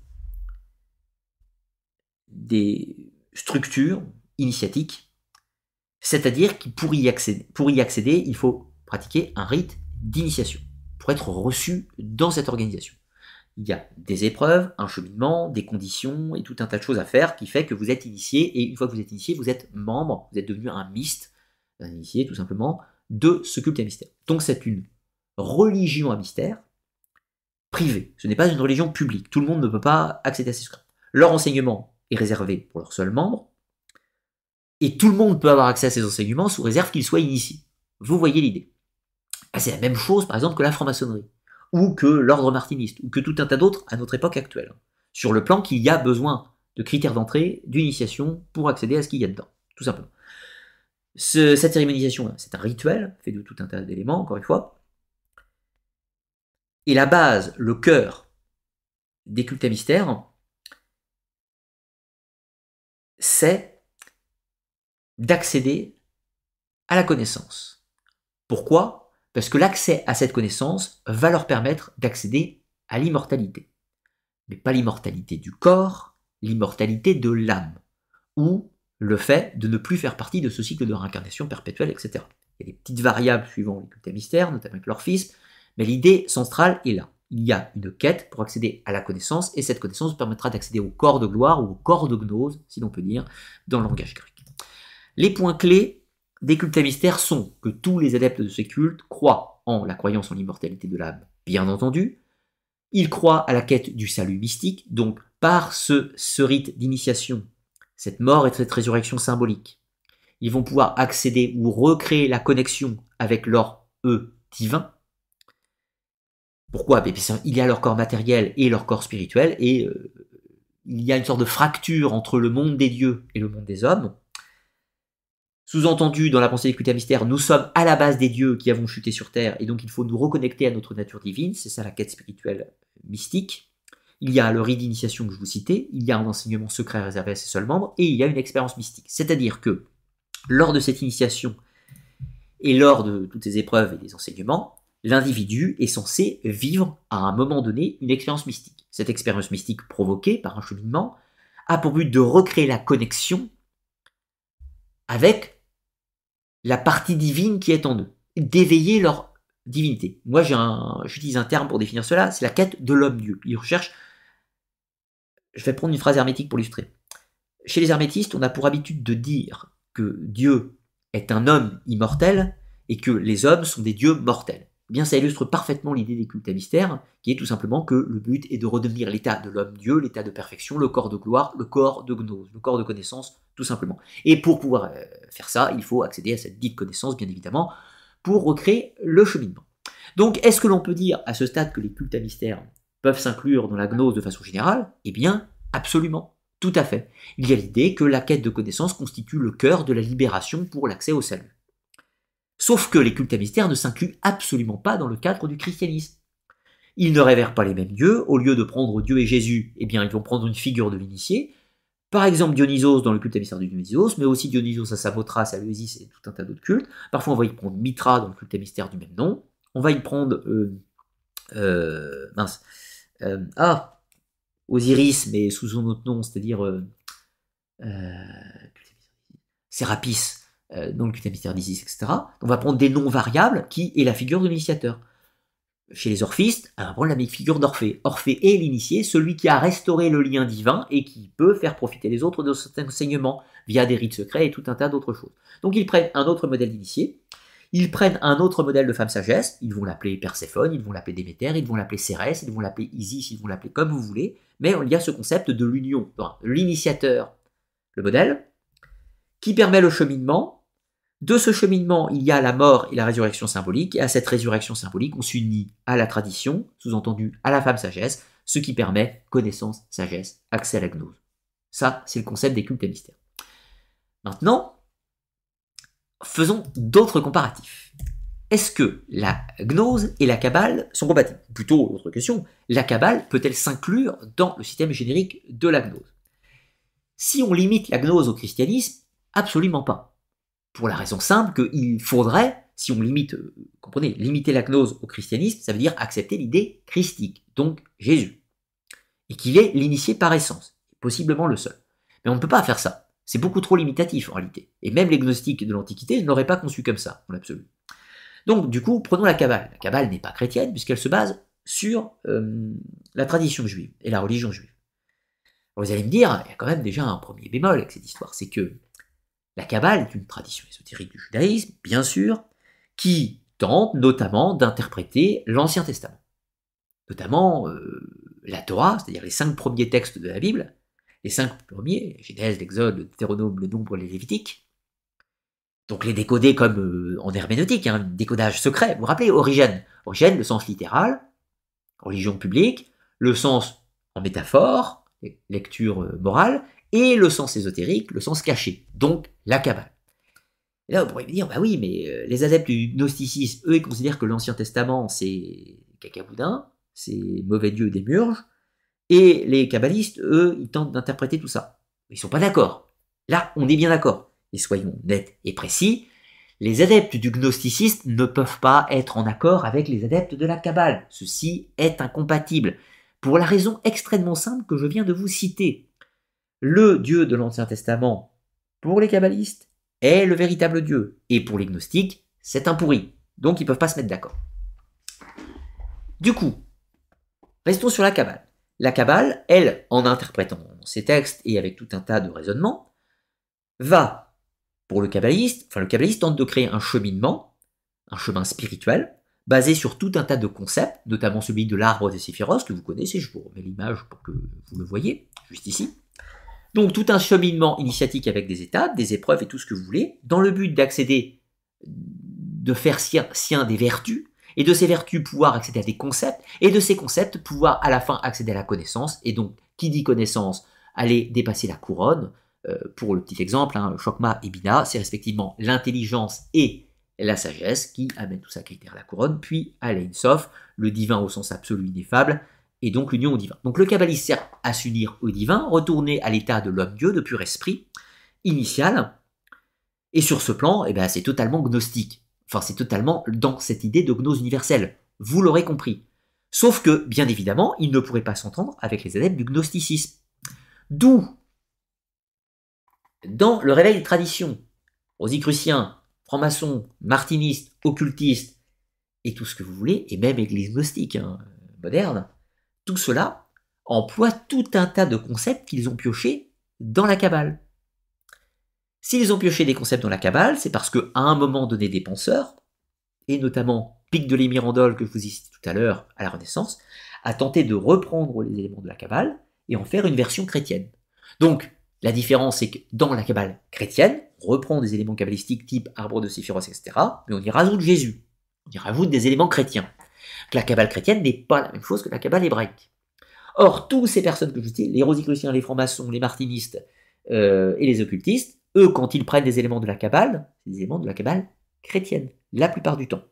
des structures initiatiques, c'est-à-dire que pour pour y accéder, il faut pratiquer un rite d'initiation pour être reçu dans cette organisation. Il y a des épreuves, un cheminement, des conditions et tout un tas de choses à faire qui fait que vous êtes initié et une fois que vous êtes initié, vous êtes membre, vous êtes devenu un myste, un initié tout simplement, de ce culte à mystère. Donc c'est une religion à mystère privée. Ce n'est pas une religion publique. Tout le monde ne peut pas accéder à ces scripts. Leur enseignement est réservé pour leurs seuls membres et tout le monde peut avoir accès à ces enseignements sous réserve qu'ils soient initiés. Vous voyez l'idée. C'est la même chose, par exemple, que la franc-maçonnerie, ou que l'ordre martiniste, ou que tout un tas d'autres à notre époque actuelle, sur le plan qu'il y a besoin de critères d'entrée, d'initiation, pour accéder à ce qu'il y a dedans, tout simplement. cette cérémonisation, c'est un rituel, fait de tout un tas d'éléments, encore une fois. Et la base, le cœur des cultes à mystère, c'est d'accéder à la connaissance. Pourquoi? Parce que l'accès à cette connaissance va leur permettre d'accéder à l'immortalité. Mais pas l'immortalité du corps, l'immortalité de l'âme, ou le fait de ne plus faire partie de ce cycle de réincarnation perpétuelle, etc. Il y a des petites variables suivant les cultes mystères, notamment avec leur fils, mais l'idée centrale est là. Il y a une quête pour accéder à la connaissance, et cette connaissance permettra d'accéder au corps de gloire ou au corps de gnose, si l'on peut dire, dans le langage grec. Les points clés des cultes à mystère sont que tous les adeptes de ces cultes croient en la croyance en l'immortalité de l'âme, bien entendu. Ils croient à la quête du salut mystique, donc par ce, rite d'initiation, cette mort et cette résurrection symbolique, ils vont pouvoir accéder ou recréer la connexion avec leur eux divin. Pourquoi? Il y a leur corps matériel et leur corps spirituel, et euh, il y a une sorte de fracture entre le monde des dieux et le monde des hommes. Sous-entendu, dans la pensée des cultes mystères, nous sommes à la base des dieux qui avons chuté sur Terre, et donc il faut nous reconnecter à notre nature divine, c'est ça la quête spirituelle mystique. Il y a le rite d'initiation que je vous citais, il y a un enseignement secret réservé à ses seuls membres, et il y a une expérience mystique. C'est-à-dire que, lors de cette initiation, et lors de toutes ces épreuves et des enseignements, l'individu est censé vivre à un moment donné une expérience mystique. Cette expérience mystique provoquée par un cheminement a pour but de recréer la connexion avec la partie divine qui est en eux, d'éveiller leur divinité. Moi, j'utilise un, terme pour définir cela, c'est la quête de l'homme-dieu. Il recherche, je vais prendre une phrase hermétique pour l'illustrer. Chez les hermétistes, on a pour habitude de dire que Dieu est un homme immortel et que les hommes sont des dieux mortels. Eh bien, ça illustre parfaitement l'idée des cultes à mystère, qui est tout simplement que le but est de redevenir l'état de l'homme-dieu, l'état de perfection, le corps de gloire, le corps de gnose, le corps de connaissance, tout simplement. Et pour pouvoir euh, faire ça, il faut accéder à cette dite connaissance, bien évidemment, pour recréer le cheminement. Donc, est-ce que l'on peut dire à ce stade que les cultes à mystère peuvent s'inclure dans la gnose de façon générale? Eh bien, absolument. Tout à fait. Il y a l'idée que la quête de connaissance constitue le cœur de la libération pour l'accès au salut. Sauf que les cultes à mystère ne s'incluent absolument pas dans le cadre du christianisme. Ils ne révèrent pas les mêmes dieux, au lieu de prendre Dieu et Jésus, eh bien ils vont prendre une figure de l'initié, par exemple Dionysos dans le culte à mystère de Dionysos, mais aussi Dionysos à Samothrace, à Leusis et tout un tas d'autres cultes. Parfois on va y prendre Mitra dans le culte à mystère du même nom. On va y prendre euh, euh, mince, euh, ah, Osiris, mais sous un autre nom, c'est-à-dire euh, dans le mystère d'Isis, etc. On va prendre des noms variables qui est la figure de l'initiateur. Chez les orphistes, on va prendre la figure d'Orphée. Orphée est l'initié, celui qui a restauré le lien divin et qui peut faire profiter les autres de certains enseignements via des rites secrets et tout un tas d'autres choses. Donc ils prennent un autre modèle d'initié, ils prennent un autre modèle de femme sagesse, ils vont l'appeler Perséphone, ils vont l'appeler Déméter, ils vont l'appeler Cérès, ils vont l'appeler Isis, ils vont l'appeler comme vous voulez, mais il y a ce concept de l'union, l'initiateur, le modèle, qui permet le cheminement, de ce cheminement, il y a la mort et la résurrection symbolique, et à cette résurrection symbolique, on s'unit à la tradition, sous-entendu à la femme sagesse, ce qui permet connaissance, sagesse, accès à la gnose. Ça, c'est le concept des cultes et mystères. Maintenant, faisons d'autres comparatifs. Est-ce que la gnose et la cabale sont compatibles? Plutôt, autre question, la cabale peut-elle s'inclure dans le système générique de la gnose? Si on limite la gnose au christianisme, absolument pas. Pour la raison simple qu'il faudrait, si on limite, euh, comprenez, limiter la gnose au christianisme, ça veut dire accepter l'idée christique, donc Jésus. Et qu'il est l'initié par essence, possiblement le seul. Mais on ne peut pas faire ça. C'est beaucoup trop limitatif en réalité. Et même les gnostiques de l'Antiquité n'auraient pas conçu comme ça, en l'absolu. Donc, du coup, prenons la Kabbale. La Kabbale n'est pas chrétienne puisqu'elle se base sur euh, la tradition juive et la religion juive. vous allez me dire, il y a quand même déjà un premier bémol avec cette histoire, c'est que la Kabbale est une tradition ésotérique du judaïsme, bien sûr, qui tente notamment d'interpréter l'Ancien Testament. Notamment euh, la Torah, c'est-à-dire les cinq premiers textes de la Bible, les cinq premiers, Genèse, l'Exode, le Deutéronome, le Nombre, les Lévitiques. Donc les décoder comme euh, en herméneutique, un hein, décodage secret. Vous vous rappelez, Origène Origène, le sens littéral, religion publique, le sens en métaphore, lecture euh, morale, et le sens ésotérique, le sens caché, donc la Kabbale. Là, on pourrait me dire, bah oui, mais euh, les adeptes du gnosticisme, eux, ils considèrent que l'Ancien Testament, c'est cacaboudin, c'est mauvais dieu des murges, et les kabbalistes, eux, ils tentent d'interpréter tout ça. Ils sont pas d'accord. Là, on est bien d'accord. Et soyons nets et précis, les adeptes du gnosticisme ne peuvent pas être en accord avec les adeptes de la Kabbale. Ceci est incompatible. Pour la raison extrêmement simple que je viens de vous citer le Dieu de l'Ancien Testament, pour les kabbalistes, est le véritable Dieu. Et pour les gnostiques, c'est un pourri. Donc ils ne peuvent pas se mettre d'accord. Du coup, restons sur la Kabbale. La Kabbale, elle, en interprétant ces textes et avec tout un tas de raisonnements, va, pour le kabbaliste, enfin le kabbaliste tente de créer un cheminement, un chemin spirituel, basé sur tout un tas de concepts, notamment celui de l'arbre des séphiros, que vous connaissez, je vous remets l'image pour que vous le voyez, juste ici. Donc tout un cheminement initiatique avec des étapes, des épreuves et tout ce que vous voulez, dans le but d'accéder, de faire sien des vertus et de ces vertus pouvoir accéder à des concepts, et de ces concepts pouvoir à la fin accéder à la connaissance, et donc qui dit connaissance, aller dépasser la couronne. Euh, pour le petit exemple, hein, Chokma et Bina, c'est respectivement l'intelligence et la sagesse qui amènent tout ça critère à la couronne, puis à l'Einsof, le divin au sens absolu ineffable, et donc l'union au divin. Donc le kabbaliste sert à s'unir au divin, retourner à l'état de l'homme-dieu, de pur esprit, initial, et sur ce plan, eh ben, c'est totalement gnostique. Enfin, c'est totalement dans cette idée de gnose universelle. Vous l'aurez compris. Sauf que, bien évidemment, il ne pourrait pas s'entendre avec les adeptes du gnosticisme. D'où, dans le réveil des traditions, rosicruciens, francs-maçons, martinistes, occultistes, et tout ce que vous voulez, et même église gnostique hein, moderne, tout cela emploie tout un tas de concepts qu'ils ont piochés dans la Kabbale. S'ils ont pioché des concepts dans la Kabbale, c'est parce qu'à un moment donné des penseurs, et notamment Pic de l'Émirandol que je vous ai cité tout à l'heure à la Renaissance, a tenté de reprendre les éléments de la Kabbale et en faire une version chrétienne. Donc, la différence, c'est que dans la Kabbale chrétienne, on reprend des éléments kabbalistiques type arbre de Séphiros, etc., mais on y rajoute Jésus. On y rajoute des éléments chrétiens. La Kabbale chrétienne n'est pas la même chose que la Kabbale hébraïque. Or, toutes ces personnes que je dis, les rosicruciens, les francs-maçons, les martinistes euh, et les occultistes, eux, quand ils prennent des éléments de la Kabbale, c'est des éléments de la Kabbale chrétienne, la plupart du temps.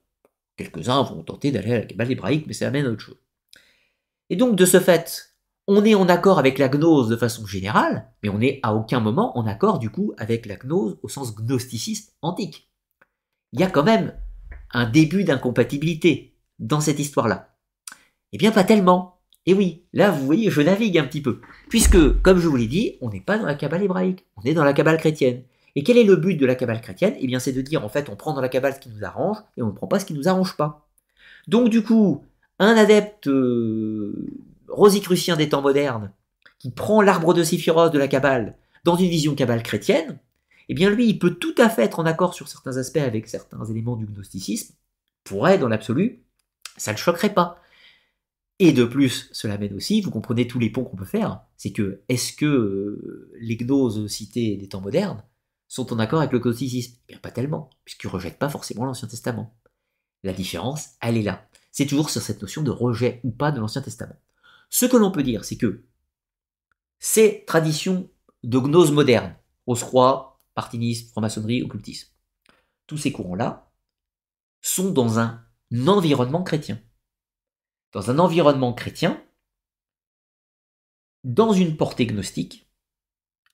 Quelques-uns vont tenter d'aller à la Kabbale hébraïque, mais ça amène à autre chose. Et donc, de ce fait, on est en accord avec la gnose de façon générale, mais on n'est à aucun moment en accord, du coup, avec la gnose au sens gnosticiste antique. Il y a quand même un début d'incompatibilité dans cette histoire-là. Eh bien, pas tellement. Et oui, là, vous voyez, je navigue un petit peu. Puisque, comme je vous l'ai dit, on n'est pas dans la cabale hébraïque, on est dans la cabale chrétienne. Et quel est le but de la cabale chrétienne? Eh bien, c'est de dire, en fait, on prend dans la cabale ce qui nous arrange et on ne prend pas ce qui nous arrange pas. Donc, du coup, un adepte euh, rosicrucien des temps modernes, qui prend l'arbre de Séphiros de la cabale dans une vision cabale chrétienne, eh bien, lui, il peut tout à fait être en accord sur certains aspects avec certains éléments du gnosticisme, pourrait, dans l'absolu, ça ne le choquerait pas. Et de plus, cela mène aussi, vous comprenez tous les ponts qu'on peut faire, c'est que est-ce que euh, les gnoses cités des temps modernes sont en accord avec le gnosticisme? Eh bien pas tellement, puisqu'ils ne rejettent pas forcément l'Ancien Testament. La différence, elle est là. C'est toujours sur cette notion de rejet ou pas de l'Ancien Testament. Ce que l'on peut dire, c'est que ces traditions de gnose moderne, Rose-Croix, Martinisme, franc-maçonnerie, occultisme, tous ces courants-là sont dans un environnement chrétien dans un environnement chrétien, dans une portée gnostique,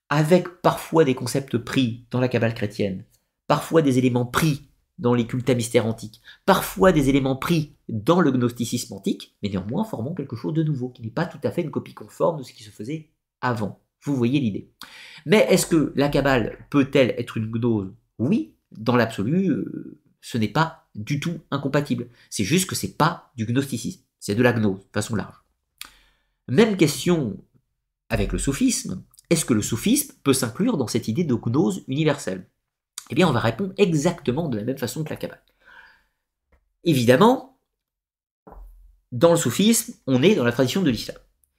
avec parfois des concepts pris dans la cabale chrétienne, parfois des éléments pris dans les cultes à mystère antiques, parfois des éléments pris dans le gnosticisme antique, mais néanmoins formant quelque chose de nouveau, qui n'est pas tout à fait une copie conforme de ce qui se faisait avant. Vous voyez l'idée. Mais est-ce que la cabale peut-elle être une gnose? Oui, dans l'absolu, euh, ce n'est pas du tout incompatible. C'est juste que c'est pas du gnosticisme. C'est de la gnose, de façon large. Même question avec le soufisme. Est-ce que le soufisme peut s'inclure dans cette idée de gnose universelle? Eh bien, on va répondre exactement de la même façon que la Kabbale. Évidemment, dans le soufisme, on est dans la tradition de l'islam.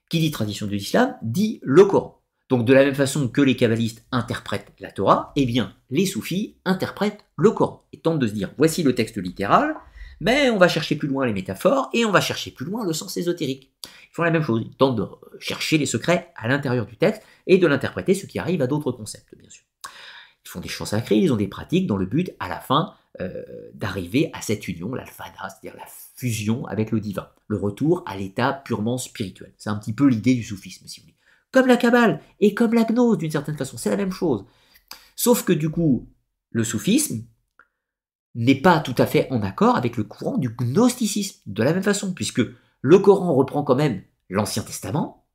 Qui dit tradition de l'islam dit le Coran. Donc de la même façon que les kabbalistes interprètent la Torah, eh bien les soufis interprètent le Coran et tentent de se dire voici le texte littéral, mais on va chercher plus loin les métaphores et on va chercher plus loin le sens ésotérique. Ils font la même chose, ils tentent de chercher les secrets à l'intérieur du texte et de l'interpréter, ce qui arrive à d'autres concepts, bien sûr. Ils font des chants sacrés, ils ont des pratiques dans le but, à la fin, euh, d'arriver à cette union, l'alfana, c'est-à-dire la fusion avec le divin, le retour à l'état purement spirituel. C'est un petit peu l'idée du soufisme, si vous voulez. Comme la Kabbale et comme la gnose, d'une certaine façon, c'est la même chose. Sauf que du coup, le soufisme, n'est pas tout à fait en accord avec le courant du gnosticisme, de la même façon, puisque le Coran reprend quand même l'Ancien Testament.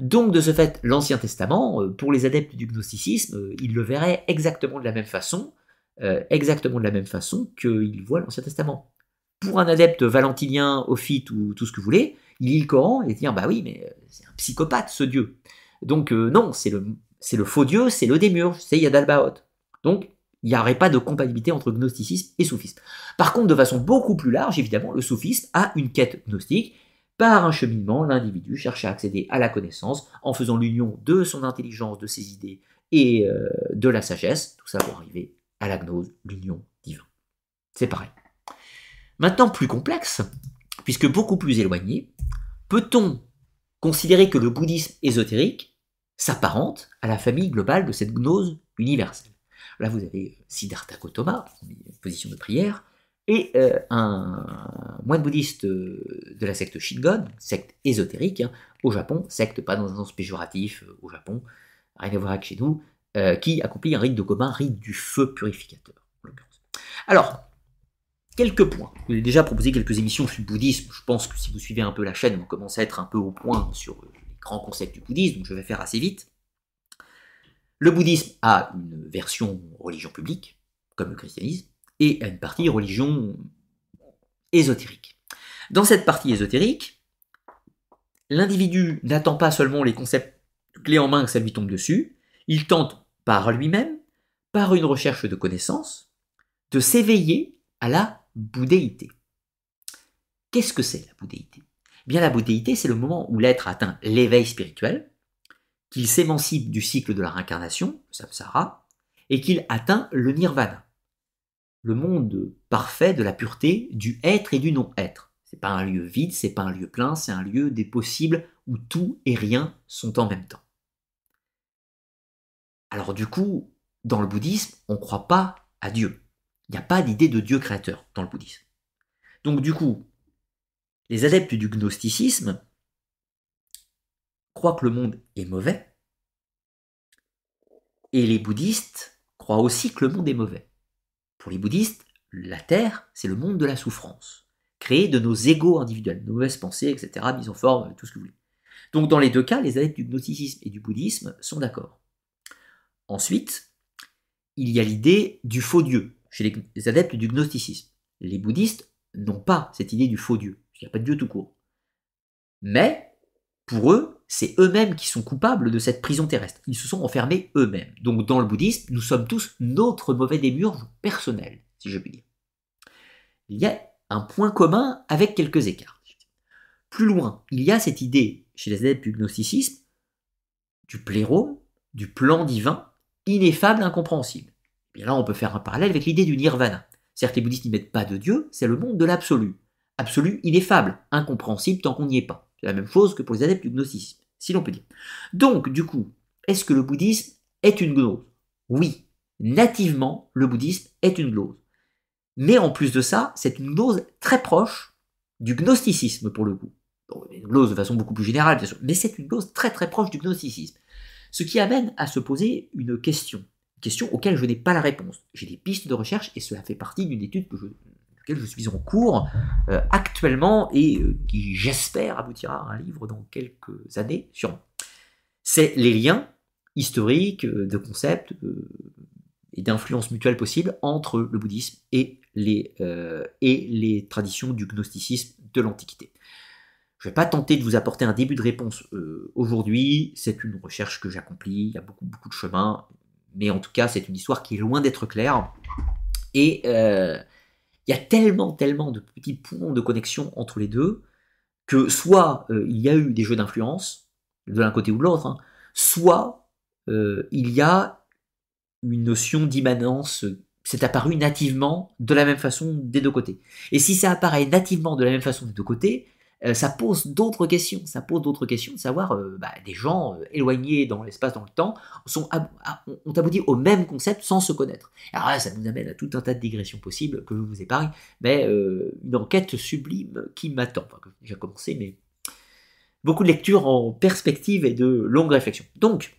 Donc de ce fait, l'Ancien Testament, euh, pour les adeptes du gnosticisme, euh, ils le verraient exactement de la même façon, euh, exactement de la même façon qu'ils voient l'Ancien Testament. Pour un adepte valentinien, ophite ou tout ce que vous voulez, il lit le Coran et dit bah oui, mais c'est un psychopathe ce Dieu. Donc non, c'est le, faux Dieu, c'est le démurge, c'est Yadalbaot. Donc il n'y aurait pas de compatibilité entre gnosticisme et soufisme. Par contre, de façon beaucoup plus large, évidemment, le soufisme a une quête gnostique. Par un cheminement, l'individu cherche à accéder à la connaissance en faisant l'union de son intelligence, de ses idées et euh, de la sagesse, tout ça pour arriver à la gnose, l'union divine. C'est pareil. Maintenant, plus complexe, puisque beaucoup plus éloigné, peut-on considérer que le bouddhisme ésotérique s'apparente à la famille globale de cette gnose universelle? Là, vous avez Siddhartha Gautama, position de prière, et euh, un moine bouddhiste euh, de la secte Shingon, secte ésotérique, hein, au Japon, secte pas dans un sens péjoratif, euh, au Japon, rien à voir avec chez nous, qui accomplit un rite de commun, rite du feu purificateur. Alors, quelques points. Je vous ai déjà proposé quelques émissions sur le bouddhisme. Je pense que si vous suivez un peu la chaîne, vous commencez à être un peu au point sur les grands concepts du bouddhisme, donc je vais faire assez vite. Le bouddhisme a une version religion publique, comme le christianisme, et a une partie religion ésotérique. Dans cette partie ésotérique, l'individu n'attend pas seulement les concepts clés en main que ça lui tombe dessus, il tente par lui-même, par une recherche de connaissances, de s'éveiller à la bouddhéité. Qu'est-ce que c'est la bouddhéité eh Bien la bouddhéité, c'est le moment où l'être atteint l'éveil spirituel, qu'il s'émancipe du cycle de la réincarnation, le samsara, et qu'il atteint le nirvana, le monde parfait de la pureté du être et du non-être. C'est pas un lieu vide, c'est pas un lieu plein, c'est un lieu des possibles où tout et rien sont en même temps. Alors du coup, dans le bouddhisme, on ne croit pas à Dieu. Il n'y a pas d'idée de Dieu créateur dans le bouddhisme. Donc du coup, les adeptes du gnosticisme croient que le monde est mauvais, et les bouddhistes croient aussi que le monde est mauvais. Pour les bouddhistes, la Terre, c'est le monde de la souffrance, créé de nos égaux individuels, nos mauvaises pensées, etc., mise en forme, tout ce que vous voulez. Donc dans les deux cas, les adeptes du gnosticisme et du bouddhisme sont d'accord. Ensuite, il y a l'idée du faux Dieu chez les adeptes du gnosticisme. Les bouddhistes n'ont pas cette idée du faux Dieu. Il n'y a pas de Dieu tout court. Mais, pour eux, c'est eux-mêmes qui sont coupables de cette prison terrestre. Ils se sont enfermés eux-mêmes. Donc dans le bouddhisme, nous sommes tous notre mauvais démiurge personnel, si je puis dire. Il y a un point commun avec quelques écarts. Plus loin, il y a cette idée chez les adeptes du gnosticisme du plérome, du plan divin, ineffable, incompréhensible. Et là, on peut faire un parallèle avec l'idée du nirvana. Les bouddhistes n'y mettent pas de Dieu, c'est le monde de l'absolu. Absolu, ineffable, incompréhensible tant qu'on n'y est pas. C'est la même chose que pour les adeptes du gnosticisme, si l'on peut dire. Donc, du coup, est-ce que le bouddhisme est une gnose Oui, nativement, le bouddhisme est une gnose. Mais en plus de ça, c'est une gnose très proche du gnosticisme pour le coup. une gnose de façon beaucoup plus générale, bien sûr, mais c'est une gnose très très proche du gnosticisme. Ce qui amène à se poser une question question auxquelles je n'ai pas la réponse. J'ai des pistes de recherche et cela fait partie d'une étude que je, laquelle je suis en cours euh, actuellement et euh, qui, j'espère, aboutira à un livre dans quelques années, sûrement. C'est les liens historiques, euh, de concepts et d'influences mutuelles possibles entre le bouddhisme et les, et traditions du gnosticisme de l'Antiquité. Je ne vais pas tenter de vous apporter un début de réponse aujourd'hui, c'est une recherche que j'accomplis, il y a beaucoup, beaucoup de chemin, mais en tout cas, c'est une histoire qui est loin d'être claire. Et euh, il y a tellement, tellement de petits points de connexion entre les deux que soit euh, il y a eu des jeux d'influence de l'un côté ou de l'autre, hein, soit euh, il y a une notion d'immanence. C'est apparu nativement de la même façon des deux côtés. Et si ça apparaît nativement de la même façon des deux côtés, euh, ça pose d'autres questions. Ça pose d'autres questions de savoir, euh, bah, des gens euh, éloignés dans l'espace, dans le temps, sont ont abouti au même concept sans se connaître. Alors là, ça nous amène à tout un tas de digressions possibles que je vous épargne, mais une enquête sublime qui m'attend. Enfin, j'ai commencé, mais beaucoup de lectures en perspective et de longues réflexions. Donc,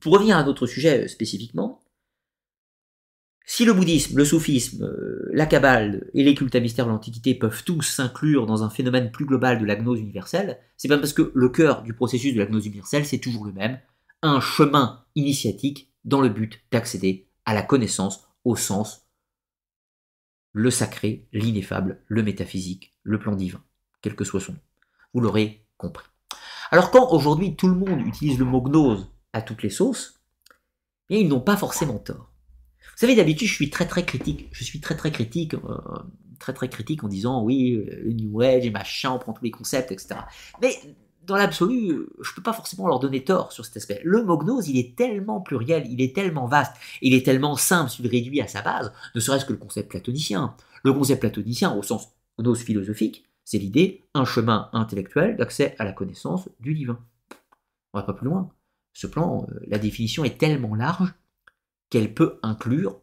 pour revenir à notre sujet spécifiquement, si le bouddhisme, le soufisme, euh, la kabbale et les cultes à mystère de l'Antiquité peuvent tous s'inclure dans un phénomène plus global de la gnose universelle, c'est pas parce que le cœur du processus de la gnose universelle, c'est toujours le même, un chemin initiatique dans le but d'accéder à la connaissance au sens le sacré, l'ineffable, le métaphysique, le plan divin, quel que soit son nom. Vous l'aurez compris. Alors quand aujourd'hui tout le monde utilise le mot gnose à toutes les sauces, eh ils n'ont pas forcément tort. Vous savez, d'habitude, je suis très très critique. Je suis très très critique, euh, très très critique en disant oui, le New Age et machin, on prend tous les concepts, etc. Mais dans l'absolu, je peux pas forcément leur donner tort sur cet aspect. Le mot gnose, il est tellement pluriel, il est tellement vaste, il est tellement simple s'il réduit à sa base, ne serait-ce que le concept platonicien. Le concept platonicien, au sens gnose philosophique, c'est l'idée, un chemin intellectuel d'accès à la connaissance du divin. On va pas plus loin. Ce plan, euh, la définition est tellement large qu'elle peut inclure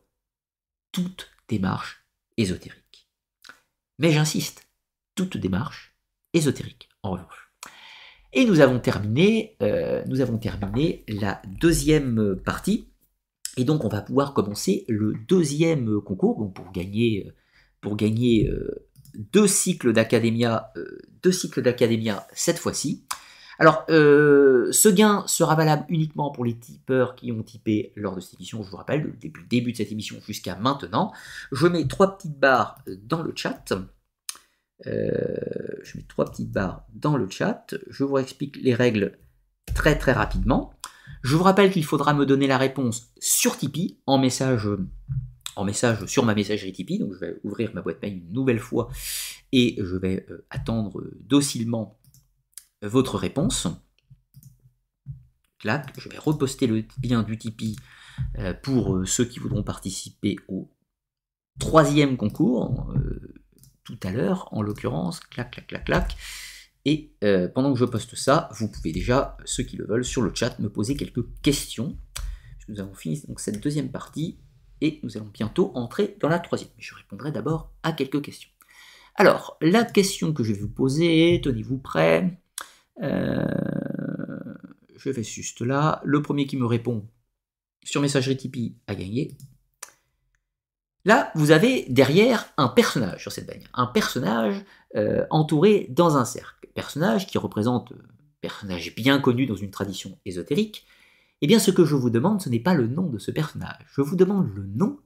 toute démarche ésotérique. Mais j'insiste, toute démarche ésotérique, en revanche. Et nous avons terminé, euh, nous avons terminé la deuxième partie. Et donc on va pouvoir commencer le deuxième concours. Donc pour gagner, pour gagner euh, deux cycles d'académia, euh, deux cycles d'académia cette fois-ci. Alors, euh, ce gain sera valable uniquement pour les tipeurs qui ont typé lors de cette émission, je vous rappelle, depuis le début de cette émission jusqu'à maintenant. Je mets trois petites barres dans le chat. Euh, je mets trois petites barres dans le chat. Je vous explique les règles très très rapidement. Je vous rappelle qu'il faudra me donner la réponse sur Tipeee en message en message sur ma messagerie Tipeee. Donc je vais ouvrir ma boîte mail une nouvelle fois et je vais euh, attendre docilement votre réponse. Là, je vais reposter le lien du Tipeee euh, pour euh, ceux qui voudront participer au troisième concours tout à l'heure, en l'occurrence, clac, clac, clac, clac. Et pendant que je poste ça, vous pouvez déjà, ceux qui le veulent, sur le chat, me poser quelques questions. Nous avons fini donc cette deuxième partie et nous allons bientôt entrer dans la troisième. Mais je répondrai d'abord à quelques questions. Alors, la question que je vais vous poser, tenez-vous prêts? Euh, je vais juste là. Le premier qui me répond sur messagerie Tipeee a gagné. Là, vous avez derrière un personnage sur cette bannière. Un personnage euh, entouré dans un cercle. Personnage qui représente, un euh, personnage bien connu dans une tradition ésotérique, eh bien, ce que je vous demande, ce n'est pas le nom de ce personnage. Je vous demande le nom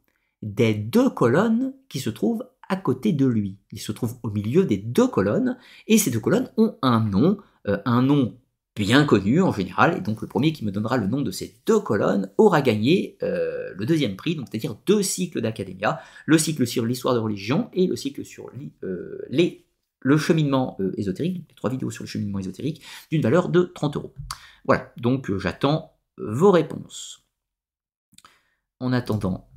des deux colonnes qui se trouvent à côté de lui. Il se trouve au milieu des deux colonnes, et ces deux colonnes ont un nom, un nom bien connu en général, et donc le premier qui me donnera le nom de ces deux colonnes aura gagné euh, le deuxième prix, donc c'est-à-dire deux cycles d'académia, le cycle sur l'histoire de religion et le cycle sur euh, les, le cheminement ésotérique, les trois vidéos sur le cheminement ésotérique, d'une valeur de 30 euros. Voilà, donc j'attends vos réponses. En attendant,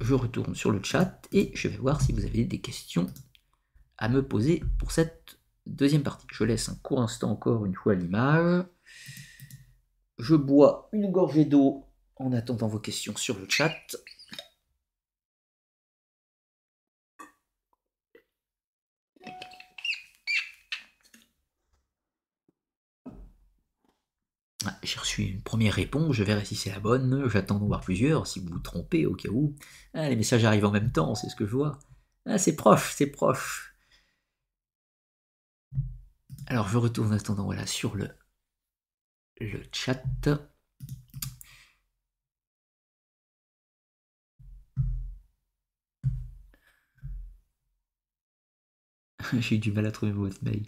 je retourne sur le chat et je vais voir si vous avez des questions à me poser pour cette deuxième partie. Je laisse un court instant encore une fois l'image. Je bois une gorgée d'eau en attendant vos questions sur le chat. Ah, j'ai reçu une première réponse, je verrai si c'est la bonne, j'attends d'en voir plusieurs, si vous vous trompez au cas où. Ah, les messages arrivent en même temps, c'est ce que je vois. Ah, c'est proche, c'est proche. Alors je retourne en attendant voilà, sur le, le chat. J'ai eu du mal à trouver votre mail.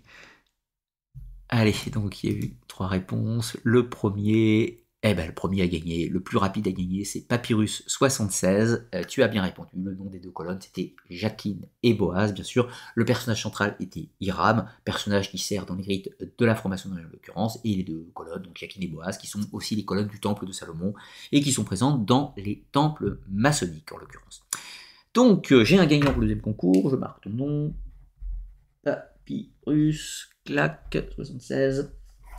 Allez, donc il y a eu trois réponses. Le premier, eh ben le premier a gagné, le plus rapide a gagné, c'est Papyrus76. Euh, tu as bien répondu. Le nom des deux colonnes, c'était Jacqueline et Boaz, bien sûr. Le personnage central était Hiram, personnage qui sert dans les rites de la franc-maçonnerie en l'occurrence, et les deux colonnes, donc Jacqueline et Boaz, qui sont aussi les colonnes du temple de Salomon et qui sont présentes dans les temples maçonniques en l'occurrence. Donc euh, j'ai un gagnant pour le deuxième concours, je marque ton nom. Papyrus clac, 76.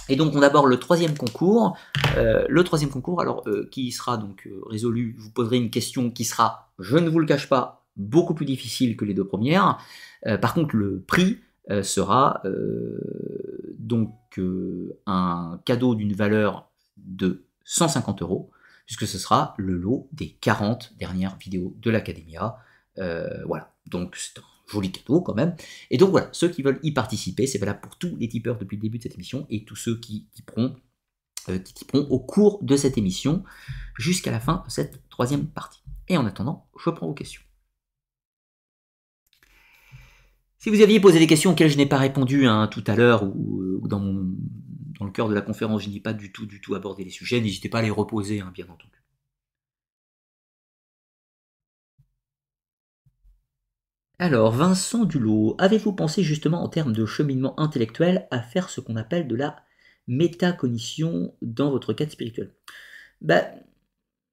Et donc on aborde le troisième concours. Euh, le troisième concours, alors euh, qui sera donc euh, résolu, vous poserai une question qui sera, je ne vous le cache pas, beaucoup plus difficile que les deux premières. par contre, le prix sera donc un cadeau d'une valeur de 150 euros, puisque ce sera le lot des 40 dernières vidéos de l'Academia. voilà, donc c'est un joli cadeau quand même. Et donc voilà, ceux qui veulent y participer, c'est valable pour tous les tipeurs depuis le début de cette émission et tous ceux qui typeront, euh, au cours de cette émission jusqu'à la fin de cette troisième partie. Et en attendant, je prends vos questions. Si vous aviez posé des questions auxquelles je n'ai pas répondu hein, tout à l'heure ou, euh, dans, dans le cœur de la conférence, je n'ai pas du tout, du tout abordé les sujets, n'hésitez pas à les reposer, hein, bien entendu. Alors, Vincent Dulot, avez-vous pensé justement en termes de cheminement intellectuel à faire ce qu'on appelle de la métacognition dans votre cadre spirituel ben,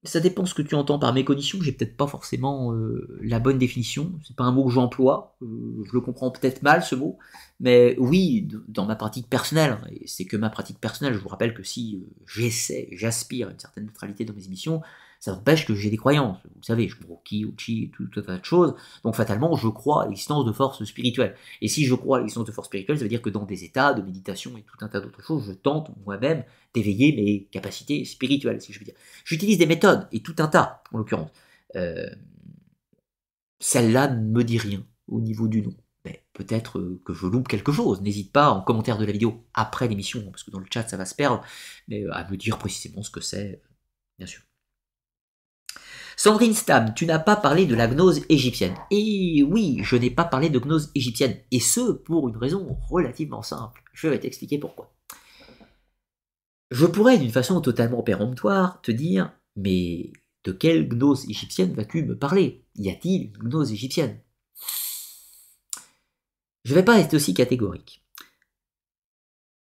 ça dépend ce que tu entends par mécognition, j'ai peut-être pas forcément euh, la bonne définition, c'est pas un mot que j'emploie, euh, je le comprends peut-être mal ce mot, mais oui, dans ma pratique personnelle, et c'est que ma pratique personnelle, je vous rappelle que si euh, j'essaie, j'aspire à une certaine neutralité dans mes émissions, ça empêche que j'ai des croyances. Vous savez, je crois au ki, au chi, tout, un tas de choses. Donc fatalement, je crois à l'existence de forces spirituelles. Et si je crois à l'existence de forces spirituelles, ça veut dire que dans des états de méditation et tout un tas d'autres choses, je tente moi-même d'éveiller mes capacités spirituelles, si je veux dire. J'utilise des méthodes, et tout un tas, en l'occurrence. Euh, celle-là ne me dit rien au niveau du nom. Mais peut-être que je loupe quelque chose. N'hésite pas en commentaire de la vidéo après l'émission, parce que dans le chat ça va se perdre, mais à me dire précisément ce que c'est, bien sûr. Sandrine Stam, tu n'as pas parlé de la gnose égyptienne. Et oui, je n'ai pas parlé de gnose égyptienne. Et ce, pour une raison relativement simple. Je vais t'expliquer pourquoi. Je pourrais, d'une façon totalement péremptoire, te dire, mais de quelle gnose égyptienne vas-tu me parler? Y a-t-il une gnose égyptienne? Je ne vais pas être aussi catégorique.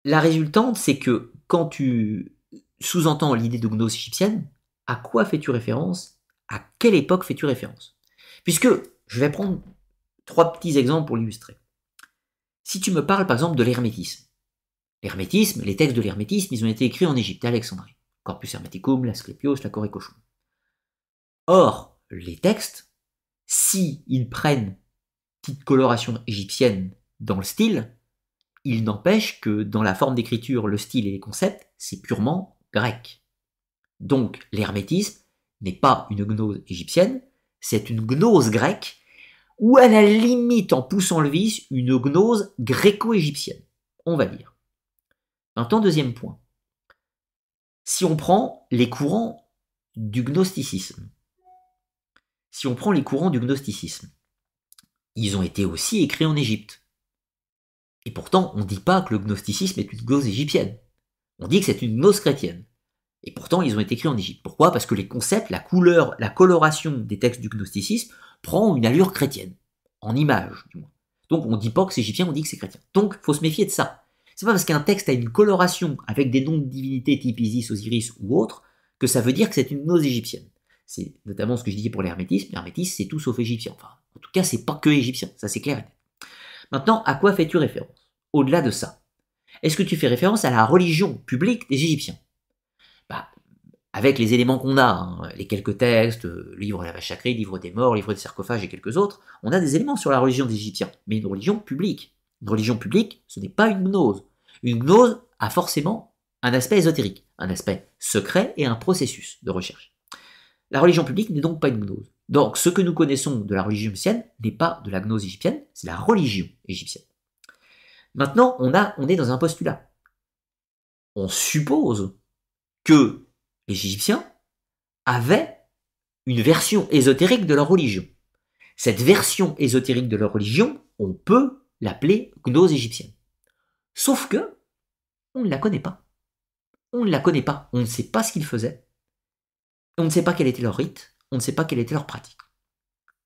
La résultante, c'est que quand tu sous-entends l'idée de gnose égyptienne, à quoi fais-tu référence à quelle époque fais-tu référence? Puisque je vais prendre trois petits exemples pour l'illustrer. Si tu me parles par exemple de l'hermétisme, l'hermétisme, les textes de l'hermétisme, ils ont été écrits en Égypte, à Alexandrie. Corpus Hermeticum, l'Asclepios, la Corécochon. Or, les textes, si ils prennent petite coloration égyptienne dans le style, il n'empêche que dans la forme d'écriture, le style et les concepts, c'est purement grec. Donc, l'hermétisme, n'est pas une gnose égyptienne, c'est une gnose grecque, ou à la limite, en poussant le vice, une gnose gréco-égyptienne, on va dire. Maintenant, deuxième point. Si on prend les courants du gnosticisme, si on prend les courants du gnosticisme, ils ont été aussi écrits en Égypte. Et pourtant, on ne dit pas que le gnosticisme est une gnose égyptienne. On dit que c'est une gnose chrétienne. Et pourtant, ils ont été écrits en Égypte. Pourquoi? Parce que les concepts, la couleur, la coloration des textes du gnosticisme prend une allure chrétienne, en image du moins. Donc on dit pas que c'est égyptien, on dit que c'est chrétien. Donc faut se méfier de ça. C'est pas parce qu'un texte a une coloration avec des noms de divinités type Isis, Osiris ou autre que ça veut dire que c'est une gnose égyptienne. C'est notamment ce que je disais pour l'hermétisme. L'hermétisme, c'est tout sauf égyptien. Enfin, en tout cas, c'est pas que égyptien, ça c'est clair. Maintenant, à quoi fais-tu référence? Au-delà de ça, est-ce que tu fais référence à la religion publique des Égyptiens? Avec les éléments qu'on a, hein, les quelques textes, le livre de la vache sacrée, livre des morts, livre des sarcophages et quelques autres, on a des éléments sur la religion des Égyptiens, mais une religion publique. Une religion publique, ce n'est pas une gnose. Une gnose a forcément un aspect ésotérique, un aspect secret et un processus de recherche. La religion publique n'est donc pas une gnose. Donc ce que nous connaissons de la religion égyptienne n'est pas de la gnose égyptienne, c'est la religion égyptienne. Maintenant, on, a, on est dans un postulat. On suppose que les Égyptiens avaient une version ésotérique de leur religion. Cette version ésotérique de leur religion, on peut l'appeler gnose égyptienne. Sauf que, on ne la connaît pas. On ne la connaît pas. On ne sait pas ce qu'ils faisaient. On ne sait pas quel était leur rite. On ne sait pas quelle était leur pratique.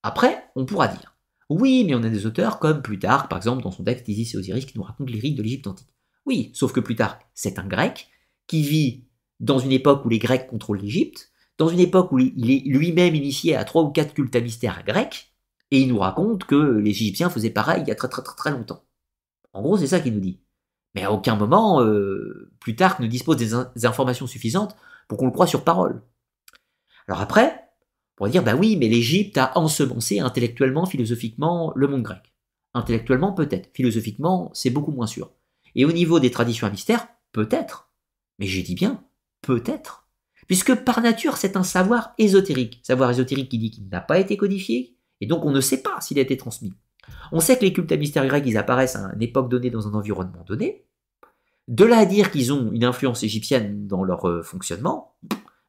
Après, on pourra dire, oui, mais on a des auteurs comme Plutarque, par exemple, dans son texte Isis et Osiris, qui nous raconte les rites de l'Égypte antique. Oui, sauf que Plutarque, c'est un grec qui vit dans une époque où les Grecs contrôlent l'Égypte, dans une époque où il est lui-même initié à trois ou quatre cultes à mystère grecs, et il nous raconte que les Égyptiens faisaient pareil il y a très très très très longtemps. En gros, c'est ça qu'il nous dit. Mais à aucun moment, euh, Plutarque ne dispose des, informations suffisantes pour qu'on le croie sur parole. Alors après, on pourrait dire, bah oui, mais l'Égypte a ensemencé intellectuellement, philosophiquement, le monde grec. Intellectuellement, peut-être. Philosophiquement, c'est beaucoup moins sûr. Et au niveau des traditions à mystère, peut-être. Mais j'ai dit bien, Peut-être. Puisque par nature, c'est un savoir ésotérique. Savoir ésotérique qui dit qu'il n'a pas été codifié, et donc on ne sait pas s'il a été transmis. On sait que les cultes à mystère grecs, ils apparaissent à une époque donnée dans un environnement donné. De là à dire qu'ils ont une influence égyptienne dans leur euh, fonctionnement,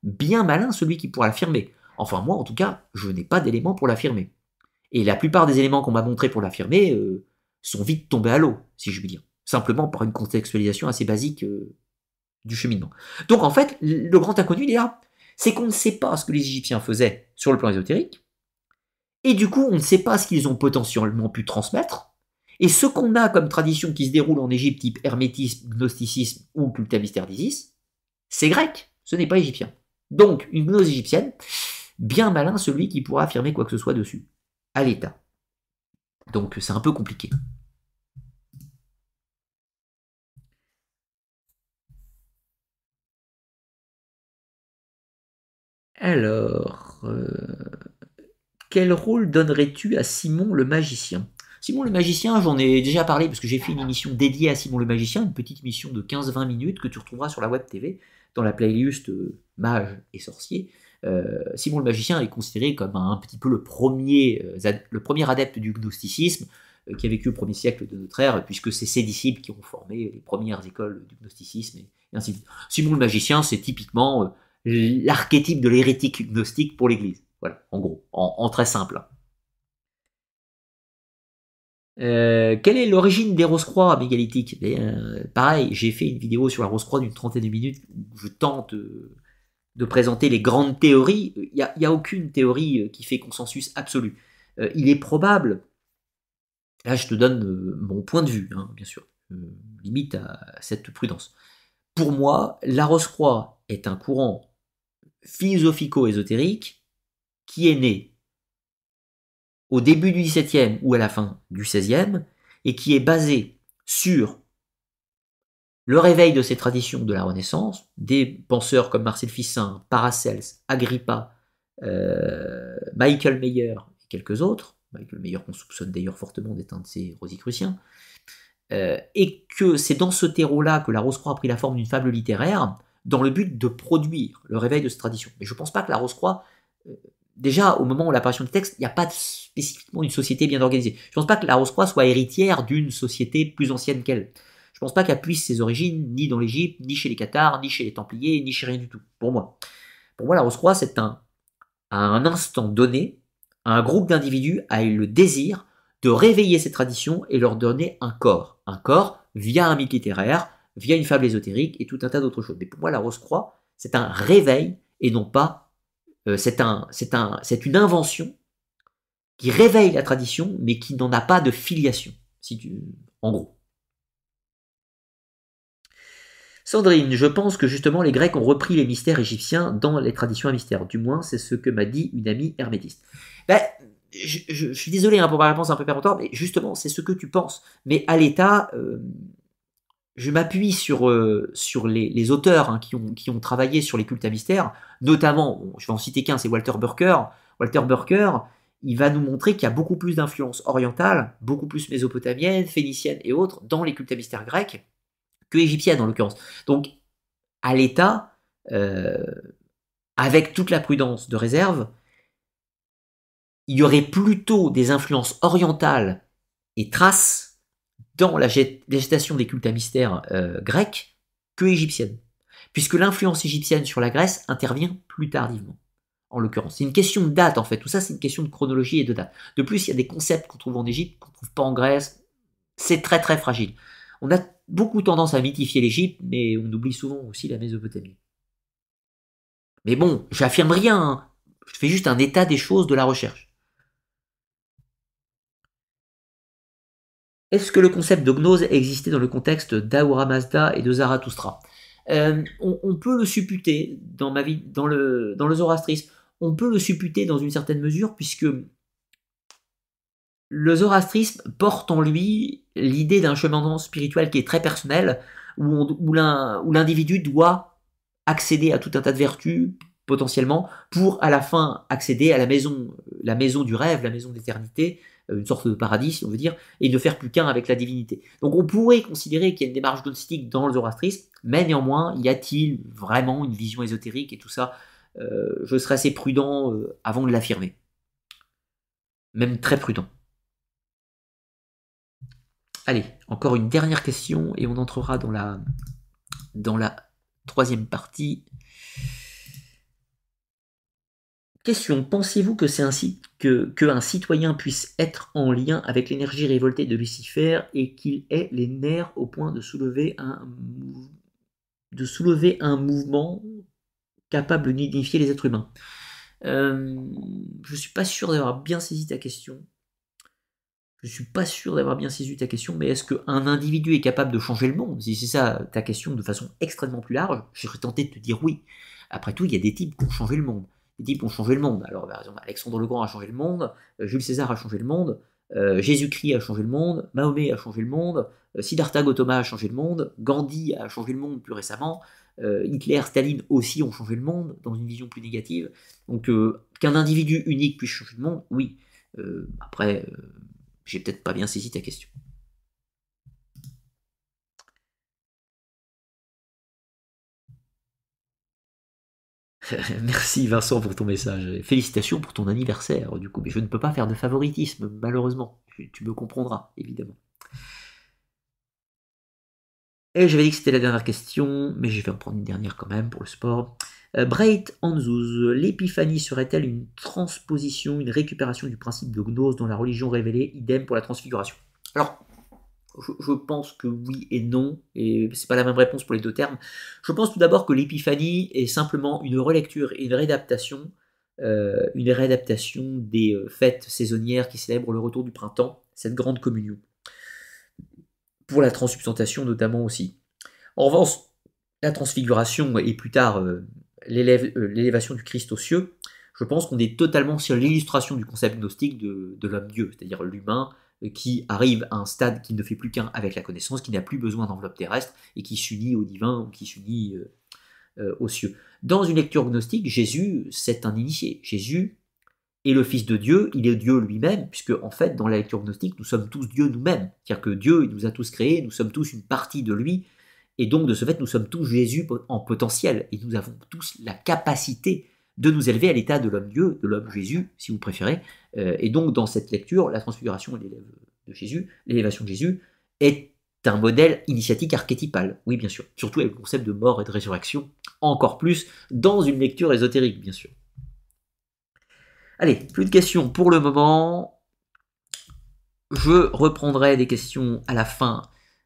bien malin celui qui pourra l'affirmer. Enfin moi, en tout cas, je n'ai pas d'éléments pour l'affirmer. Et la plupart des éléments qu'on m'a montrés pour l'affirmer euh, sont vite tombés à l'eau, si je puis dire. Simplement par une contextualisation assez basique euh, du cheminement. Donc en fait, le grand inconnu, il est là. C'est qu'on ne sait pas ce que les Égyptiens faisaient sur le plan ésotérique, Et du coup, on ne sait pas ce qu'ils ont potentiellement pu transmettre. Et ce qu'on a comme tradition qui se déroule en Égypte, type hermétisme, gnosticisme ou mystère d'Isis, c'est grec, ce n'est pas égyptien. Donc, une gnose égyptienne, bien malin celui qui pourra affirmer quoi que ce soit dessus, à l'état. Donc, c'est un peu compliqué. Alors, euh, quel rôle donnerais-tu à Simon le magicien? Simon le magicien, j'en ai déjà parlé parce que j'ai fait une émission dédiée à Simon le magicien, une petite émission de 15-20 minutes que tu retrouveras sur la web TV dans la playlist euh, Mage et Sorcier. Euh, Simon le magicien est considéré comme un, petit peu le premier, le premier adepte du gnosticisme qui a vécu au premier siècle de notre ère, puisque c'est ses disciples qui ont formé les premières écoles du gnosticisme et, ainsi de suite. Simon le magicien, c'est typiquement l'archétype de l'hérétique gnostique pour l'Église. Voilà, en gros, en, très simple. Euh, quelle est l'origine des rose-croix mégalithiques euh, Pareil, j'ai fait une vidéo sur la rose-croix d'une trentaine de minutes où je tente euh, de présenter les grandes théories. Il n'y a, aucune théorie qui fait consensus absolu. il est probable, là je te donne mon point de vue, hein, bien sûr, limite à cette prudence. Pour moi, la rose-croix est un courant philosophico-ésotérique qui est né au début du XVIIe ou à la fin du XVIe et qui est basé sur le réveil de ces traditions de la Renaissance, des penseurs comme Marcel Fissin, Paracels, Agrippa, euh, Michael Meyer et quelques autres, Michael Meyer qu'on soupçonne d'ailleurs fortement d'être un de ces rosicruciens, euh, et que c'est dans ce terreau-là que la Rose-Croix a pris la forme d'une fable littéraire, dans le but de produire le réveil de cette tradition. Mais je ne pense pas que la Rose-Croix, euh, déjà au moment où l'apparition du texte, il n'y a pas spécifiquement une société bien organisée. Je ne pense pas que la Rose-Croix soit héritière d'une société plus ancienne qu'elle. Je ne pense pas qu'elle puisse ses origines ni dans l'Égypte, ni chez les Cathares, ni chez les Templiers, ni chez rien du tout, pour moi. La Rose-Croix, c'est un, à un instant donné, un groupe d'individus a eu le désir de réveiller ces traditions et leur donner un corps. Un corps via un mythe littéraire, via une fable ésotérique et tout un tas d'autres choses. Mais pour moi, la Rose-Croix, c'est un réveil et non pas. Euh, c'est un, un, une invention qui réveille la tradition, mais qui n'en a pas de filiation, si tu, en gros. Sandrine, je pense que justement les Grecs ont repris les mystères égyptiens dans les traditions à mystère. Du moins, c'est ce que m'a dit une amie hermétiste. Ben, je, suis désolé hein, pour ma réponse un peu péremptoire, mais justement, c'est ce que tu penses. Mais à l'état, euh, je m'appuie sur, euh, sur les, auteurs hein, qui, ont, qui ont travaillé sur les cultes à mystère, notamment, je vais en citer qu'un, c'est Walter Burker. Walter Burker, il va nous montrer qu'il y a beaucoup plus d'influence orientale, beaucoup plus mésopotamienne, phénicienne et autres dans les cultes à mystère grecs que égyptienne en l'occurrence. Donc, à l'état, euh, avec toute la prudence de réserve, il y aurait plutôt des influences orientales et traces dans la gestation des cultes à mystère euh, grecs que égyptienne, puisque l'influence égyptienne sur la Grèce intervient plus tardivement, en l'occurrence. C'est une question de date, en fait. Tout ça, c'est une question de chronologie et de date. De plus, il y a des concepts qu'on trouve en Égypte qu'on ne trouve pas en Grèce. C'est très, très fragile. On a beaucoup tendance à mythifier l'Égypte, mais on oublie souvent aussi la Mésopotamie. Mais bon, j'affirme rien. Hein. Je fais juste un état des choses de la recherche. Est-ce que le concept de gnose existait dans le contexte d'Ahura Mazda et de Zarathustra? Euh, on, peut le supputer dans le, dans zoroastrisme. On peut le supputer dans une certaine mesure puisque le zoroastrisme porte en lui l'idée d'un cheminement spirituel qui est très personnel, où, l'individu doit accéder à tout un tas de vertus potentiellement pour à la fin accéder à la maison, la maison du rêve, la maison d'éternité, une sorte de paradis, si on veut dire, et ne faire plus qu'un avec la divinité. Donc on pourrait considérer qu'il y a une démarche gnostique dans le zoroastrisme, mais néanmoins, y a-t-il vraiment une vision ésotérique et tout ça euh, Je serais assez prudent euh, avant de l'affirmer. Même très prudent. Allez, encore une dernière question et on entrera dans la, dans la troisième partie. Question, pensez-vous que c'est ainsi que, citoyen puisse être en lien avec l'énergie révoltée de Lucifer et qu'il ait les nerfs au point de soulever un, de soulever un mouvement capable d'unifier les êtres humains? Euh, je suis pas sûr d'avoir bien saisi ta question. Je suis pas sûr d'avoir bien saisi ta question, mais est-ce qu'un individu est capable de changer le monde? Si c'est ça ta question de façon extrêmement plus large, je serais tenté de te dire oui. Après tout, il y a des types qui ont changé le monde. Des types ont changé le monde. Alors, Alexandre le Grand a changé le monde, euh, Jules César a changé le monde, euh, Jésus-Christ a changé le monde, Mahomet a changé le monde, euh, Siddhartha Gautama a changé le monde, Gandhi a changé le monde plus récemment, Hitler, Staline aussi ont changé le monde dans une vision plus négative. Donc qu'un individu unique puisse changer le monde, oui. après, j'ai peut-être pas bien saisi ta question. Merci Vincent pour ton message. Félicitations pour ton anniversaire, du coup. Mais je ne peux pas faire de favoritisme, malheureusement. Tu me comprendras, évidemment. Et j'avais dit que c'était la dernière question, mais je vais en prendre une dernière quand même pour le sport. Euh, Breit Anzuz, l'épiphanie serait-elle une transposition, une récupération du principe de gnose dans la religion révélée, idem pour la transfiguration? Alors, je, pense que oui et non, et c'est pas la même réponse pour les deux termes. Je pense tout d'abord que l'épiphanie est simplement une relecture et une réadaptation, euh, une réadaptation des euh, fêtes saisonnières qui célèbrent le retour du printemps, cette grande communion. Pour la transsubstantation notamment aussi. En revanche, la transfiguration et plus tard euh, l'élévation du Christ aux cieux, je pense qu'on est totalement sur l'illustration du concept gnostique de l'homme-dieu, c'est-à-dire l'humain qui arrive à un stade qui ne fait plus qu'un avec la connaissance, qui n'a plus besoin d'enveloppe terrestre et qui s'unit au divin ou qui s'unit euh, euh, aux cieux. Dans une lecture gnostique, Jésus, c'est un initié. Jésus est le Fils de Dieu, il est Dieu lui-même, puisque en fait, dans la lecture gnostique, nous sommes tous Dieu nous-mêmes. C'est-à-dire que Dieu il nous a tous créés, nous sommes tous une partie de lui, et donc de ce fait, nous sommes tous Jésus en potentiel, et nous avons tous la capacité de nous élever à l'état de l'homme-dieu, de l'homme-Jésus, si vous préférez. Euh, et donc, dans cette lecture, la transfiguration de Jésus, l'élévation de Jésus, est un modèle initiatique archétypal. Oui, bien sûr. Surtout avec le concept de mort et de résurrection, encore plus dans une lecture ésotérique, bien sûr. Allez, plus de questions pour le moment. Je reprendrai des questions à la fin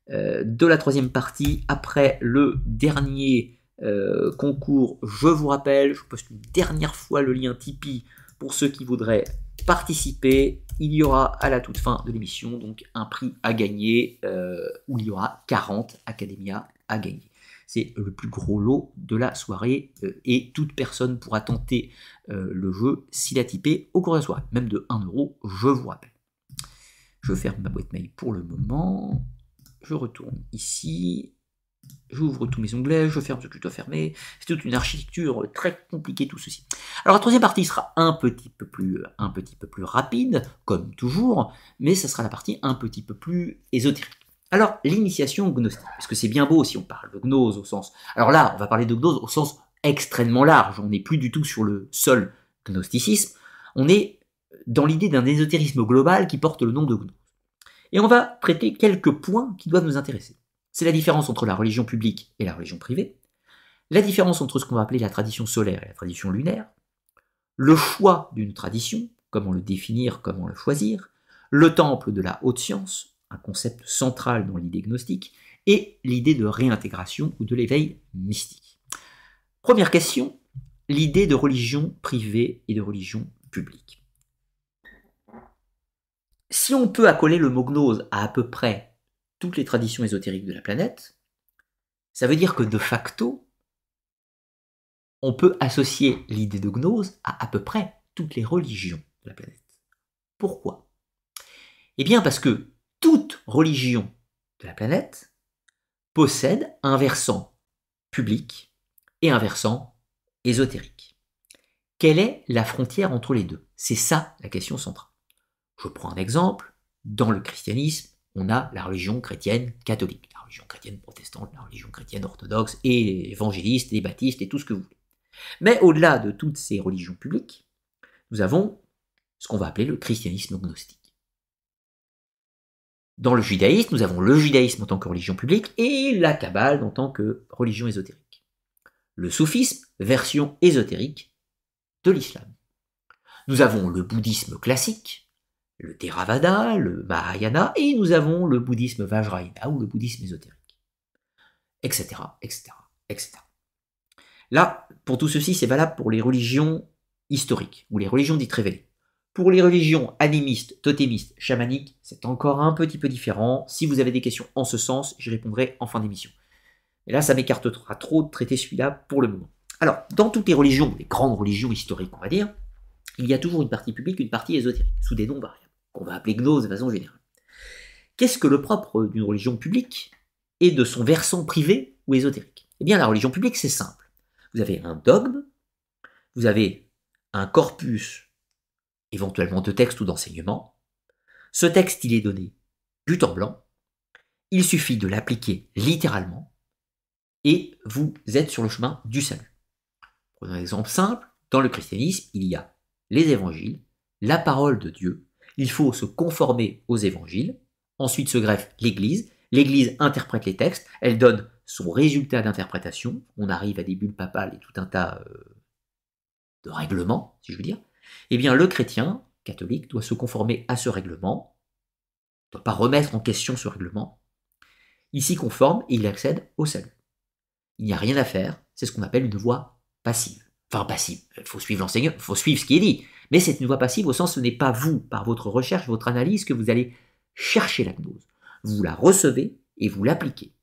euh, de la troisième partie, après le dernier euh, concours, je vous rappelle, je poste une dernière fois le lien Tipeee pour ceux qui voudraient participer. Il y aura à la toute fin de l'émission donc un prix à gagner euh, où il y aura 40 Academia à gagner. C'est le plus gros lot de la soirée euh, et toute personne pourra tenter le jeu s'il a typé au cours de la soirée, même de 1 euro, je vous rappelle. Je ferme ma boîte mail pour le moment. Je retourne ici. J'ouvre tous mes onglets, je ferme ce que je dois fermer. C'est toute une architecture très compliquée tout ceci. Alors la troisième partie sera un petit peu plus, un petit peu plus rapide, comme toujours, mais ça sera la partie un petit peu plus ésotérique. Alors l'initiation gnostique, parce que c'est bien beau si on parle de gnose au sens. Alors là, on va parler de gnose au sens extrêmement large. On n'est plus du tout sur le seul gnosticisme. On est dans l'idée d'un ésotérisme global qui porte le nom de gnose. Et on va traiter quelques points qui doivent nous intéresser. C'est la différence entre la religion publique et la religion privée, la différence entre ce qu'on va appeler la tradition solaire et la tradition lunaire, le choix d'une tradition, comment le définir, comment le choisir, le temple de la haute science, un concept central dans l'idée gnostique, et l'idée de réintégration ou de l'éveil mystique. Première question, l'idée de religion privée et de religion publique. Si on peut accoler le mot gnose à à peu près toutes les traditions ésotériques de la planète, ça veut dire que de facto, on peut associer l'idée de gnose à à peu près toutes les religions de la planète. Pourquoi? Eh bien parce que toute religion de la planète possède un versant public et un versant ésotérique. Quelle est la frontière entre les deux? C'est ça la question centrale. Je prends un exemple. Dans le christianisme, on a la religion chrétienne catholique, la religion chrétienne protestante, la religion chrétienne orthodoxe, et évangéliste, et baptiste, et tout ce que vous voulez. Mais au-delà de toutes ces religions publiques, nous avons ce qu'on va appeler le christianisme gnostique. Dans le judaïsme, nous avons le judaïsme en tant que religion publique et la Kabbale en tant que religion ésotérique. Le soufisme, version ésotérique de l'islam. Nous avons le bouddhisme classique, le Theravada, le Mahayana, et nous avons le bouddhisme Vajrayana ou le bouddhisme ésotérique, etc., etc., etc. Là, pour tout ceci, c'est valable pour les religions historiques, ou les religions dites révélées. Pour les religions animistes, totémistes, chamaniques, c'est encore un petit peu différent. Si vous avez des questions en ce sens, j'y répondrai en fin d'émission. Et là, ça m'écartera trop de traiter celui-là pour le moment. Alors, dans toutes les religions, les grandes religions historiques, on va dire, il y a toujours une partie publique, une partie ésotérique, sous des noms variables, qu'on va appeler gnose de façon générale. Qu'est-ce que le propre d'une religion publique et de son versant privé ou ésotérique? Eh bien, la religion publique, c'est simple. Vous avez un dogme, vous avez un corpus éventuellement de texte ou d'enseignement. Ce texte, il est donné du temps blanc. Il suffit de l'appliquer littéralement et vous êtes sur le chemin du salut. Prenons un exemple simple. Dans le christianisme, il y a les évangiles, la parole de Dieu. Il faut se conformer aux évangiles. Ensuite se greffe l'Église. L'Église interprète les textes. Elle donne son résultat d'interprétation. On arrive à des bulles papales et tout un tas euh, de règlements, si je veux dire. Eh bien, le chrétien catholique doit se conformer à ce règlement, ne doit pas remettre en question ce règlement. Il s'y conforme et il accède au salut. Il n'y a rien à faire, c'est ce qu'on appelle une voie passive. Enfin, passive, il faut suivre l'enseignant, il faut suivre ce qui est dit. Mais c'est une voie passive au sens ce n'est pas vous, par votre recherche, votre analyse, que vous allez chercher la gnose. Vous la recevez et vous l'appliquez.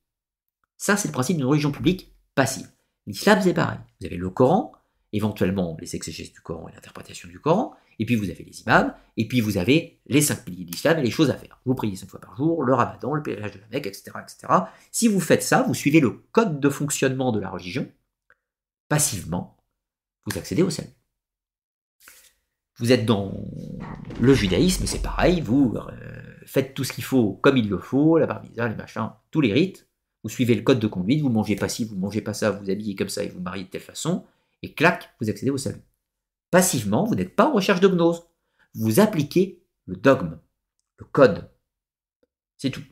Ça, c'est le principe d'une religion publique passive. L'islam, c'est pareil. Vous avez le Coran, éventuellement les exégèses du Coran et l'interprétation du Coran, et puis vous avez les imams, et puis vous avez les cinq piliers de l'islam et les choses à faire. Vous priez cinq fois par jour, le ramadan, le pèlerinage de la Mecque, etc., etc. Si vous faites ça, vous suivez le code de fonctionnement de la religion, passivement, vous accédez au salut. Vous êtes dans le judaïsme, c'est pareil, vous euh, faites tout ce qu'il faut comme il le faut, la barbisa, les machins, tous les rites, vous suivez le code de conduite, vous mangez pas ci, vous mangez pas ça, vous habillez comme ça et vous mariez de telle façon, et clac, vous accédez au salut. Passivement, vous n'êtes pas en recherche de gnose. Vous appliquez le dogme, le code. C'est tout.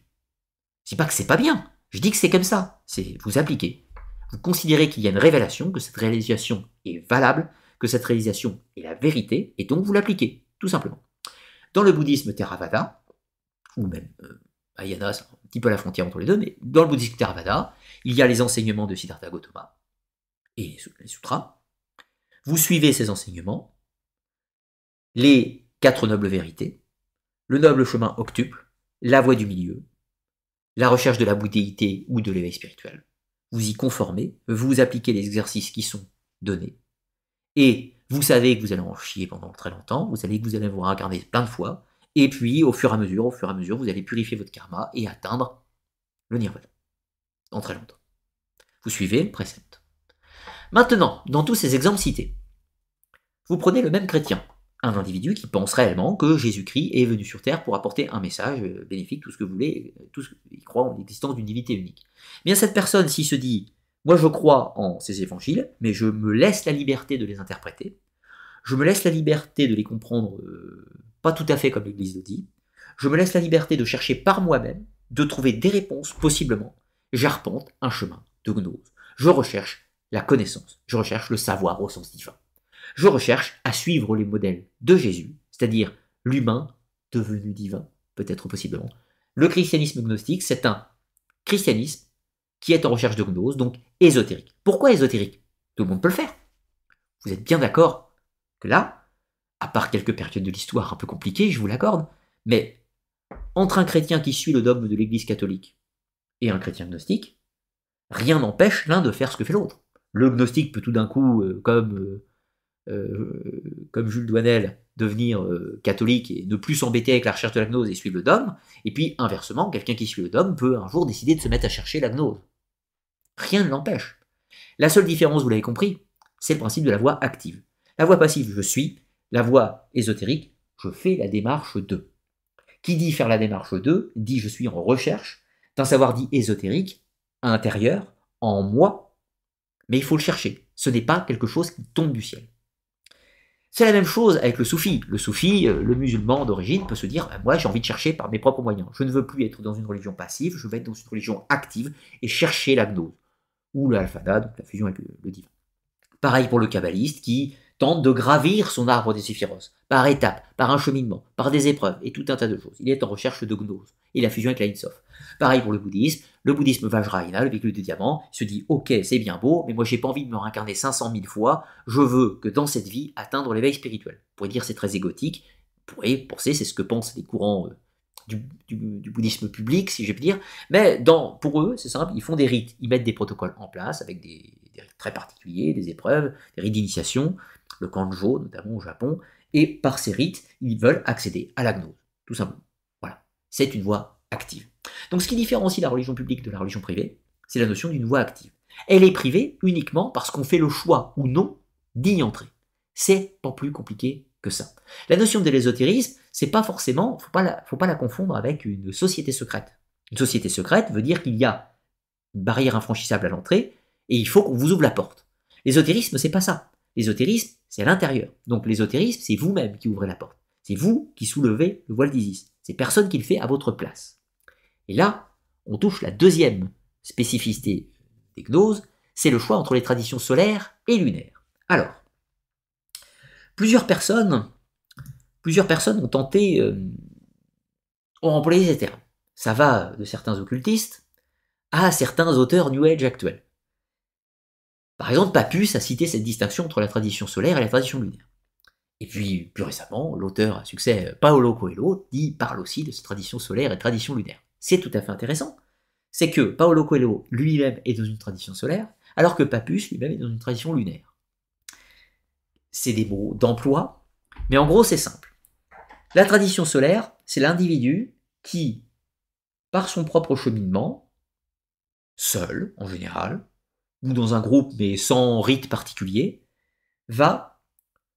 Je dis pas que c'est pas bien. Je dis que c'est comme ça. C'est vous appliquez. Vous considérez qu'il y a une révélation, que cette réalisation est valable, que cette réalisation est la vérité, et donc vous l'appliquez, tout simplement. Dans le bouddhisme Theravada, ou même euh, Ayana, c'est un petit peu la frontière entre les deux, mais dans le bouddhisme Theravada, il y a les enseignements de Siddhartha Gautama et les sutras, vous suivez ces enseignements, les quatre nobles vérités, le noble chemin octuple, la voie du milieu, la recherche de la bouddhéité ou de l'éveil spirituel. Vous y conformez, vous appliquez les exercices qui sont donnés, et vous savez que vous allez en chier pendant très longtemps, vous savez que vous allez vous réincarner plein de fois, et puis au fur et à mesure, au fur et à mesure, vous allez purifier votre karma et atteindre le nirvana en très longtemps. Vous suivez le précepte. Maintenant, dans tous ces exemples cités, vous prenez le même chrétien, un individu qui pense réellement que Jésus-Christ est venu sur terre pour apporter un message euh, bénéfique, tout ce que vous voulez, euh, tout ce, il croit en l'existence d'une divinité unique. Eh bien cette personne, s'il se dit, moi je crois en ces évangiles, mais je me laisse la liberté de les interpréter, je me laisse la liberté de les comprendre euh, pas tout à fait comme l'Église le dit, je me laisse la liberté de chercher par moi-même, de trouver des réponses possiblement, j'arpente un chemin de gnose. Je recherche la connaissance. Je recherche le savoir au sens divin. Je recherche à suivre les modèles de Jésus, c'est-à-dire l'humain devenu divin, peut-être possiblement. Le christianisme gnostique, c'est un christianisme qui est en recherche de gnose, donc ésotérique. Pourquoi ésotérique? Tout le monde peut le faire. Vous êtes bien d'accord que là, à part quelques périodes de l'histoire un peu compliquées, je vous l'accorde, mais entre un chrétien qui suit le dogme de l'Église catholique et un chrétien gnostique, rien n'empêche l'un de faire ce que fait l'autre le gnostique peut tout d'un coup, euh, comme, euh, euh, comme Jules Douanel, devenir catholique et ne plus s'embêter avec la recherche de la gnose et suivre le dogme. Et puis, inversement, quelqu'un qui suit le dogme peut un jour décider de se mettre à chercher la gnose. Rien ne l'empêche. La seule différence, vous l'avez compris, c'est le principe de la voie active. La voie passive, je suis. La voie ésotérique, je fais la démarche de. Qui dit faire la démarche de, dit je suis en recherche d'un savoir dit ésotérique, intérieur, en moi, mais il faut le chercher. Ce n'est pas quelque chose qui tombe du ciel. C'est la même chose avec le soufi. Le soufi, euh, le musulman d'origine, peut se dire Moi, j'ai envie de chercher par mes propres moyens. Je ne veux plus être dans une religion passive, je veux être dans une religion active et chercher la gnose. Ou l'alfada, donc la fusion avec le, divin. Pareil pour le kabbaliste qui tente de gravir son arbre des séphiros, par étapes, par un cheminement, par des épreuves et tout un tas de choses. Il est en recherche de gnose et la fusion avec la Insof. Pareil pour le bouddhisme, le bouddhisme Vajrayana, le véhicule de diamant, se dit ok c'est bien beau, mais moi j'ai pas envie de me réincarner 500 000 fois, je veux que dans cette vie atteindre l'éveil spirituel. Vous pourriez dire c'est très égotique, vous pourriez penser c'est ce que pensent les courants euh, du, bouddhisme public, si je puis dire, mais dans, pour eux c'est simple, ils font des rites, ils mettent des protocoles en place avec des, des rites très particuliers, des épreuves, des rites d'initiation, le Kanjo notamment au Japon, et par ces rites, ils veulent accéder à la gnose, tout simplement. Voilà, c'est une voie active. Donc ce qui différencie la religion publique de la religion privée, c'est la notion d'une voie active. Elle est privée uniquement parce qu'on fait le choix ou non d'y entrer. C'est pas plus compliqué que ça. La notion de l'ésotérisme, c'est pas forcément, faut pas la, faut pas la confondre avec une société secrète. Une société secrète veut dire qu'il y a une barrière infranchissable à l'entrée et il faut qu'on vous ouvre la porte. L'ésotérisme, c'est pas ça. L'ésotérisme, c'est à l'intérieur. Donc l'ésotérisme, c'est vous-même qui ouvrez la porte. C'est vous qui soulevez le voile d'Isis. C'est personne qui le fait à votre place. Et là, on touche la deuxième spécificité des gnoses, c'est le choix entre les traditions solaires et lunaires. Alors, plusieurs personnes, ont tenté, euh, ont employé ces termes. Ça va de certains occultistes à certains auteurs New Age actuels. Par exemple, Papus a cité cette distinction entre la tradition solaire et la tradition lunaire. Et puis, plus récemment, l'auteur à succès Paolo Coelho dit, parle aussi de cette tradition solaire et tradition lunaire. C'est tout à fait intéressant. C'est que Paolo Coelho lui-même est dans une tradition solaire, alors que Papus lui-même est dans une tradition lunaire. C'est des mots d'emploi, mais en gros, c'est simple. La tradition solaire, c'est l'individu qui, par son propre cheminement, seul en général, ou dans un groupe mais sans rite particulier, va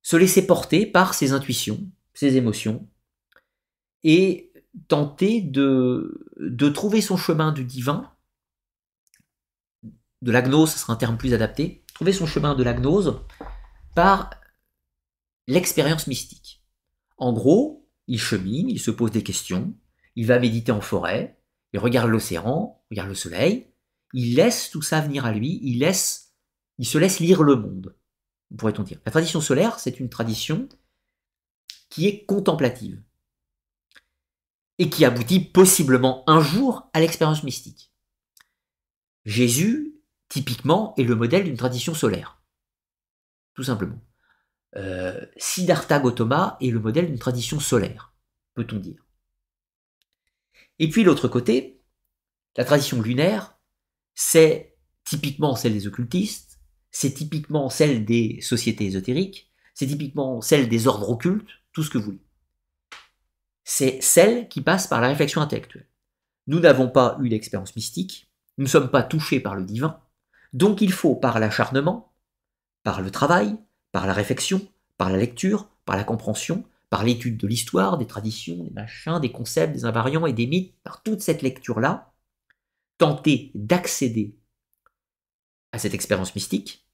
se laisser porter par ses intuitions, ses émotions, et tenter de, de trouver son chemin du divin, de la gnose, ce sera un terme plus adapté, trouver son chemin de la gnose par l'expérience mystique. En gros, il chemine, il se pose des questions, il va méditer en forêt, il regarde l'océan, regarde le soleil, il laisse tout ça venir à lui, il se laisse lire le monde, pourrait-on dire. La tradition solaire, c'est une tradition qui est contemplative et qui aboutit possiblement un jour à l'expérience mystique. Jésus, typiquement, est le modèle d'une tradition solaire, tout simplement. Euh, Siddhartha Gautama est le modèle d'une tradition solaire, peut-on dire. Et puis l'autre côté, la tradition lunaire, c'est typiquement celle des occultistes, c'est typiquement celle des sociétés ésotériques, c'est typiquement celle des ordres occultes, tout ce que vous voulez. C'est celle qui passe par la réflexion intellectuelle. Nous n'avons pas eu l'expérience mystique, nous ne sommes pas touchés par le divin, donc il faut par l'acharnement, par le travail, par la réflexion, par la lecture, par la compréhension, par l'étude de l'histoire, des traditions, des machins, des concepts, des invariants et des mythes, par toute cette lecture-là, tenter d'accéder à cette expérience mystique,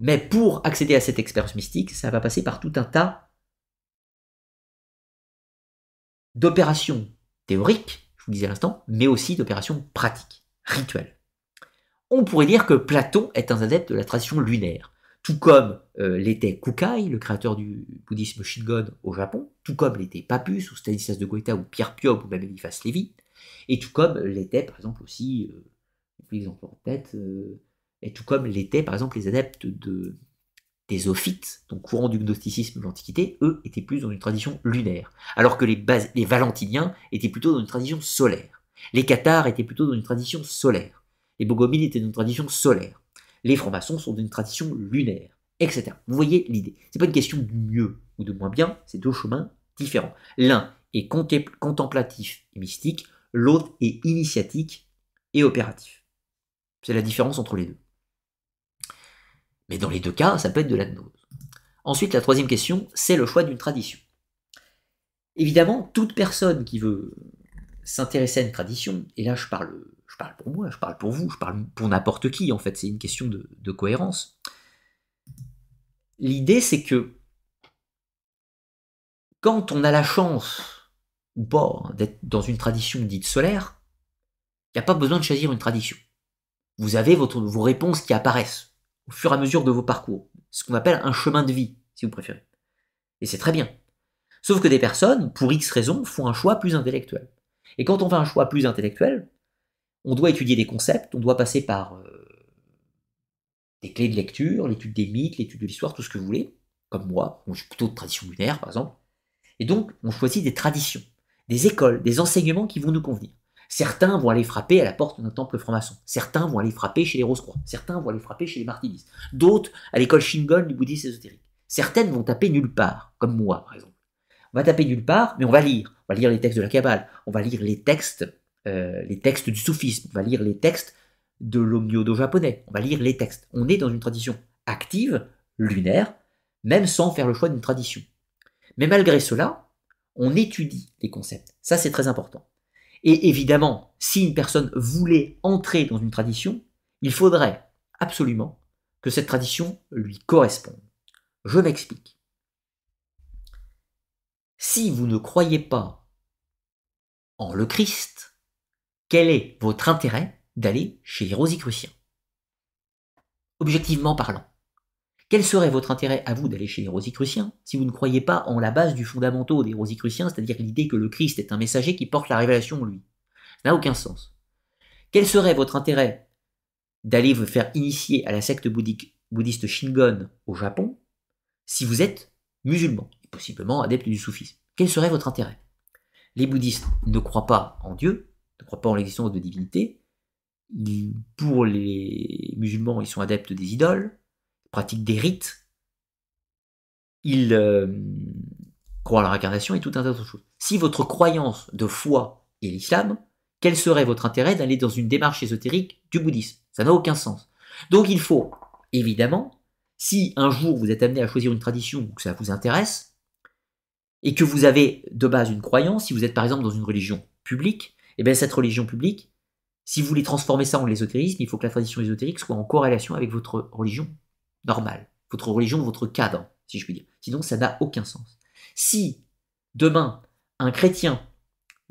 mais pour accéder à cette expérience mystique, ça va passer par tout un tas d'opérations théoriques, je vous disais à l'instant, mais aussi d'opérations pratiques, rituelles. On pourrait dire que Platon est un adepte de la tradition lunaire, tout comme euh, l'était Kukai, le créateur du bouddhisme Shingon au Japon, tout comme l'était Papus ou Stanislas de Goethe ou Pierre Piob ou même Eliphas Lévy, et tout comme l'était par exemple aussi, euh, exemple en tête, euh, et tout comme l'étaient par exemple les adeptes de, des ophites, donc courant du gnosticisme de l'Antiquité, eux étaient plus dans une tradition lunaire, alors que les, les valentiniens étaient plutôt dans une tradition solaire. Les cathares étaient plutôt dans une tradition solaire. Les bogomiles étaient dans une tradition solaire. Les francs-maçons sont dans une tradition lunaire, etc. Vous voyez l'idée. C'est pas une question de mieux ou de moins bien, c'est deux chemins différents. L'un est contemplatif et mystique, l'autre est initiatique et opératif. C'est la différence entre les deux. Mais dans les deux cas, ça peut être de la gnose. Ensuite, la troisième question, c'est le choix d'une tradition. Évidemment, toute personne qui veut s'intéresser à une tradition, et là je parle, pour moi, je parle pour vous, je parle pour n'importe qui, en fait, c'est une question de cohérence. L'idée, c'est que quand on a la chance ou pas, hein, d'être dans une tradition dite solaire, il n'y a pas besoin de choisir une tradition. Vous avez vos réponses qui apparaissent au fur et à mesure de vos parcours. ce qu'on appelle un chemin de vie, si vous préférez. Et c'est très bien. Sauf que des personnes, pour X raisons, font un choix plus intellectuel. Et quand on fait un choix plus intellectuel, on doit étudier des concepts, on doit passer par euh, des clés de lecture, l'étude des mythes, l'étude de l'histoire, tout ce que vous voulez, comme moi, je suis plutôt de tradition lunaire par exemple. Et donc, on choisit des traditions, des écoles, des enseignements qui vont nous convenir. Certains vont aller frapper à la porte d'un temple franc-maçon. Certains vont aller frapper chez les Rose-Croix. Certains vont aller frapper chez les Martinistes. D'autres à l'école Shingon du bouddhisme ésotérique. Certaines vont taper nulle part, comme moi par exemple. On va taper nulle part, mais on va lire. On va lire les textes de la Kabbale. On va lire les textes, euh, les textes du soufisme. On va lire les textes de l'omniodo japonais. On va lire les textes. On est dans une tradition active, lunaire, même sans faire le choix d'une tradition. Mais malgré cela, on étudie les concepts. Ça, c'est très important. Et évidemment, si une personne voulait entrer dans une tradition, il faudrait absolument que cette tradition lui corresponde. Je m'explique. Si vous ne croyez pas en le Christ, quel est votre intérêt d'aller chez les rosicruciens? Objectivement parlant. Quel serait votre intérêt à vous d'aller chez les rosicruciens si vous ne croyez pas en la base du fondamentaux des rosicruciens, c'est-à-dire l'idée que le Christ est un messager qui porte la révélation en lui? Ça n'a aucun sens. Quel serait votre intérêt d'aller vous faire initier à la secte bouddhiste Shingon au Japon si vous êtes musulman, et possiblement adepte du soufisme? Quel serait votre intérêt? Les bouddhistes ne croient pas en Dieu, ne croient pas en l'existence de divinité. pour les musulmans, ils sont adeptes des idoles pratiquent des rites, ils euh, croient à la réincarnation et tout un tas d'autres choses. Si votre croyance de foi est l'islam, quel serait votre intérêt d'aller dans une démarche ésotérique du bouddhisme? Ça n'a aucun sens. Donc il faut, évidemment, si un jour vous êtes amené à choisir une tradition ou que ça vous intéresse, et que vous avez de base une croyance, si vous êtes par exemple dans une religion publique, et eh bien cette religion publique, si vous voulez transformer ça en l'ésotérisme, il faut que la tradition ésotérique soit en corrélation avec votre religion votre religion, votre cadre, si je puis dire. Sinon, ça n'a aucun sens. Si demain, un chrétien,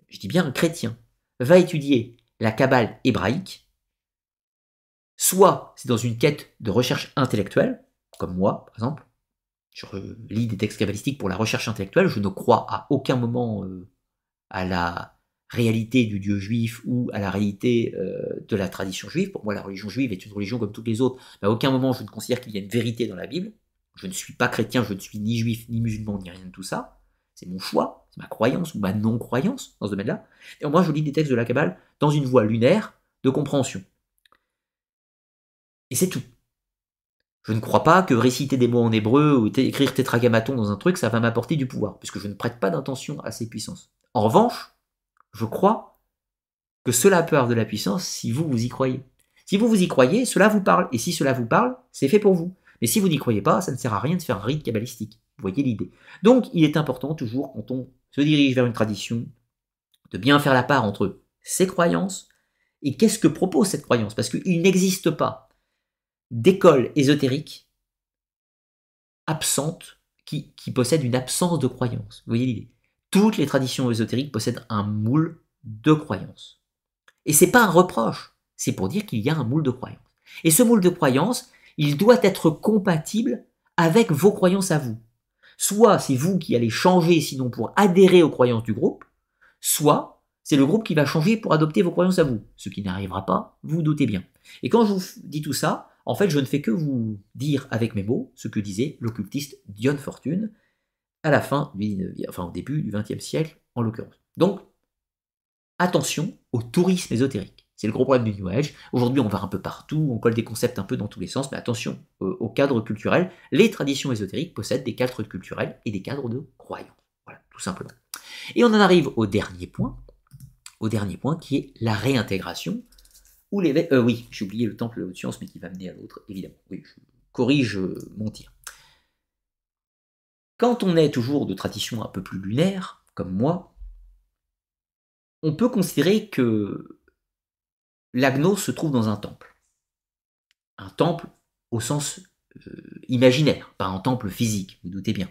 je dis bien un chrétien, va étudier la Kabbale hébraïque, soit c'est dans une quête de recherche intellectuelle, comme moi, par exemple, je lis des textes kabbalistiques pour la recherche intellectuelle, je ne crois à aucun moment euh, à la réalité du Dieu juif ou à la réalité euh, de la tradition juive. Pour moi, la religion juive est une religion comme toutes les autres, mais à aucun moment je ne considère qu'il y a une vérité dans la Bible. Je ne suis pas chrétien, je ne suis ni juif, ni musulman, ni rien de tout ça. C'est mon choix, c'est ma croyance ou ma non-croyance dans ce domaine-là. Et moi, je lis des textes de la Kabbale dans une voie lunaire de compréhension. Et c'est tout. Je ne crois pas que réciter des mots en hébreu ou écrire tétragrammaton dans un truc, ça va m'apporter du pouvoir, puisque je ne prête pas d'intention à ces puissances. En revanche, je crois que cela peut avoir de la puissance si vous vous y croyez. Si vous vous y croyez, cela vous parle. Et si cela vous parle, c'est fait pour vous. Mais si vous n'y croyez pas, ça ne sert à rien de faire un rite kabbalistique. Vous voyez l'idée. Donc, il est important toujours, quand on se dirige vers une tradition, de bien faire la part entre ses croyances et qu'est-ce que propose cette croyance. Parce qu'il n'existe pas d'école ésotérique absente qui, possède une absence de croyance. Vous voyez l'idée toutes les traditions ésotériques possèdent un moule de croyances. Et c'est pas un reproche, c'est pour dire qu'il y a un moule de croyances. Et ce moule de croyances, il doit être compatible avec vos croyances à vous. Soit c'est vous qui allez changer sinon pour adhérer aux croyances du groupe, soit c'est le groupe qui va changer pour adopter vos croyances à vous. Ce qui n'arrivera pas, vous, vous doutez bien. Et quand je vous dis tout ça, en fait, je ne fais que vous dire avec mes mots ce que disait l'occultiste Dion Fortune, à la fin du enfin au début du XXe siècle en l'occurrence. Donc, attention au tourisme ésotérique. C'est le gros problème du New Age. Aujourd'hui, on va un peu partout, on colle des concepts un peu dans tous les sens, mais attention au cadre culturel. Les traditions ésotériques possèdent des cadres culturels et des cadres de croyance. Voilà, tout simplement. Et on en arrive au dernier point, au dernier point qui est la réintégration. Ou les... Euh, oui, j'ai oublié le temple de haute science, mais qui va mener à l'autre, évidemment. Oui, je corrige mon tir. Quand on est toujours de tradition un peu plus lunaire, comme moi, on peut considérer que l'agno se trouve dans un temple. Un temple au sens euh, imaginaire, pas un temple physique, vous, doutez bien.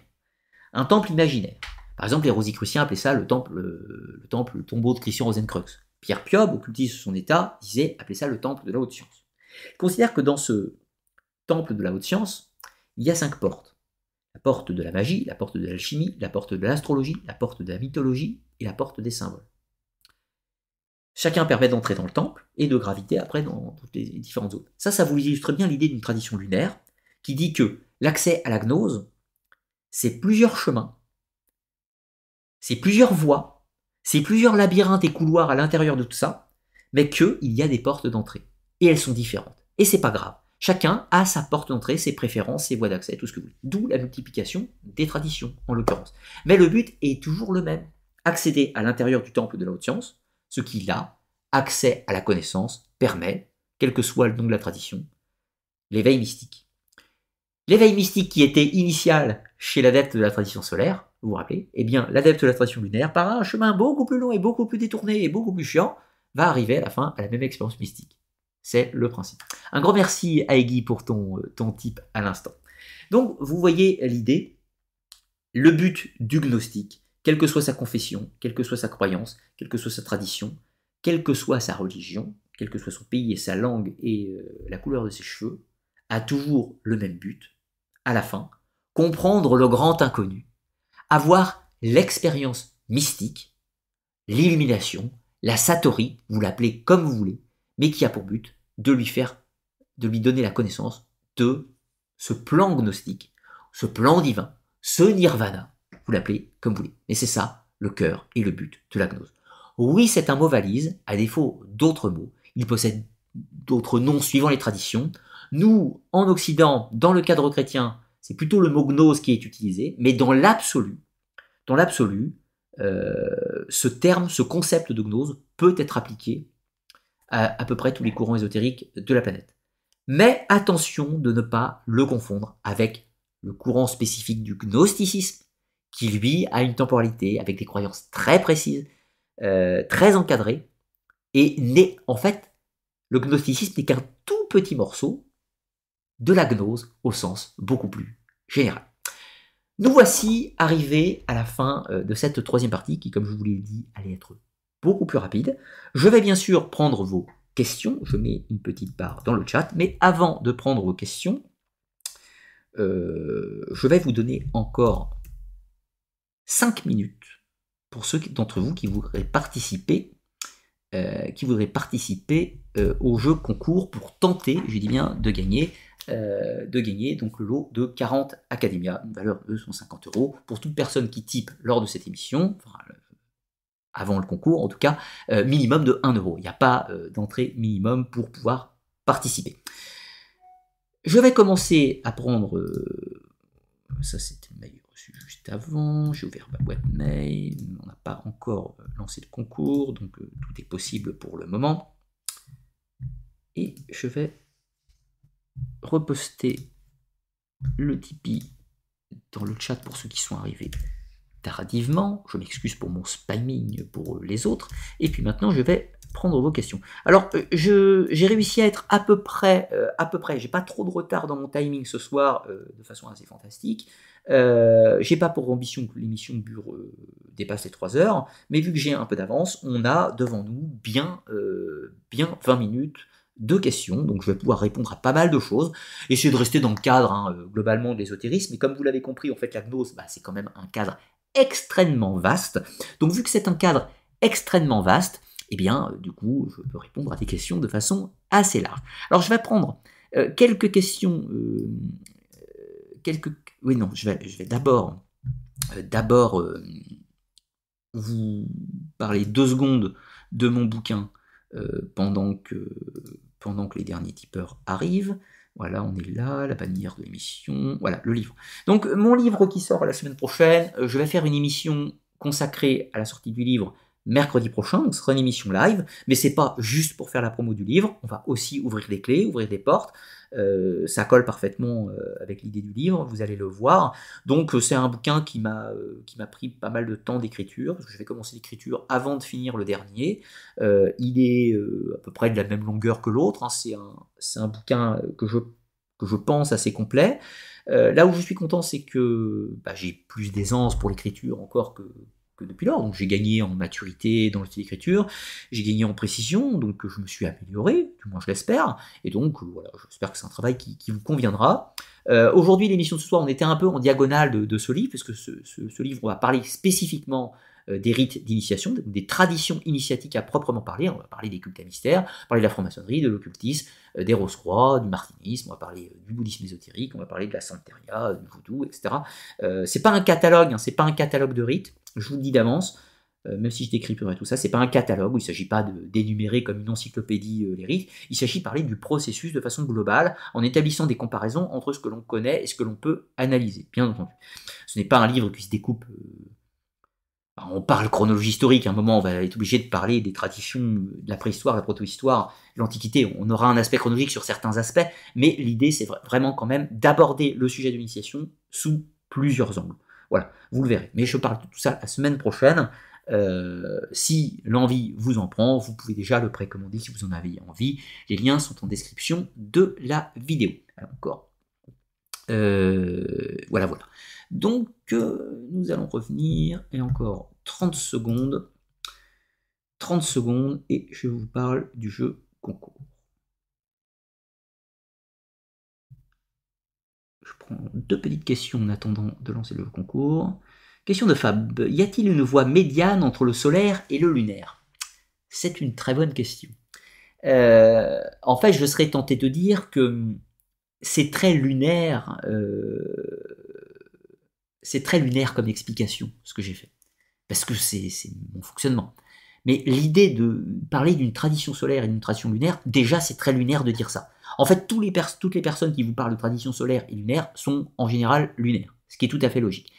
Un temple imaginaire. Par exemple, les rosicruciens appelaient ça le temple, euh, le tombeau de Christian Rosencrux. Pierre Piob, occultiste de son état, disait, appelait ça le temple de la haute science. Il considère que dans ce temple de la haute science, il y a cinq portes. Porte de la magie, la porte de l'alchimie, la porte de l'astrologie, la porte de la mythologie et la porte des symboles. Chacun permet d'entrer dans le temple et de graviter après dans toutes les différentes zones. Ça, ça vous illustre bien l'idée d'une tradition lunaire qui dit que l'accès à la gnose, c'est plusieurs chemins, c'est plusieurs voies, c'est plusieurs labyrinthes et couloirs à l'intérieur de tout ça, mais qu'il y a des portes d'entrée. Et elles sont différentes. Et c'est pas grave. Chacun a sa porte d'entrée, ses préférences, ses voies d'accès, tout ce que vous voulez. D'où la multiplication des traditions, en l'occurrence. Mais le but est toujours le même. Accéder à l'intérieur du temple de la haute science, ce qui, là, accès à la connaissance, permet, quel que soit le nom de la tradition, l'éveil mystique. L'éveil mystique qui était initial chez l'adepte de la tradition solaire, vous vous rappelez, eh bien, l'adepte de la tradition lunaire, par un chemin beaucoup plus long et beaucoup plus détourné et beaucoup plus chiant, va arriver à la fin à la même expérience mystique. C'est le principe. Un grand merci à Eggy pour ton, euh, ton type à l'instant. Donc, vous voyez l'idée, le but du gnostique, quelle que soit sa confession, quelle que soit sa croyance, quelle que soit sa tradition, quelle que soit sa religion, quel que soit son pays et sa langue et euh, la couleur de ses cheveux, a toujours le même but, à la fin, comprendre le grand inconnu, avoir l'expérience mystique, l'illumination, la satori, vous l'appelez comme vous voulez, mais qui a pour but de lui faire, de lui donner la connaissance de ce plan gnostique, ce plan divin, ce nirvana, vous l'appelez comme vous voulez. Mais c'est ça le cœur et le but de la gnose. Oui, c'est un mot valise, à défaut d'autres mots. Il possède d'autres noms suivant les traditions. Nous, en Occident, dans le cadre chrétien, c'est plutôt le mot gnose qui est utilisé, mais dans l'absolu, dans l'absolu, euh, ce terme, ce concept de gnose peut être appliqué à peu près tous les courants ésotériques de la planète. Mais attention de ne pas le confondre avec le courant spécifique du gnosticisme, qui lui a une temporalité avec des croyances très précises, euh, très encadrées, et n'est en fait, le gnosticisme n'est qu'un tout petit morceau de la gnose au sens beaucoup plus général. Nous voici arrivés à la fin euh, de cette troisième partie qui, comme je vous l'ai dit, allait être beaucoup plus rapide. Je vais bien sûr prendre vos questions, je mets une petite barre dans le chat, mais avant de prendre vos questions, euh, je vais vous donner encore 5 minutes pour ceux d'entre vous qui voudraient participer, euh, qui voudraient participer euh, au jeu concours pour tenter, je dis bien, de gagner, de gagner donc le lot de 40 Academia, une valeur de 250 euros pour toute personne qui type lors de cette émission, avant le concours en tout cas, euh, minimum de 1 euro. Il n'y a pas euh, d'entrée minimum pour pouvoir participer. Je vais commencer à prendre. euh, ça, c'était le mail reçu juste avant. J'ai ouvert ma boîte mail. On n'a pas encore lancé le concours, donc tout est possible pour le moment. Et je vais reposter le Tipeee dans le chat pour ceux qui sont arrivés tardivement. Je m'excuse pour mon spamming pour les autres. Et puis maintenant, je vais prendre vos questions. Alors, euh, j'ai réussi à être à peu près, euh, à peu près. J'ai pas trop de retard dans mon timing ce soir, euh, de façon assez fantastique. Euh, j'ai pas pour ambition que l'émission euh, dépasse les 3 heures, mais vu que j'ai un peu d'avance, on a devant nous bien, euh, bien 20 minutes de questions, donc je vais pouvoir répondre à pas mal de choses, essayer de rester dans le cadre hein, euh, globalement de l'ésotérisme, mais comme vous l'avez compris, en fait la gnose, bah, c'est quand même un cadre extrêmement vaste, donc vu que c'est un cadre extrêmement vaste, eh bien, euh, du coup, je peux répondre à des questions de façon assez large. Alors, je vais prendre euh, quelques questions, euh, quelques, oui, non, je vais, d'abord, d'abord vous parler deux secondes de mon bouquin pendant que, pendant que les derniers tipeurs arrivent. Voilà, on est là, la bannière de l'émission, voilà, le livre. Donc, mon livre qui sort la semaine prochaine, euh, je vais faire une émission consacrée à la sortie du livre mercredi prochain, donc ce sera une émission live, mais c'est pas juste pour faire la promo du livre, on va aussi ouvrir des clés, ouvrir des portes, euh, ça colle parfaitement euh, avec l'idée du livre, vous allez le voir. Donc euh, c'est un bouquin qui m'a pris pas mal de temps d'écriture, je vais commencer l'écriture avant de finir le dernier. Il est à peu près de la même longueur que l'autre, hein, c'est un, bouquin que je, que je pense assez complet. Là où je suis content, c'est que bah, j'ai plus d'aisance pour l'écriture encore que que depuis lors. Donc j'ai gagné en maturité dans le style d'écriture, j'ai gagné en précision, donc je me suis amélioré, du moins je l'espère, et donc voilà, j'espère que c'est un travail qui, vous conviendra. Aujourd'hui, l'émission de ce soir, on était un peu en diagonale de, ce livre, puisque ce, ce, livre, on va parler spécifiquement euh, des rites d'initiation, des traditions initiatiques à proprement parler. On va parler des cultes à mystère, parler de la franc-maçonnerie, de l'occultisme, euh, des rose-croix, du martinisme, on va parler euh, du bouddhisme ésotérique, on va parler de la santeria, du voodoo, etc. c'est pas un catalogue, hein, c'est pas un catalogue de rites, je vous le dis d'avance. même si je décrypterai tout ça, c'est pas un catalogue où il s'agit pas d'énumérer comme une encyclopédie les rites, il s'agit de parler du processus de façon globale en établissant des comparaisons entre ce que l'on connaît et ce que l'on peut analyser, bien entendu. Ce n'est pas un livre qui se découpe on parle chronologie historique, à un moment on va être obligé de parler des traditions de la préhistoire, la protohistoire, l'Antiquité, on aura un aspect chronologique sur certains aspects, mais l'idée c'est vraiment quand même d'aborder le sujet de l'initiation sous plusieurs angles. Voilà, vous le verrez. Mais je parle de tout ça la semaine prochaine. Euh, si l'envie vous en prend, vous pouvez déjà le précommander si vous en avez envie. Les liens sont en description de la vidéo. encore. Euh, voilà, voilà. Donc, euh, nous allons revenir, et encore 30 secondes. 30 secondes, et je vous parle du jeu concours. Je prends deux petites questions en attendant de lancer le concours. Question de Fab. Y a-t-il une voie médiane entre le solaire et le lunaire? C'est une très bonne question. Euh, en fait, je serais tenté de dire que c'est très lunaire euh, c'est très lunaire comme explication, ce que j'ai fait. Parce que c'est mon fonctionnement. Mais l'idée de parler d'une tradition solaire et d'une tradition lunaire, déjà c'est très lunaire de dire ça. En fait, toutes les personnes qui vous parlent de tradition solaire et lunaire sont en général lunaires, ce qui est tout à fait logique.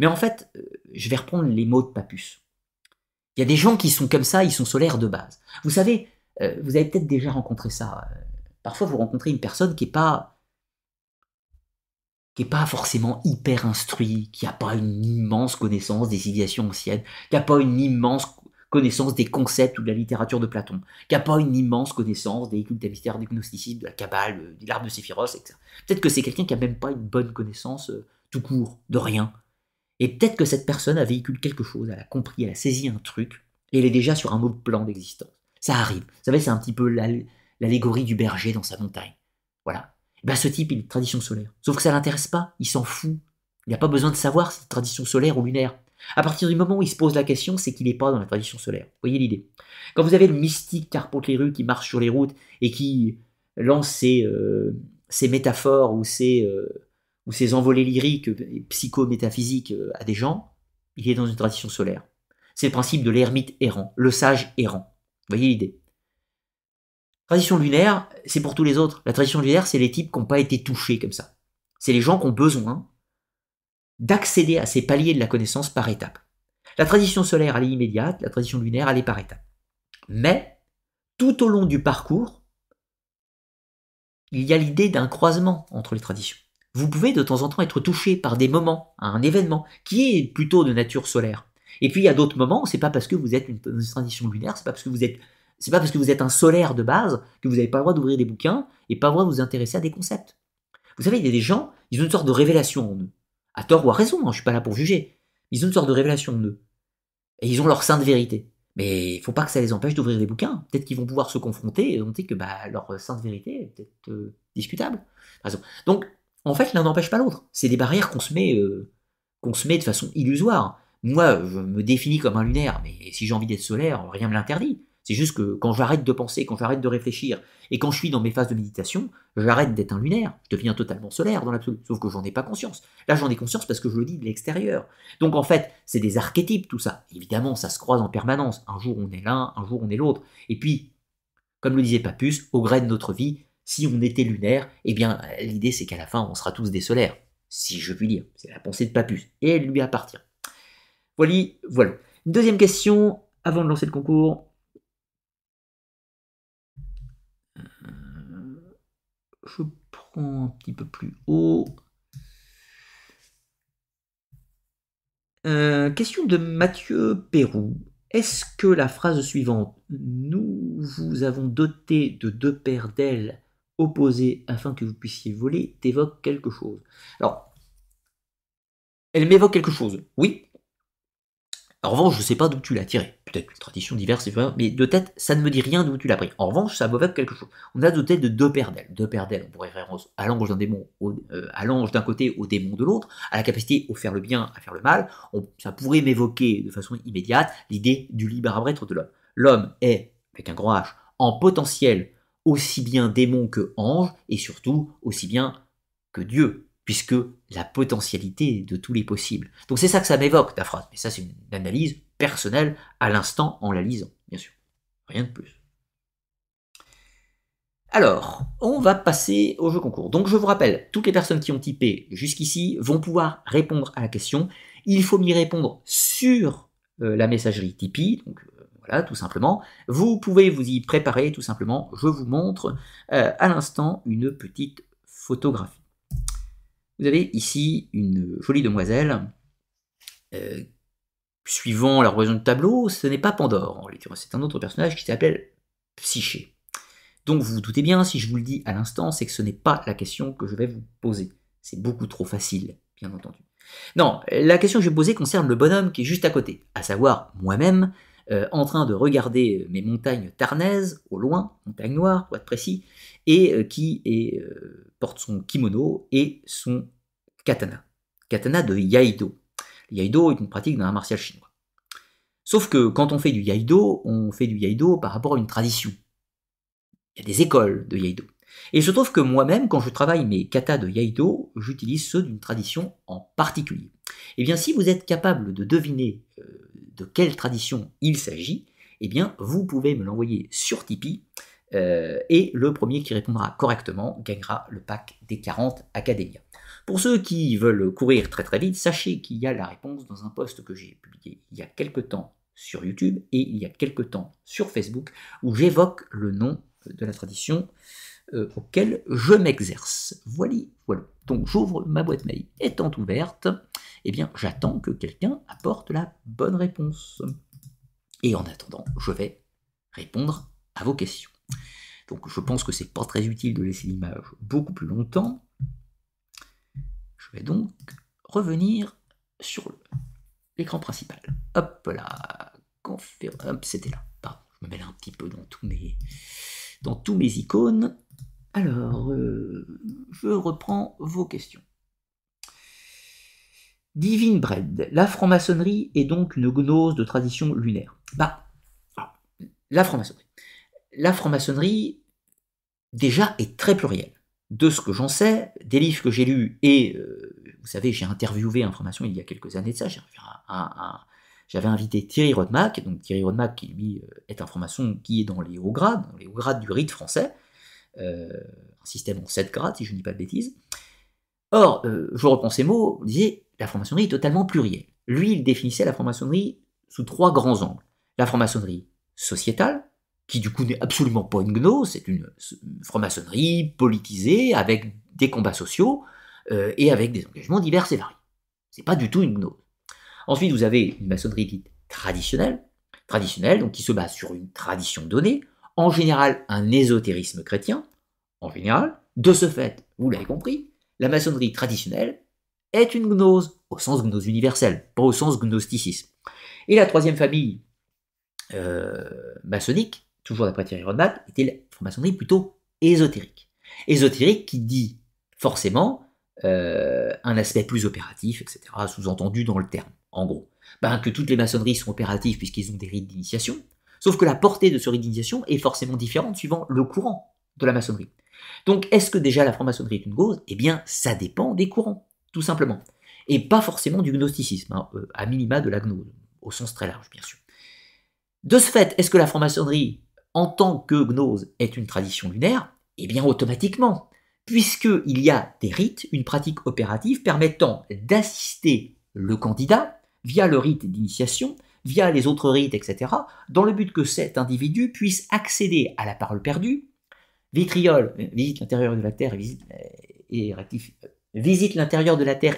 Mais en fait, euh, je vais reprendre les mots de Papus. Il y a des gens qui sont comme ça, ils sont solaires de base. Vous savez, euh, vous avez peut-être déjà rencontré ça. Parfois, vous rencontrez une personne qui n'est pas qui n'est pas forcément hyper instruit, qui n'a pas une immense connaissance des civilisations anciennes, qui n'a pas une immense connaissance des concepts ou de la littérature de Platon, qui n'a pas une immense connaissance des cultes mystères, du gnosticisme, de la Kabbale, de l'arbre de Séphiros, etc. Peut-être que c'est quelqu'un qui n'a même pas une bonne connaissance euh, tout court, de rien. Et peut-être que cette personne a véhiculé quelque chose, elle a compris, elle a saisi un truc, et elle est déjà sur un autre plan d'existence. Ça arrive. Vous savez, c'est un petit peu l'allégorie du berger dans sa montagne. Voilà. Ben, ce type, il est de tradition solaire. Sauf que ça l'intéresse pas, il s'en fout. Il n'a pas besoin de savoir si c'est tradition solaire ou lunaire. À partir du moment où il se pose la question, c'est qu'il n'est pas dans la tradition solaire. Vous voyez l'idée? Quand vous avez le mystique carpente les rues qui marche sur les routes et qui lance ses, euh, métaphores ou ses, euh, ou ses envolées lyriques psychométaphysiques euh, à des gens, il est dans une tradition solaire. C'est le principe de l'ermite errant, le sage errant. Vous voyez l'idée? Tradition lunaire, c'est pour tous les autres. La tradition lunaire, c'est les types qui n'ont pas été touchés comme ça. C'est les gens qui ont besoin d'accéder à ces paliers de la connaissance par étapes. La tradition solaire, elle est immédiate, la tradition lunaire, elle est par étapes. Mais, tout au long du parcours, il y a l'idée d'un croisement entre les traditions. Vous pouvez de temps en temps être touché par des moments, un événement, qui est plutôt de nature solaire. Et puis il y a d'autres moments, c'est pas parce que vous êtes une, une tradition lunaire, c'est pas parce que vous êtes c'est pas parce que vous êtes un solaire de base que vous n'avez pas le droit d'ouvrir des bouquins et pas le droit de vous intéresser à des concepts. Vous savez, il y a des gens, ils ont une sorte de révélation en eux. À tort ou à raison, hein, je suis pas là pour juger. Ils ont une sorte de révélation en eux. Et ils ont leur sainte vérité. Mais il faut pas que ça les empêche d'ouvrir des bouquins. Peut-être qu'ils vont pouvoir se confronter et noter que bah, leur sainte vérité est peut-être euh, discutable. Donc, en fait, l'un n'empêche pas l'autre. C'est des barrières qu'on se met, euh, qu'on se met de façon illusoire. Moi, je me définis comme un lunaire, mais si j'ai envie d'être solaire, rien me l'interdit. C'est juste que quand j'arrête de penser, quand j'arrête de réfléchir, et quand je suis dans mes phases de méditation, j'arrête d'être un lunaire, je deviens totalement solaire dans l'absolu, sauf que j'en ai pas conscience. Là j'en ai conscience parce que je le dis de l'extérieur. Donc en fait, c'est des archétypes tout ça. Évidemment, ça se croise en permanence. Un jour on est l'un, un jour on est l'autre. Et puis, comme le disait Papus, au gré de notre vie, si on était lunaire, eh bien l'idée c'est qu'à la fin on sera tous des solaires, si je puis dire. C'est la pensée de Papus, et elle lui appartient. Voilà, voilà. Une deuxième question, avant de lancer le concours. Je prends un petit peu plus haut. Euh, question de Mathieu Pérou. Est-ce que la phrase suivante Nous vous avons doté de deux paires d'ailes opposées afin que vous puissiez voler t'évoque quelque chose Alors, elle m'évoque quelque chose, oui. En revanche, je ne sais pas d'où tu l'as tiré. Peut-être une tradition diverse, mais de tête, ça ne me dit rien d'où tu l'as pris. En revanche, ça m'évoque quelque chose. On a doté de deux paires d'ailes. Deux paires d'ailes, on pourrait faire à l'ange d'un démon, euh, à l'ange d'un côté, au démon de l'autre, à la capacité à faire le bien, à faire le mal. ça pourrait m'évoquer de façon immédiate l'idée du libre arbitre de l'homme. L'homme est, avec un grand H, en potentiel aussi bien démon que ange, et surtout aussi bien que Dieu puisque la potentialité de tous les possibles. Donc c'est ça que ça m'évoque, ta phrase. Mais ça, c'est une analyse personnelle à l'instant en la lisant, bien sûr. Rien de plus. Alors, on va passer au jeu concours. Donc je vous rappelle, toutes les personnes qui ont typé jusqu'ici vont pouvoir répondre à la question. Il faut m'y répondre sur euh, la messagerie Tipeee, donc euh, voilà, tout simplement. Vous pouvez vous y préparer, tout simplement. Je vous montre euh, à l'instant une petite photographie. Vous avez ici une jolie demoiselle. Euh, suivant la raison de tableau, ce n'est pas Pandore c'est un autre personnage qui s'appelle Psyché. Donc vous vous doutez bien, si je vous le dis à l'instant, c'est que ce n'est pas la question que je vais vous poser. C'est beaucoup trop facile, bien entendu. Non, la question que je vais poser concerne le bonhomme qui est juste à côté, à savoir moi-même, euh, en train de regarder mes montagnes tarnaises, au loin, montagnes noires pour être précis, et euh, qui porte son kimono et son katana. Katana de Yaido. Yaido est une pratique d'un art martial chinois. Sauf que quand on fait du Yaido, on fait du Yaido par rapport à une tradition. Il y a des écoles de Yaido. Et il se trouve que moi-même, quand je travaille mes katas de Yaido, j'utilise ceux d'une tradition en particulier. Eh bien, si vous êtes capable de deviner euh, de quelle tradition il s'agit, eh bien, vous pouvez me l'envoyer sur Tipeee euh, et le premier qui répondra correctement gagnera le pack des 40 Academia. Pour ceux qui veulent courir très très vite, sachez qu'il y a la réponse dans un post que j'ai publié il y a quelque temps sur YouTube et il y a quelque temps sur Facebook où j'évoque le nom de la tradition euh, auquel je m'exerce. Voilà, voilà. Donc j'ouvre ma boîte mail étant ouverte, eh bien j'attends que quelqu'un apporte la bonne réponse. Et en attendant, je vais répondre à vos questions. Donc je pense que c'est pas très utile de laisser l'image beaucoup plus longtemps. Je vais donc revenir sur l'écran principal. Hop là, c'était là. Pardon, je me là un petit peu dans tous mes, dans tous mes icônes. Alors, euh, je reprends vos questions. Divine Bread, la franc-maçonnerie est donc une gnose de tradition lunaire. Bah, la franc-maçonnerie la franc-maçonnerie, déjà, est très plurielle. De ce que j'en sais, des livres que j'ai lus, et euh, vous savez, j'ai interviewé franc-maçon il y a quelques années de ça, j'avais invité Thierry Rodmack, donc Thierry Rodmack qui lui euh, est franc-maçon qui est dans les hauts grades, dans les hauts grades du rite français, euh, un système en 7 grades si je ne dis pas de bêtises. Or, je reprends ces mots, on disait la franc-maçonnerie est totalement plurielle. Lui, il définissait la franc-maçonnerie sous trois grands angles. La franc-maçonnerie sociétale, qui du coup n'est absolument pas une gnose, c'est une franc-maçonnerie politisée avec des combats sociaux euh, et avec des engagements divers et variés. C'est pas du tout une gnose. Ensuite, vous avez une maçonnerie dite traditionnelle, traditionnelle, donc qui se base sur une tradition donnée, en général un ésotérisme chrétien, en général. De ce fait, vous l'avez compris, la maçonnerie traditionnelle est une gnose, au sens gnose universelle, pas au sens gnosticisme. Et la troisième famille euh, maçonnique, toujours d'après Thierry Rodbat, était la franc-maçonnerie plutôt ésotérique. Ésotérique qui dit forcément euh, un aspect plus opératif, etc., sous-entendu dans le terme, en gros. Ben, que toutes les maçonneries sont opératives puisqu'ils ont des rites d'initiation, sauf que la portée de ce rite d'initiation est forcément différente suivant le courant de la maçonnerie. Donc, est-ce que déjà la franc-maçonnerie est une gauze Eh bien, ça dépend des courants, tout simplement. Et pas forcément du gnosticisme, hein, euh, à minima de la gnose, au sens très large, bien sûr. De ce fait, est-ce que la franc-maçonnerie en tant que gnose est une tradition lunaire, eh bien automatiquement, puisqu'il y a des rites, une pratique opérative permettant d'assister le candidat via le rite d'initiation, via les autres rites, etc., dans le but que cet individu puisse accéder à la parole perdue. Vitriol visite l'intérieur de la terre euh,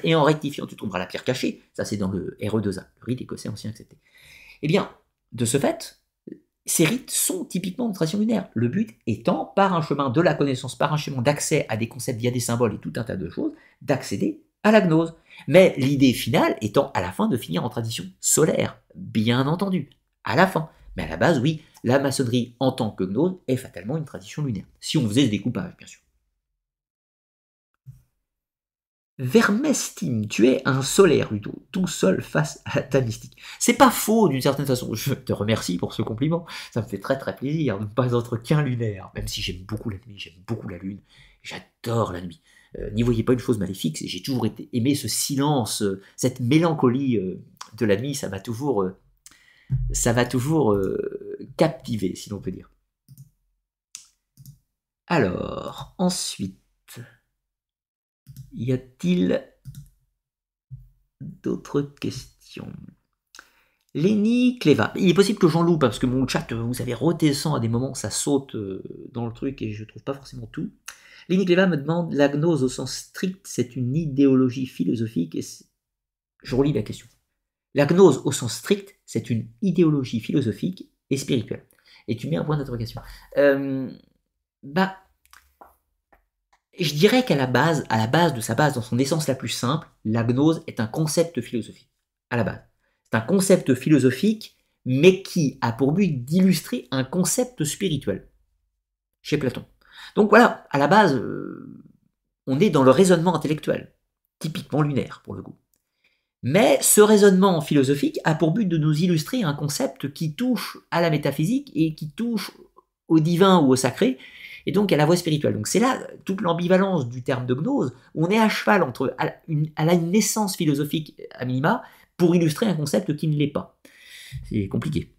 et en rectifiant tu trouveras la pierre cachée. Ça c'est dans le RE2A, le rite écossais ancien, etc. Eh bien, de ce fait, ces rites sont typiquement de tradition lunaire. Le but étant, par un chemin de la connaissance, par un chemin d'accès à des concepts via des symboles et tout un tas de choses, d'accéder à la gnose. Mais l'idée finale étant à la fin de finir en tradition solaire, bien entendu, à la fin. Mais à la base, oui, la maçonnerie en tant que gnose est fatalement une tradition lunaire. Si on faisait ce découpage, bien sûr. Vermestime, tu es un solaire, Ludo, tout seul face à ta mystique. C'est pas faux d'une certaine façon. Je te remercie pour ce compliment. Ça me fait très très plaisir ne pas être qu'un lunaire, même si j'aime beaucoup la nuit, j'aime beaucoup la lune, j'adore la nuit. Euh, n'y voyez pas une chose maléfique, j'ai toujours aimé ce silence, euh, cette mélancolie euh, de la nuit, ça m'a toujours, ça va toujours captiver, si l'on peut dire. Alors, ensuite, y a-t-il d'autres questions? Lenny Cleva. Il est possible que j'en loupe, parce que mon chat, vous savez, redescend à des moments, ça saute dans le truc et je trouve pas forcément tout. Lenny Cleva me demande la gnose au sens strict, c'est une idéologie philosophique. Et je relis la question. La gnose au sens strict, c'est une idéologie philosophique et spirituelle. Et tu mets un point d'interrogation. Euh, bah, je dirais qu'à la base, à la base de sa base, dans son essence la plus simple, la gnose est un concept philosophique. À la base, c'est un concept philosophique, mais qui a pour but d'illustrer un concept spirituel. Chez Platon. Donc voilà, à la base, euh, on est dans le raisonnement intellectuel, typiquement lunaire pour le coup. Mais ce raisonnement philosophique a pour but de nous illustrer un concept qui touche à la métaphysique et qui touche au divin ou au sacré, et donc à la voie spirituelle. Donc c'est là toute l'ambivalence du terme de gnose, où on est à cheval entre à une, une naissance philosophique à minima pour illustrer un concept qui ne l'est pas. C'est compliqué.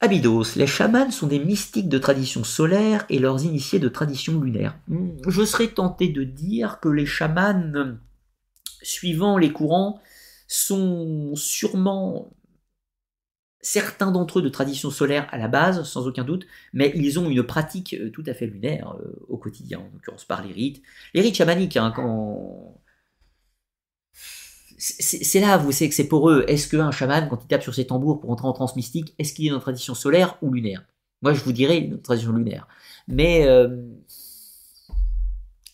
Abydos, les chamans sont des mystiques de tradition solaire et leurs initiés de tradition lunaire. Hmm, je serais tenté de dire que les chamans, suivant les courants, sont sûrement certains d'entre eux de tradition solaire à la base, sans aucun doute, mais ils ont une pratique euh, tout à fait lunaire euh, au quotidien, en l'occurrence par les rites. Les rites chamaniques, hein, quand, c'est là, vous savez que c'est pour eux. Est-ce qu'un chaman, quand il tape sur ses tambours pour entrer en transe mystique, est-ce qu'il est dans une tradition solaire ou lunaire? Moi, je vous dirais une tradition lunaire. Mais euh,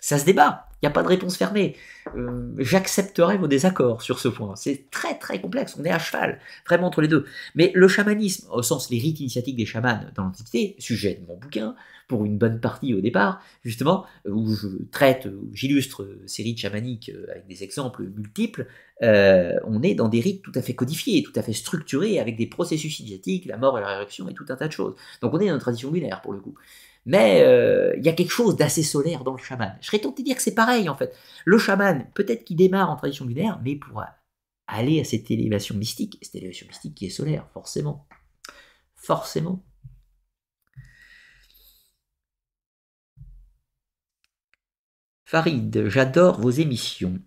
ça se débat. Il n'y a pas de réponse fermée. Euh, j'accepterai vos désaccords sur ce point. C'est très très complexe. On est à cheval, vraiment entre les deux. Mais le chamanisme, au sens les rites initiatiques des chamans dans l'Antiquité, sujet de mon bouquin, pour une bonne partie au départ, justement, où je traite, j'illustre ces rites chamaniques euh, avec des exemples multiples, euh, on est dans des rites tout à fait codifiés, tout à fait structurés, avec des processus initiatiques, la mort et la résurrection et tout un tas de choses. Donc on est dans une tradition lunaire pour le coup. Mais euh, il y a quelque chose d'assez solaire dans le chaman. Je serais tenté de dire que c'est pareil en fait. Le chaman, peut-être qu'il démarre en tradition lunaire, mais pour aller à cette élévation mystique, cette élévation mystique qui est solaire, forcément. Forcément. Farid, j'adore vos émissions.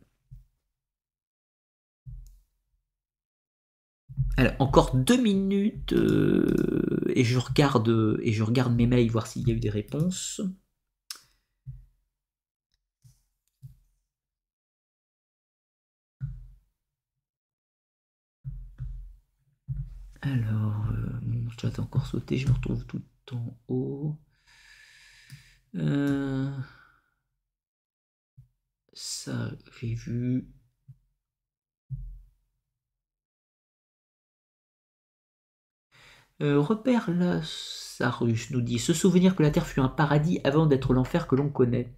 Encore deux minutes euh, et je regarde et je regarde mes mails voir s'il y a eu des réponses. Alors, euh, mon encore sauté, je me retrouve tout en haut. Euh, ça, j'ai vu. Euh, repère Lazarus nous dit se souvenir que la Terre fut un paradis avant d'être l'enfer que l'on connaît.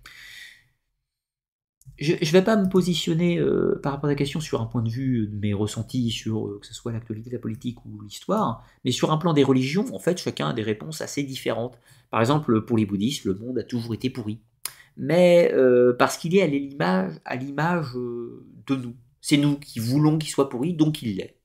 Je ne vais pas me positionner euh, par rapport à la question sur un point de vue de mes ressentis sur euh, que ce soit l'actualité, la politique ou l'histoire, mais sur un plan des religions, en fait, chacun a des réponses assez différentes. Par exemple, pour les bouddhistes, le monde a toujours été pourri, mais parce qu'il est à l'image de nous. C'est nous qui voulons qu'il soit pourri, donc il l'est.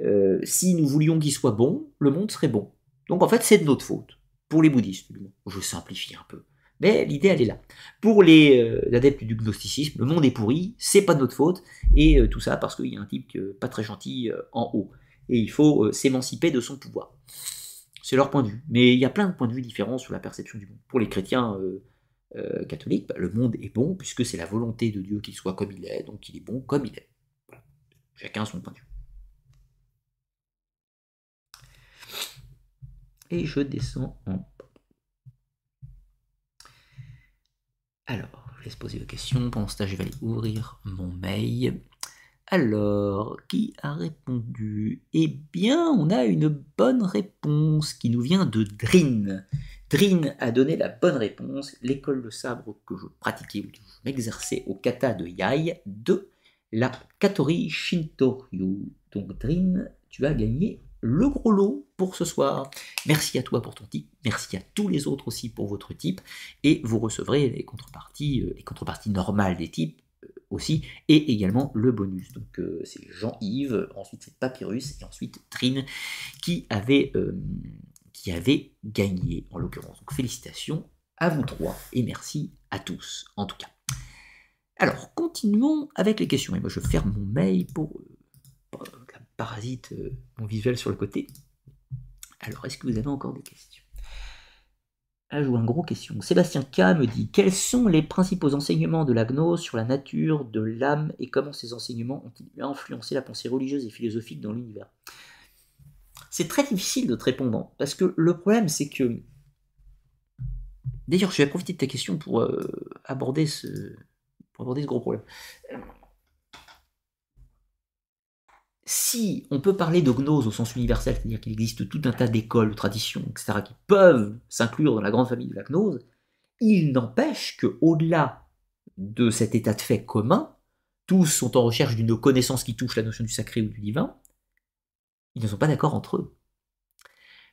Euh, si nous voulions qu'il soit bon, le monde serait bon. Donc en fait, c'est de notre faute. Pour les bouddhistes, je simplifie un peu. Mais l'idée, elle est là. Pour les euh, adeptes du gnosticisme, le monde est pourri, c'est pas de notre faute, et euh, tout ça parce qu'il y a un type pas très gentil en haut. Et il faut s'émanciper de son pouvoir. C'est leur point de vue. Mais il y a plein de points de vue différents sur la perception du monde. Pour les chrétiens catholiques, bah, le monde est bon puisque c'est la volonté de Dieu qu'il soit comme il est, donc il est bon comme il est. Chacun son point de vue. Je descends en Alors, je laisse poser vos questions. Pendant ce temps, je vais aller ouvrir mon mail. Alors, qui a répondu? Eh bien, on a une bonne réponse qui nous vient de Drin. Drin a donné la bonne réponse. L'école de sabre que je pratiquais, ou que je m'exerçais au kata de Yai, de la Katori Shintoryu. Donc, Drin, tu as gagné le gros lot pour ce soir. Merci à toi pour ton type, merci à tous les autres aussi pour votre type, et vous recevrez les contreparties, euh, les contreparties normales des types euh, aussi, et également le bonus. Donc euh, c'est Jean-Yves, ensuite c'est Papyrus, et ensuite Trine qui avait, qui avait gagné en l'occurrence. Donc félicitations à vous trois, et merci à tous en tout cas. Alors, continuons avec les questions. Et moi, je ferme mon mail pour parasite euh, mon visuel sur le côté. Alors, est-ce que vous avez encore des questions? Ah, je vois une grosse question. Sébastien K me dit Quels sont les principaux enseignements de la gnose sur la nature de l'âme et comment ces enseignements ont-ils influencé la pensée religieuse et philosophique dans l'univers? C'est très difficile de te répondre parce que le problème, c'est que. D'ailleurs, je vais profiter de ta question pour euh, aborder ce, pour aborder ce gros problème si on peut parler de gnose au sens universel, c'est-à-dire qu'il existe tout un tas d'écoles, de traditions, etc., qui peuvent s'inclure dans la grande famille de la gnose, il n'empêche que au-delà de cet état de fait commun, tous sont en recherche d'une connaissance qui touche la notion du sacré ou du divin, ils ne sont pas d'accord entre eux.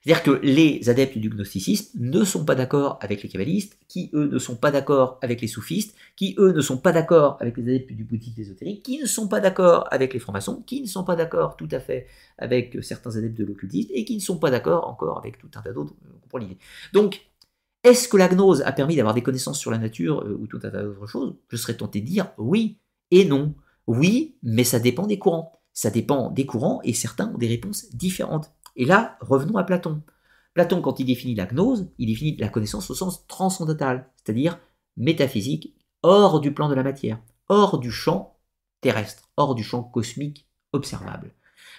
C'est-à-dire que les adeptes du gnosticisme ne sont pas d'accord avec les kabbalistes, qui eux ne sont pas d'accord avec les soufistes, qui eux ne sont pas d'accord avec les adeptes du bouddhisme ésotérique, qui ne sont pas d'accord avec les francs-maçons, qui ne sont pas d'accord tout à fait avec certains adeptes de l'occultisme, et qui ne sont pas d'accord encore avec tout un tas d'autres, l'idée. Donc, est-ce que la gnose a permis d'avoir des connaissances sur la nature euh, ou tout un tas d'autres choses? Je serais tenté de dire oui et non. Oui, mais ça dépend des courants. Ça dépend des courants et certains ont des réponses différentes. Et là, revenons à Platon. Platon, quand il définit la gnose, il définit la connaissance au sens transcendantal, c'est-à-dire métaphysique, hors du plan de la matière, hors du champ terrestre, hors du champ cosmique observable.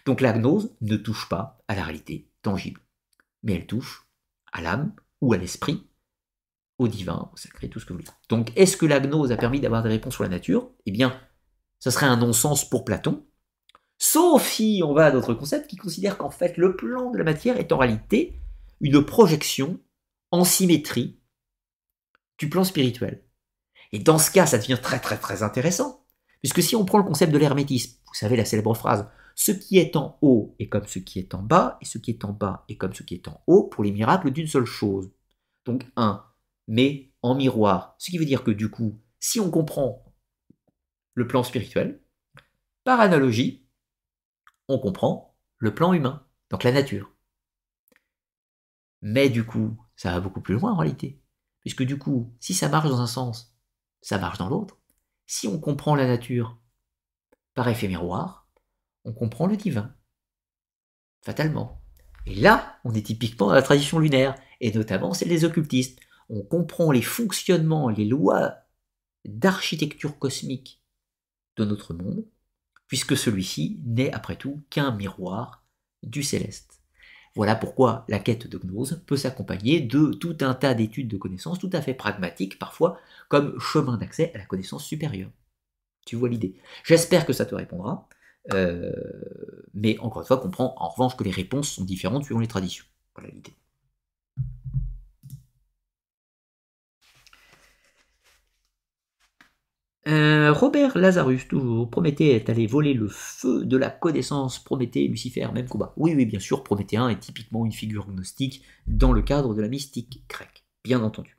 Donc la gnose ne touche pas à la réalité tangible, mais elle touche à l'âme ou à l'esprit, au divin, au sacré, tout ce que vous voulez. Donc est-ce que la gnose a permis d'avoir des réponses sur la nature? Eh bien, ce serait un non-sens pour Platon, Sauf si on va à d'autres concepts qui considèrent qu'en fait le plan de la matière est en réalité une projection en symétrie du plan spirituel. Et dans ce cas, ça devient très très très intéressant, puisque si on prend le concept de l'hermétisme, vous savez la célèbre phrase ce qui est en haut est comme ce qui est en bas, et ce qui est en bas est comme ce qui est en haut pour les miracles d'une seule chose. Donc un, mais en miroir. Ce qui veut dire que du coup, si on comprend le plan spirituel, par analogie, on comprend le plan humain, donc la nature. Mais du coup, ça va beaucoup plus loin en réalité. Puisque du coup, si ça marche dans un sens, ça marche dans l'autre. Si on comprend la nature par effet miroir, on comprend le divin. Fatalement. Et là, on est typiquement dans la tradition lunaire, et notamment celle des occultistes. On comprend les fonctionnements, les lois d'architecture cosmique de notre monde puisque celui-ci n'est après tout qu'un miroir du céleste. Voilà pourquoi la quête de gnose peut s'accompagner de tout un tas d'études de connaissances tout à fait pragmatiques parfois comme chemin d'accès à la connaissance supérieure. Tu vois l'idée. J'espère que ça te répondra, euh, mais encore une fois, comprends en revanche que les réponses sont différentes suivant les traditions. Voilà l'idée. Euh, Robert Lazarus, toujours. Prométhée est allé voler le feu de la connaissance. Prométhée, Lucifer, même combat. Oui, oui, bien sûr, Prométhéen est typiquement une figure gnostique dans le cadre de la mystique grecque. Bien entendu.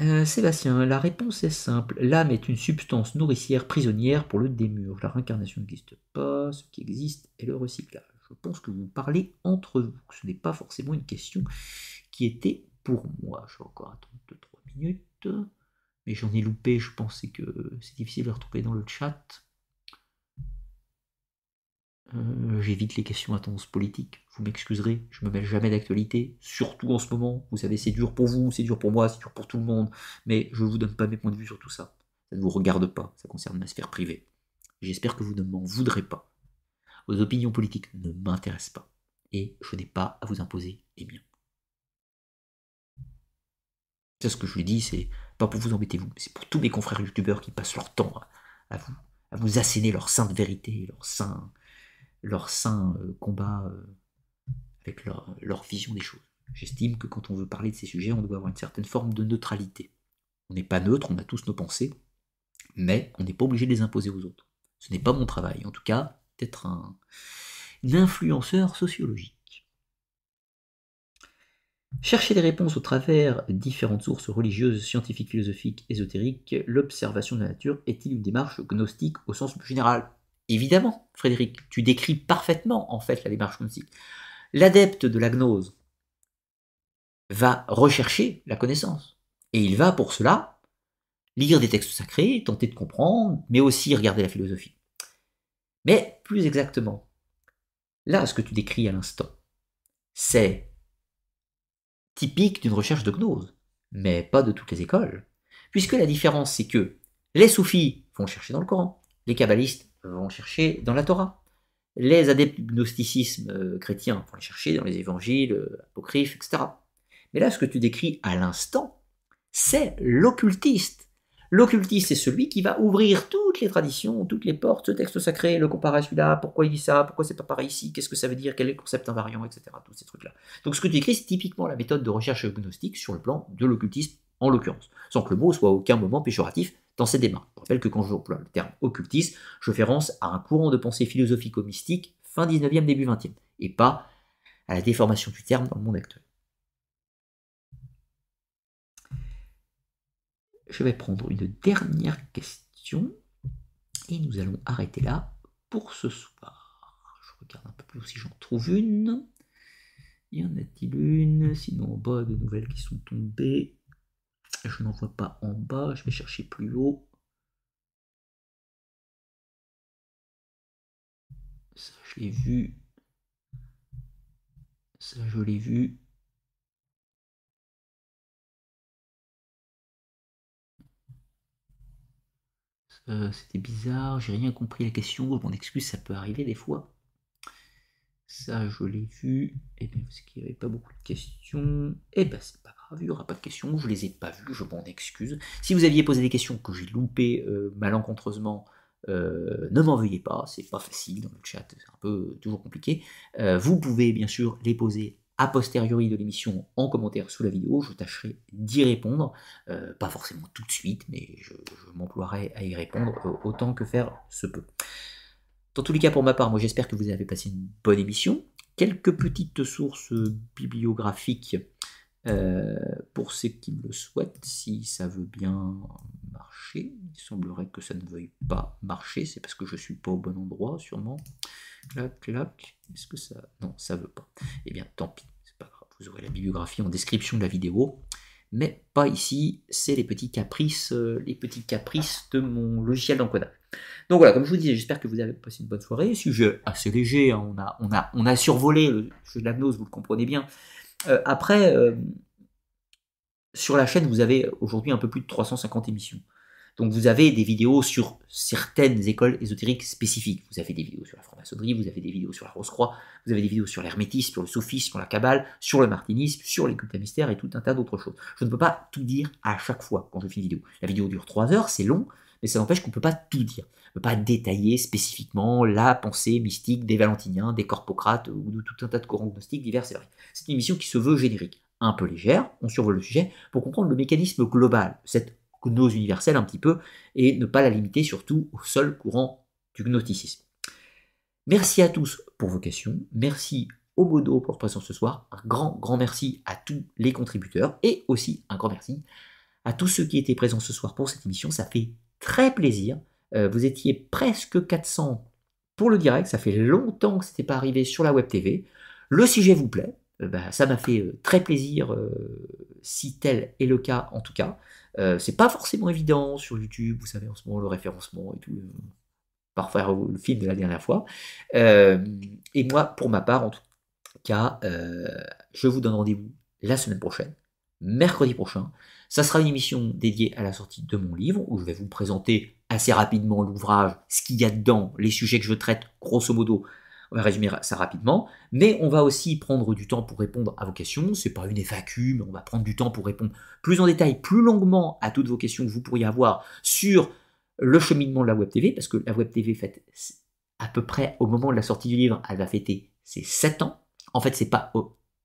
Euh, Sébastien, la réponse est simple. L'âme est une substance nourricière prisonnière pour le démurge. La réincarnation n'existe pas. Ce qui existe est le recyclage je pense que vous parlez entre vous. Ce n'est pas forcément une question qui était pour moi. Je vais encore attendre 2-3 minutes. Mais j'en ai loupé, je pensais que c'est difficile de retrouver dans le chat. Euh, j'évite les questions à tendance politique. Vous m'excuserez, je me mêle jamais d'actualité, surtout en ce moment. Vous savez, c'est dur pour vous, c'est dur pour moi, c'est dur pour tout le monde. Mais je ne vous donne pas mes points de vue sur tout ça. Ça ne vous regarde pas, ça concerne ma sphère privée. J'espère que vous ne m'en voudrez pas. Vos opinions politiques ne m'intéressent pas. et je n'ai pas à vous imposer les miens. C'est ce que je lui dis, c'est pas pour vous embêter vous, c'est pour tous mes confrères youtubeurs qui passent leur temps à vous, à vous asséner leur sainte vérité, leur saint, leur saint euh, combat euh, avec leur, leur vision des choses. J'estime que quand on veut parler de ces sujets, on doit avoir une certaine forme de neutralité. On n'est pas neutre, on a tous nos pensées, mais on n'est pas obligé de les imposer aux autres. Ce n'est pas mon travail, en tout cas, d'être un, influenceur sociologique. Chercher des réponses au travers différentes sources religieuses, scientifiques, philosophiques, ésotériques, l'observation de la nature est-il une démarche gnostique au sens général? Évidemment, Frédéric, tu décris parfaitement en fait la démarche gnostique. L'adepte de la gnose va rechercher la connaissance. Et il va pour cela lire des textes sacrés, tenter de comprendre, mais aussi regarder la philosophie. Mais plus exactement, là, ce que tu décris à l'instant, c'est typique d'une recherche de gnose, mais pas de toutes les écoles, puisque la différence, c'est que les soufis vont chercher dans le Coran, les kabbalistes vont chercher dans la Torah, les adeptes du gnosticisme euh, chrétien vont les chercher dans les évangiles, euh, apocryphes, etc. Mais là, ce que tu décris à l'instant, c'est l'occultiste. L'occultiste, c'est celui qui va ouvrir toutes les traditions, toutes les portes, ce texte sacré, le comparer à celui-là, pourquoi il dit ça, pourquoi c'est pas pareil ici, qu'est-ce que ça veut dire, quel est le concept invariant, etc. Tous ces trucs-là. Donc ce que tu écris, c'est typiquement la méthode de recherche gnostique sur le plan de l'occultisme en l'occurrence, sans que le mot soit à aucun moment péjoratif dans cette démarche. Je rappelle que quand je emploie le terme occultiste, je fais référence à un courant de pensée philosophico-mystique fin 19e, début 20e, et pas à la déformation du terme dans le monde actuel. Je vais prendre une dernière question et nous allons arrêter là pour ce soir. Je regarde un peu plus si j'en trouve une. Y en a-t-il une? Sinon en bas, de nouvelles qui sont tombées. Je n'en vois pas en bas, je vais chercher plus haut. Ça, je l'ai vu. Ça, je l'ai vu. Euh, c'était bizarre, j'ai rien compris la question, je excuse, ça peut arriver des fois. Ça, je l'ai vu. Et bien, parce qu'il n'y avait pas beaucoup de questions. Et eh ben, c'est pas grave, il n'y aura pas de questions, je les ai pas vues, je m'en excuse. Si vous aviez posé des questions que j'ai loupées euh, malencontreusement, euh, ne m'en veuillez pas, c'est pas facile dans le chat, c'est un peu toujours compliqué. vous pouvez bien sûr les poser a posteriori de l'émission en commentaire sous la vidéo. Je tâcherai d'y répondre, euh, pas forcément tout de suite, mais je, m'emploierai à y répondre euh, autant que faire se peut. Dans tous les cas, pour ma part, moi j'espère que vous avez passé une bonne émission. Quelques petites sources bibliographiques euh, pour ceux qui le souhaitent, si ça veut bien marcher. Il semblerait que ça ne veuille pas marcher, c'est parce que je suis pas au bon endroit, sûrement. Clac, clac. Est-ce que ça. Non, ça veut pas. Eh bien, tant pis. Vous aurez la bibliographie en description de la vidéo, mais pas ici, c'est les petits caprices, euh, les petits caprices de mon logiciel d'encodage. Donc voilà, comme je vous disais, j'espère que vous avez passé une bonne soirée. Sujet assez léger, hein, on, a, survolé le jeu de la gnose, vous le comprenez bien. Euh, après, euh, sur la chaîne, vous avez aujourd'hui un peu plus de 350 émissions. Donc vous avez des vidéos sur certaines écoles ésotériques spécifiques. Vous avez des vidéos sur la franc-maçonnerie, vous avez des vidéos sur la Rose-Croix, vous avez des vidéos sur l'hermétisme, sur le sophisme, sur la cabale, sur le martinisme, sur les cultes à mystère et tout un tas d'autres choses. Je ne peux pas tout dire à chaque fois quand je fais une vidéo. La vidéo dure 3 heures, c'est long, mais ça n'empêche qu'on ne peut pas tout dire. On ne peut pas détailler spécifiquement la pensée mystique des Valentiniens, des Corpocrates ou de tout un tas de courants gnostiques divers et variés. C'est une émission qui se veut générique, un peu légère, on survole le sujet pour comprendre le mécanisme global, gnose universelle un petit peu, et ne pas la limiter surtout au seul courant du gnosticisme. Merci à tous pour vos questions, merci au Modo pour votre présence ce soir, un grand, grand merci à tous les contributeurs, et aussi un grand merci à tous ceux qui étaient présents ce soir pour cette émission, ça fait très plaisir, euh, vous étiez presque 400 pour le direct, ça fait longtemps que ce n'était pas arrivé sur la web TV, le sujet vous plaît, euh, bah, ça m'a fait euh, très plaisir si tel est le cas en tout cas. Euh, c'est pas forcément évident sur YouTube, vous savez, en ce moment, le référencement et tout, euh, parfois le film de la dernière fois. Euh, et moi, pour ma part, en tout cas, je vous donne rendez-vous la semaine prochaine, mercredi prochain. Ça sera une émission dédiée à la sortie de mon livre, où je vais vous présenter assez rapidement l'ouvrage, ce qu'il y a dedans, les sujets que je traite, grosso modo, On va résumer ça rapidement, mais on va aussi prendre du temps pour répondre à vos questions. C'est pas une FAQ, mais on va prendre du temps pour répondre plus en détail, plus longuement à toutes vos questions que vous pourriez avoir sur le cheminement de la Web TV, parce que la Web TV fait à peu près au moment de la sortie du livre, elle va fêter ses 7 ans. En fait, c'est pas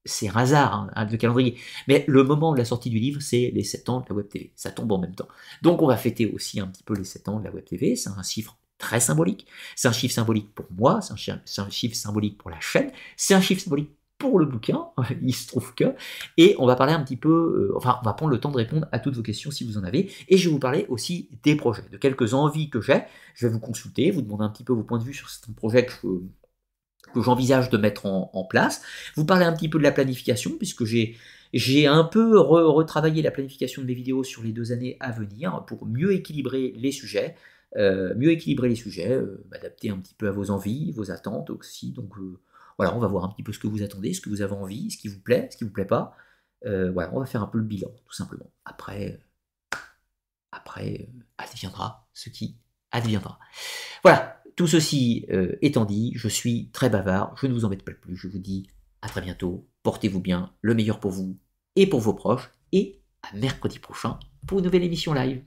c'est un hasard hein, de calendrier. Mais le moment de la sortie du livre, c'est les 7 ans de la Web TV. Ça tombe en même temps. Donc on va fêter aussi un petit peu les 7 ans de la Web TV. C'est un chiffre très symbolique. C'est un chiffre symbolique pour moi, c'est un, chiffre symbolique pour la chaîne, c'est un chiffre symbolique pour le bouquin, il se trouve que, et on va parler un petit peu, euh, enfin on va prendre le temps de répondre à toutes vos questions si vous en avez, et je vais vous parler aussi des projets, de quelques envies que j'ai, je vais vous consulter, vous demander un petit peu vos points de vue sur certains projets que j'envisage de mettre en, place. Vous parlez un petit peu de la planification, puisque j'ai un peu retravaillé la planification de mes vidéos sur les deux années à venir pour mieux équilibrer les sujets, mieux équilibrer les sujets, euh, m'adapter un petit peu à vos envies, vos attentes aussi. Donc euh, voilà, on va voir un petit peu ce que vous attendez, ce que vous avez envie, ce qui vous plaît, ce qui vous plaît pas. voilà, on va faire un peu le bilan, tout simplement. Après, après, adviendra ce qui adviendra. Voilà, tout ceci euh, étant dit, je suis très bavard, je ne vous embête pas plus, je vous dis à très bientôt, portez-vous bien, le meilleur pour vous et pour vos proches, et à mercredi prochain pour une nouvelle émission live.